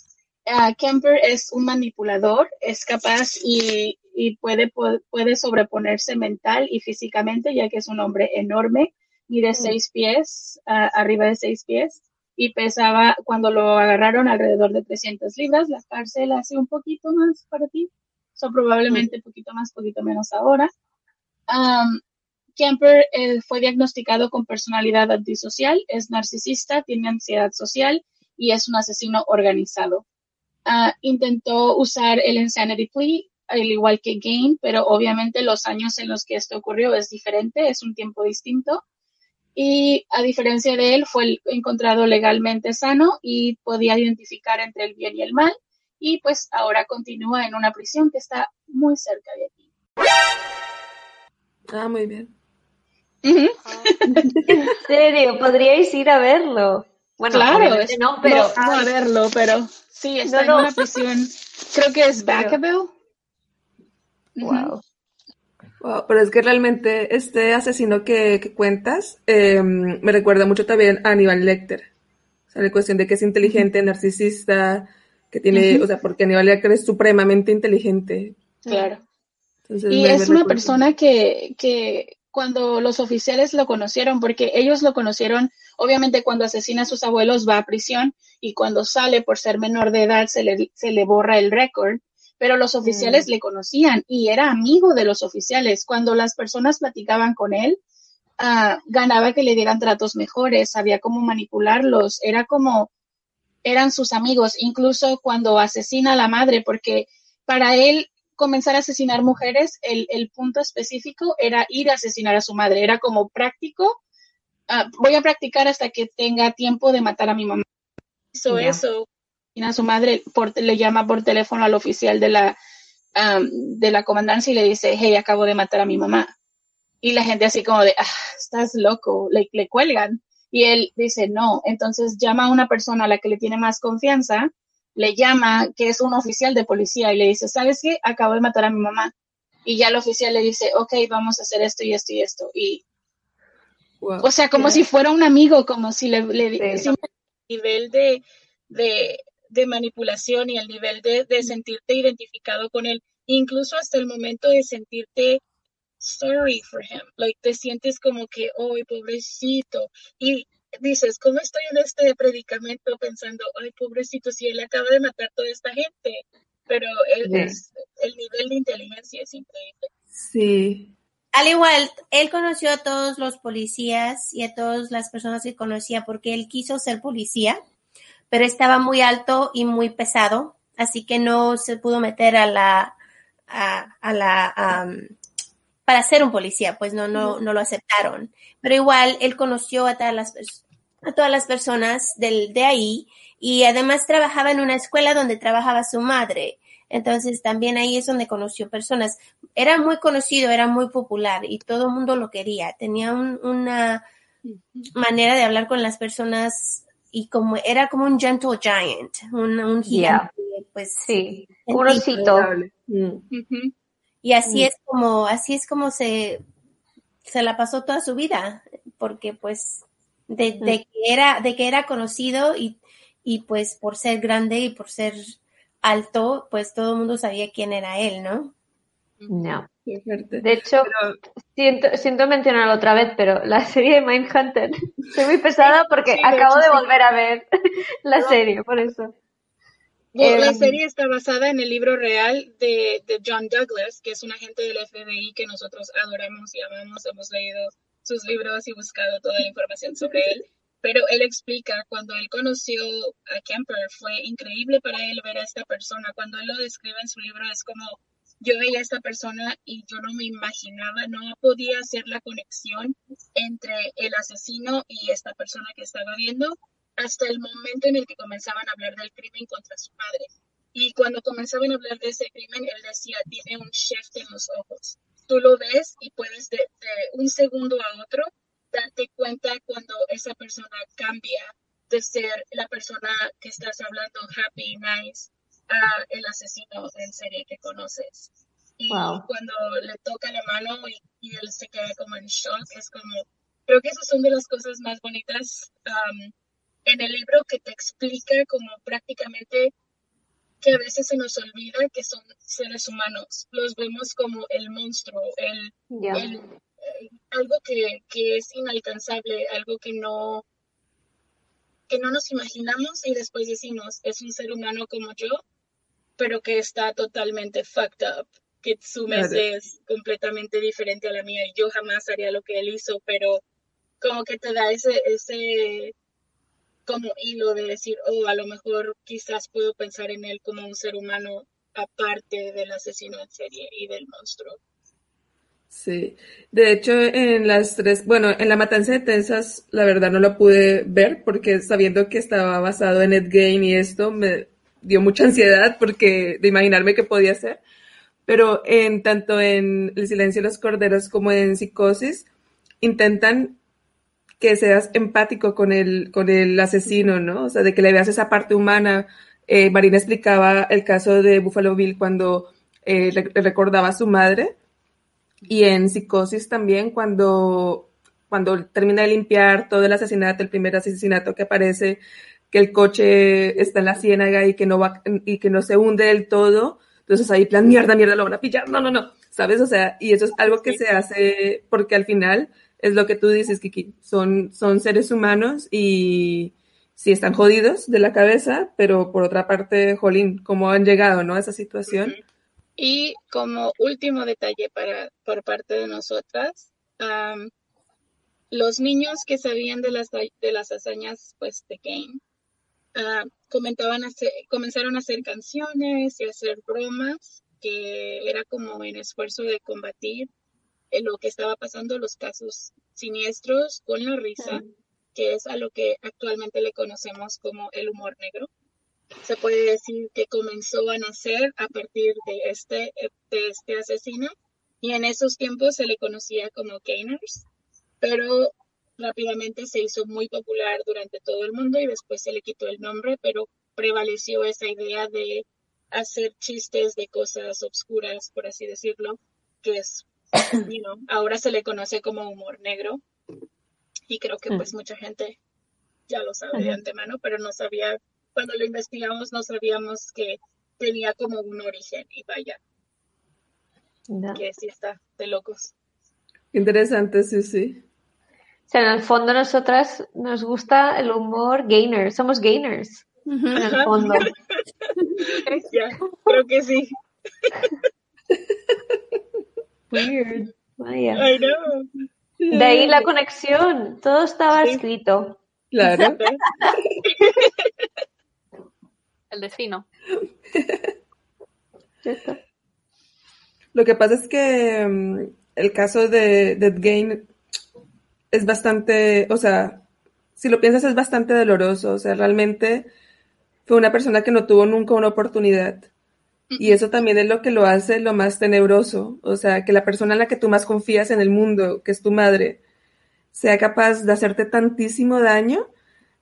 Kemper es un manipulador, es capaz y, y puede, pu- puede sobreponerse mental y físicamente, ya que es un hombre enorme, mide seis pies, arriba de seis pies, y pesaba, cuando lo agarraron, alrededor de 300 libras. La cárcel hace un poquito más para ti, so, probablemente un poquito más, poquito menos ahora. Am, Kemper eh, fue diagnosticado con personalidad antisocial, es narcisista, tiene ansiedad social y es un asesino organizado. Ah, intentó usar el insanity plea, al igual que Gain, pero obviamente los años en los que esto ocurrió es diferente, es un tiempo distinto. Y a diferencia de él, fue encontrado legalmente sano y podía identificar entre el bien y el mal. Y pues ahora continúa en una prisión que está muy cerca de aquí. Ah, muy bien. En serio, podríais ir a verlo. Bueno, claro, es- no, pero no, no a verlo, pero sí, está No, en no. una prisión, creo que es Vacaville. Wow. Wow, pero es que realmente este asesino que, que cuentas eh, me recuerda mucho también a Aníbal Lecter. O sea, la cuestión de que es inteligente, narcisista, que tiene, o sea, porque Aníbal Lecter es supremamente inteligente. Claro. Entonces, Y me- me es una persona que, que cuando los oficiales lo conocieron, porque ellos lo conocieron, obviamente cuando asesina a sus abuelos va a prisión y cuando sale por ser menor de edad se le, se le borra el récord, pero los oficiales le conocían y era amigo de los oficiales. Cuando las personas platicaban con él, ah, ganaba que le dieran tratos mejores, sabía cómo manipularlos, era como, eran sus amigos, incluso cuando asesina a la madre, porque para él comenzar a asesinar mujeres, el, el punto específico era ir a asesinar a su madre, era como práctico, ah, voy a practicar hasta que tenga tiempo de matar a mi mamá. Hizo eso, a su madre por, le llama por teléfono al oficial de la, de la comandancia y le dice, hey, acabo de matar a mi mamá. Y la gente así como de, ah, estás loco, le, le cuelgan. Y él dice, no, entonces llama a una persona a la que le tiene más confianza, le llama, que es un oficial de policía, y le dice, ¿sabes qué? Acabo de matar a mi mamá. Y ya el oficial le dice, ok, vamos a hacer esto y esto y esto. Y, o sea, como si fuera un amigo, como si le, le el nivel de, de, de manipulación y el nivel de, de sentirte identificado con él, incluso hasta el momento de sentirte sorry for him, like te sientes como que, oh, pobrecito, y dices, ¿cómo estoy en este predicamento pensando, ay, pobrecito, si él acaba de matar toda esta gente? Pero el, el nivel de inteligencia es increíble. Sí. Al igual, él conoció a todos los policías y a todas las personas que conocía porque él quiso ser policía pero estaba muy alto y muy pesado, así que no se pudo meter a la, a, la, para ser un policía, pues no, no, no lo aceptaron. Pero igual él conoció a todas las, a todas las personas del, de ahí y además trabajaba en una escuela donde trabajaba su madre. Entonces también ahí es donde conoció personas. Era muy conocido, era muy popular y todo el mundo lo quería. Tenía una manera de hablar con las personas y como era como un gentle giant, un, gigante, pues sí, un osito. Mm. Y así mm. es como, así es como se, se la pasó toda su vida, porque pues de, mm. de que era, de que era conocido y, y pues por ser grande y por ser alto, pues todo el mundo sabía quién era él, ¿no? No. De hecho, siento, siento mencionarlo otra vez, pero la serie de Mindhunter, estoy muy pesada porque acabo de, volver a ver la serie, por eso. la em, serie está basada en el libro real de, de, John Douglas, que es un agente del FBI que nosotros adoramos y amamos, hemos leído sus libros y buscado toda la información sobre él. Pero él explica, cuando él conoció a Kemper, fue increíble para él ver a esta persona. Cuando él lo describe en su libro, es como yo veía a esta persona y yo no me imaginaba, no podía hacer la conexión entre el asesino y esta persona que estaba viendo hasta el momento en el que comenzaban a hablar del crimen contra su padre. Y cuando comenzaban a hablar de ese crimen, él decía, tiene un shift en los ojos. Tú lo ves y puedes de, un segundo a otro darte cuenta cuando esa persona cambia de ser la persona que estás hablando happy, nice, el asesino en serie que conoces. Y cuando le toca la mano y, él se queda como en shock, es como, creo que esas son de las cosas más bonitas en el libro que te explica como prácticamente que a veces se nos olvida que son seres humanos. Los vemos como el monstruo, el, algo que, que, es inalcanzable, algo que no que no nos imaginamos y después decimos, es un ser humano como yo pero que está totalmente fucked up, que su mente es completamente diferente a la mía y yo jamás haría lo que él hizo, pero como que te da ese, ese como hilo de decir, oh, a lo mejor quizás puedo pensar en él como un ser humano aparte del asesino en serie y del monstruo. Sí, de hecho en las tres, bueno, en la matanza de Texas la verdad no lo pude ver porque sabiendo que estaba basado en Ed Gein y esto me, dio mucha ansiedad porque de imaginarme qué podía ser. Pero en tanto en El silencio de los corderos como en Psicosis intentan que seas empático con el, con el asesino, ¿no? O sea, de que le veas esa parte humana. Eh, Marina explicaba el caso de Buffalo Bill cuando eh, recordaba a su madre. Y en Psicosis también, cuando, cuando termina de limpiar todo el asesinato, el primer asesinato que aparece, que el coche está en la ciénaga y que no va, y que no se hunde del todo. Entonces ahí plan, mierda, mierda, lo van a pillar. No, no, no. ¿Sabes? O sea, y eso es algo que se hace porque al final es lo que tú dices, Kiki. Son, son seres humanos y sí están jodidos de la cabeza, pero por otra parte, jolín, cómo han llegado, ¿no? A esa situación. Y como último detalle para, por parte de nosotras, los niños que sabían de las, de las hazañas, pues, de Kane, Ah, comentaban comenzaron a hacer canciones y a hacer bromas que era como en esfuerzo de combatir lo que estaba pasando, los casos siniestros con la risa, que es a lo que actualmente le conocemos como el humor negro. se puede decir que comenzó a nacer a partir de este, de este asesino y en esos tiempos se le conocía como Gainers, pero rápidamente se hizo muy popular durante todo el mundo y después se le quitó el nombre, pero prevaleció esa idea de hacer chistes de cosas obscuras, por así decirlo, que es, you know, ahora se le conoce como humor negro y creo que pues mucha gente ya lo sabe de antemano, pero no sabía, cuando lo investigamos no sabíamos que tenía como un origen y vaya, que sí está de locos. Interesante, sí, sí. O sea, en el fondo nosotras nos gusta el humor gainer, somos gainers. En el fondo. ya, creo que sí. Weird. Vaya. I know. De ahí la conexión, todo estaba Sí. escrito. Claro. El destino. Lo que pasa es que mm, el caso de Dead Game es bastante, o sea, si lo piensas es bastante doloroso, o sea, realmente fue una persona que no tuvo nunca una oportunidad. Y eso también es lo que lo hace lo más tenebroso, o sea, que la persona en la que tú más confías en el mundo, que es tu madre, sea capaz de hacerte tantísimo daño,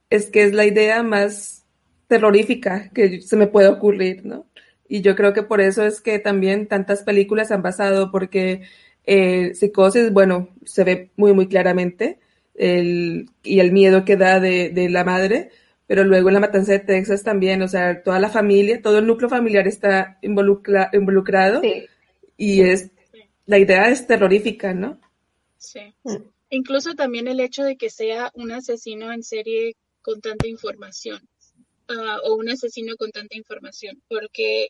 es que es la idea más terrorífica que se me puede ocurrir, ¿no? Y yo creo que por eso es que también tantas películas han basado, porque eh, psicosis, bueno, se ve muy, muy claramente, el, y el miedo que da de, de la madre, pero luego en la matanza de Texas también, o sea, toda la familia, todo el núcleo familiar está involucra- involucrado Sí. y es, la idea es terrorífica, ¿no? Sí. Mm. Incluso también el hecho de que sea un asesino en serie con tanta información ah, o un asesino con tanta información, porque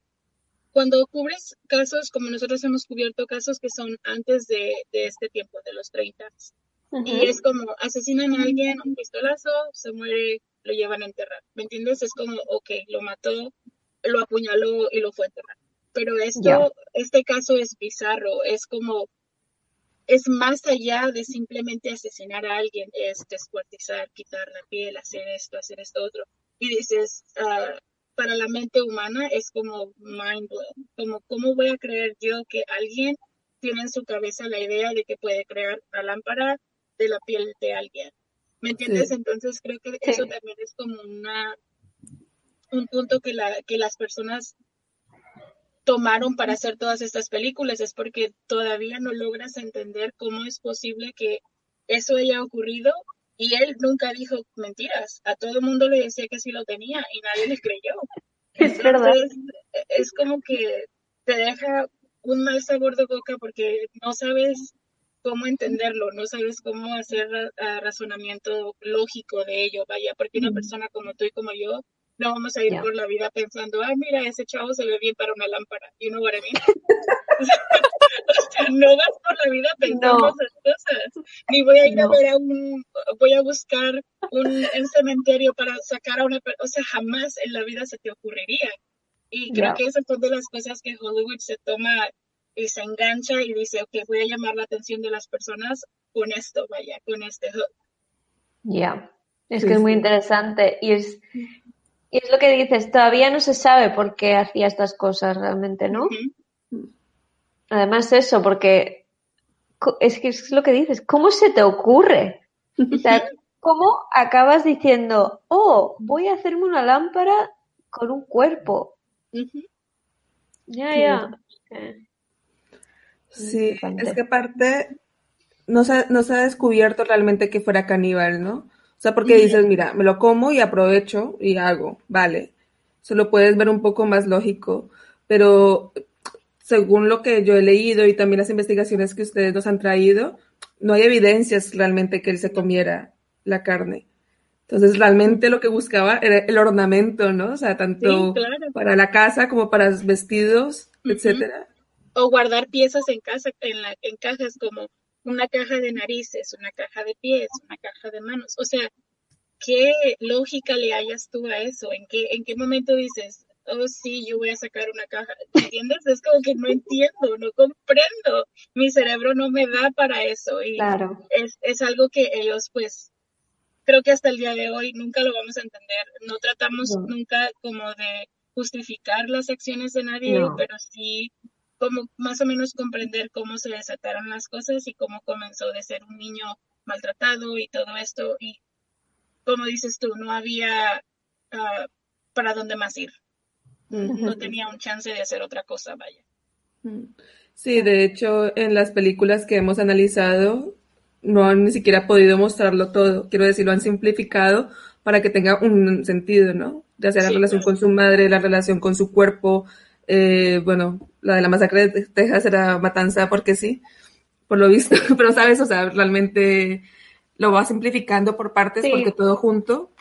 cuando cubres casos como nosotros hemos cubierto casos que son antes de, de este tiempo, de los 30, y es como asesinan a alguien, un pistolazo, se muere, lo llevan a enterrar, ¿me entiendes? Es como, ok, lo mató, lo apuñaló y lo fue a enterrar. Pero esto, Ya. este caso es bizarro, es como es más allá de simplemente asesinar a alguien, es descuartizar, quitar la piel, hacer esto, hacer esto otro. Y dices, ah, para la mente humana es como mind blown, como cómo voy a creer yo que alguien tiene en su cabeza la idea de que puede crear una lámpara de la piel de alguien. ¿Me entiendes? Sí. Entonces creo que eso Sí. también es como una un punto que la que las personas tomaron para hacer todas estas películas es porque todavía no logras entender cómo es posible que eso haya ocurrido y él nunca dijo mentiras. A todo el mundo le decía que sí lo tenía y nadie le creyó. Es verdad. Es como que te deja un mal sabor de boca porque no sabes cómo entenderlo, no sabes cómo hacer ra- razonamiento lógico de ello, vaya, porque una persona como tú y como yo no vamos a ir Ya. por la vida pensando, ah, mira, ese chavo se ve bien para una lámpara, you know what I mean? o sea, no vas por la vida pensando No. esas cosas, ni voy a ir a No. ver a un, voy a buscar un, un cementerio para sacar a una persona, o sea, jamás en la vida se te ocurriría. Y creo Ya. que esas son de las cosas que Hollywood se toma y se engancha y dice, ok, voy a llamar la atención de las personas con esto, vaya, con este hook. Ya, es Sí, que es muy sí. interesante y es, y es lo que dices, todavía no se sabe por qué hacía estas cosas realmente, ¿no? Además eso, porque es que es lo que dices, ¿cómo se te ocurre? O sea, ¿cómo acabas diciendo, oh, voy a hacerme una lámpara con un cuerpo? Ya, ya. Sí, es que aparte no se, no se ha descubierto realmente que fuera caníbal, ¿no? O sea, porque dices, mira, me lo como y aprovecho y hago, vale. Eso lo puedes ver un poco más lógico, pero según lo que yo he leído y también las investigaciones que ustedes nos han traído, no hay evidencias realmente que él se comiera la carne. Entonces, realmente lo que buscaba era el ornamento, ¿no? O sea, tanto Sí, claro. para la casa como para los vestidos, Ujú. etcétera. O guardar piezas en casa, en, la, en cajas como una caja de narices, una caja de pies, una caja de manos. O sea, ¿qué lógica le hayas tú a eso? ¿En qué, en qué momento dices, oh sí, yo voy a sacar una caja? ¿Entiendes? Es como que no entiendo, no comprendo. Mi cerebro no me da para eso. Y Claro. es, es algo que ellos pues creo que hasta el día de hoy nunca lo vamos a entender. No tratamos nunca como de justificar las acciones de nadie, pero sí como más o menos comprender cómo se desataron las cosas y cómo comenzó de ser un niño maltratado y todo esto. Y como dices tú, no había ah, para dónde más ir. No tenía un chance de hacer otra cosa, vaya. Sí, de hecho, en las películas que hemos analizado, no han ni siquiera podido mostrarlo todo. Quiero decir, lo han simplificado para que tenga un sentido, ¿no? Ya sea la relación con su madre, la relación con su cuerpo, eh, bueno, la de la masacre de Texas era matanza porque sí, por lo visto, pero sabes, o sea, realmente lo va simplificando por partes porque todo junto.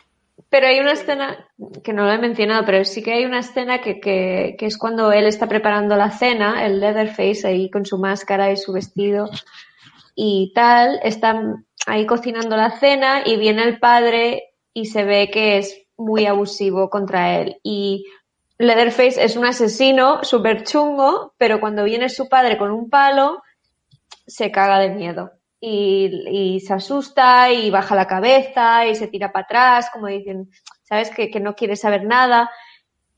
Pero hay una escena que no lo he mencionado, pero sí que hay una escena que, que, que es cuando él está preparando la cena, el Leatherface ahí con su máscara y su vestido y tal, están ahí cocinando la cena y viene el padre y se ve que es muy abusivo contra él. Y Leatherface es un asesino súper chungo, pero cuando viene su padre con un palo, se caga de miedo. Y, se asusta y baja la cabeza y se tira para atrás, como dicen, ¿sabes? Que, que, no quiere saber nada.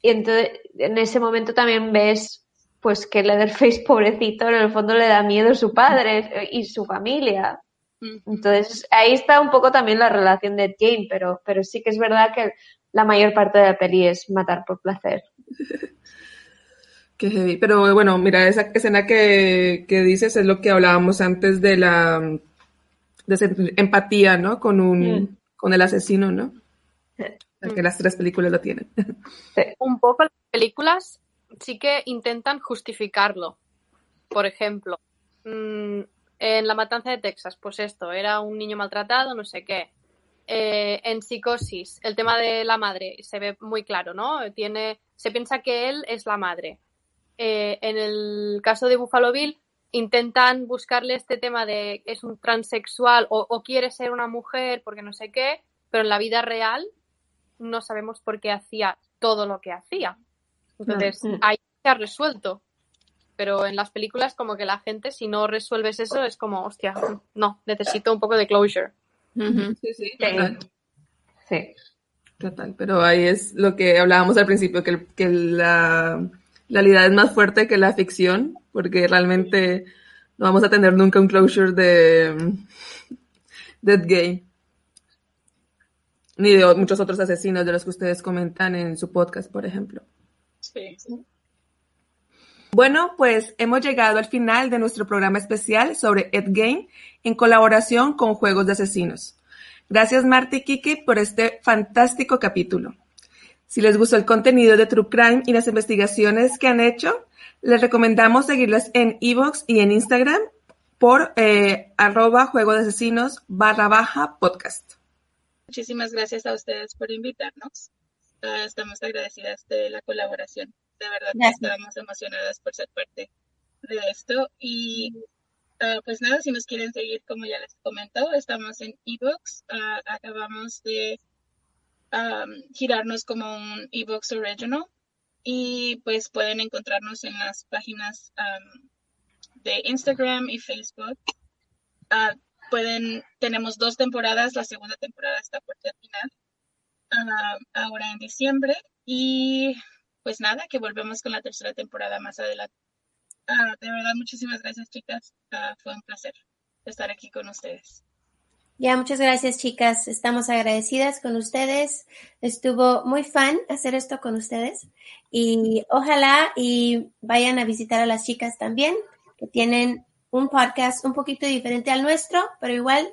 Y entonces, en ese momento también ves, pues, que Leatherface, pobrecito, en el fondo le da miedo a su padre y su familia. Entonces, ahí está un poco también la relación de Jane, pero, pero sí que es verdad que la mayor parte de la peli es matar por placer. Qué heavy. Pero bueno, mira, esa escena que, dices es lo que hablábamos antes de la de empatía, ¿no? Con un, mm. con el asesino, ¿no? Que las tres películas lo tienen. Un poco las películas sí que intentan justificarlo. Por ejemplo, mm, en La Matanza de Texas, pues esto, era un niño maltratado, no sé qué. Eh, en psicosis, el tema de la madre se ve muy claro, ¿no? Tiene, se piensa que él es la madre. Eh, en el caso de Buffalo Bill, intentan buscarle este tema de es un transexual o, quiere ser una mujer porque no sé qué, pero en la vida real no sabemos por qué hacía todo lo que hacía. Entonces, ahí se ha resuelto. Pero en las películas, como que la gente, si no resuelves eso, es como, hostia, no, necesito un poco de closure. Sí, sí, total. Sí. Total, pero ahí es lo que hablábamos al principio, que, que la, realidad es más fuerte que la ficción, porque realmente no vamos a tener nunca un closure de Dead Gay. Ni de muchos otros asesinos de los que ustedes comentan en su podcast, por ejemplo. Sí. Bueno, pues hemos llegado al final de nuestro programa especial sobre Ed Game en colaboración con Juegos de Asesinos. Gracias Marty y Kiki por este fantástico capítulo. Si les gustó el contenido de True Crime y las investigaciones que han hecho, les recomendamos seguirlas en Evox y en Instagram por eh, arroba de asesinos barra baja podcast. Muchísimas gracias a ustedes por invitarnos. Ah, estamos agradecidas de la colaboración de verdad que estamos emocionadas por ser parte de esto. Y uh, pues nada, si nos quieren seguir, como ya les comentó, estamos en ebooks. Uh, acabamos de um, girarnos como un ebooks original. Y pues pueden encontrarnos en las páginas um, de Instagram y Facebook. Uh, pueden, tenemos dos temporadas, la segunda temporada está por terminar ahora en diciembre. Y pues nada, que volvemos con la tercera temporada más adelante. Ah, de verdad, muchísimas gracias, chicas. Ah, fue un placer estar aquí con ustedes. Ya, muchas gracias, chicas. Estamos agradecidas con ustedes. Estuvo muy fan hacer esto con ustedes. Y ojalá y vayan a visitar a las chicas también, que tienen un podcast un poquito diferente al nuestro, pero igual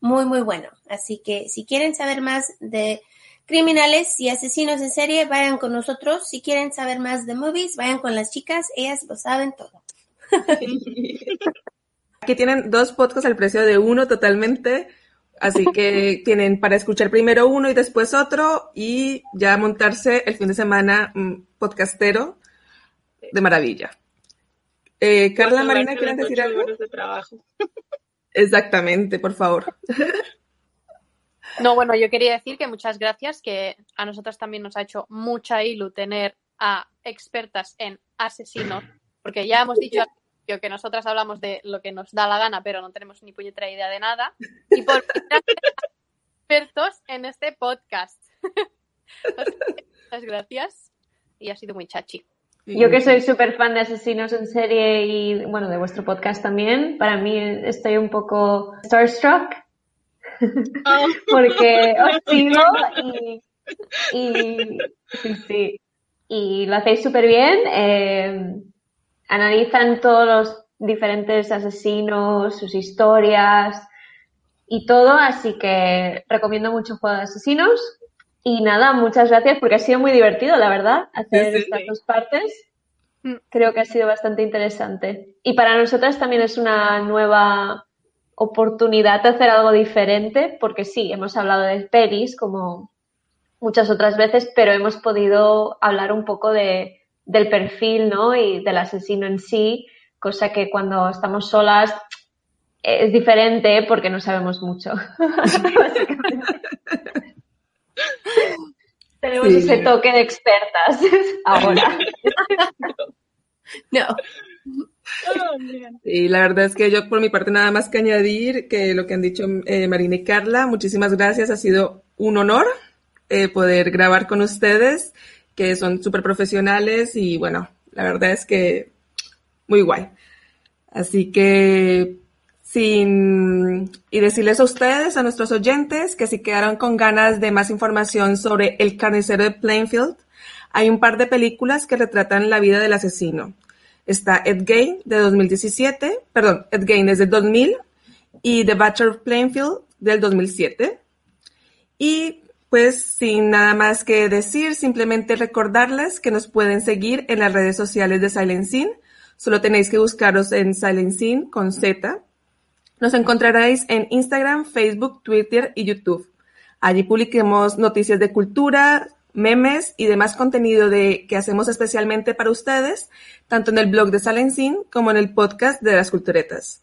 muy, muy bueno. Así que si quieren saber más de criminales y asesinos en serie, vayan con nosotros. Si quieren saber más de movies, vayan con las chicas, ellas lo saben todo. Aquí tienen dos podcasts al precio de uno totalmente. Así que tienen para escuchar primero uno y después otro y ya montarse el fin de semana mm, podcastero de maravilla. Eh, Carla Marina, ¿quieren decir algo? De trabajo. Exactamente, por favor. No, bueno, yo quería decir que muchas gracias, que a nosotras también nos ha hecho mucha ilu tener a expertas en asesinos, porque ya hemos dicho que nosotras hablamos de lo que nos da la gana, pero no tenemos ni puñetera idea de nada. Y por expertos en este podcast. Muchas gracias y ha sido muy chachi. Yo que soy súper fan de asesinos en serie y bueno, de vuestro podcast también, para mí estoy un poco starstruck oh. porque os sigo y, y, sí, y lo hacéis súper bien. Eh, analizan todos los diferentes asesinos, sus historias y todo, así que recomiendo mucho Juego de Asesinos. Y nada, muchas gracias porque ha sido muy divertido, la verdad, hacer estas dos partes. Mm. Creo que ha sido bastante interesante. Y para nosotras también es una nueva oportunidad de hacer algo diferente, porque sí, hemos hablado de pelis como muchas otras veces, pero hemos podido hablar un poco de, del perfil, ¿no? Y del asesino en sí, cosa que cuando estamos solas es diferente porque no sabemos mucho. Tenemos ese toque de expertas ahora. no. Y la verdad es que yo por mi parte nada más que añadir que lo que han dicho eh, Marina y Carla, muchísimas gracias, ha sido un honor eh, poder grabar con ustedes, que son súper profesionales y bueno, la verdad es que muy guay. Así que sin, y decirles a ustedes, a nuestros oyentes, que si quedaron con ganas de más información sobre El carnicero de Plainfield, hay un par de películas que retratan la vida del asesino. Está Ed Gein de 2017, perdón, Ed Gein desde 2000 y The Butcher of Plainfield del 2007. Y pues sin nada más que decir, simplemente recordarles que nos pueden seguir en las redes sociales de Silent Scene. Solo tenéis que buscaros en Silent Scene con Z nos encontraréis en Instagram, Facebook, Twitter y YouTube. Allí publiquemos noticias de cultura, memes y demás contenido de, que hacemos especialmente para ustedes, tanto en el blog de Salencín como en el podcast de las culturetas.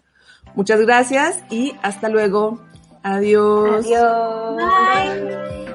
Muchas gracias y hasta luego. Adiós. Adiós.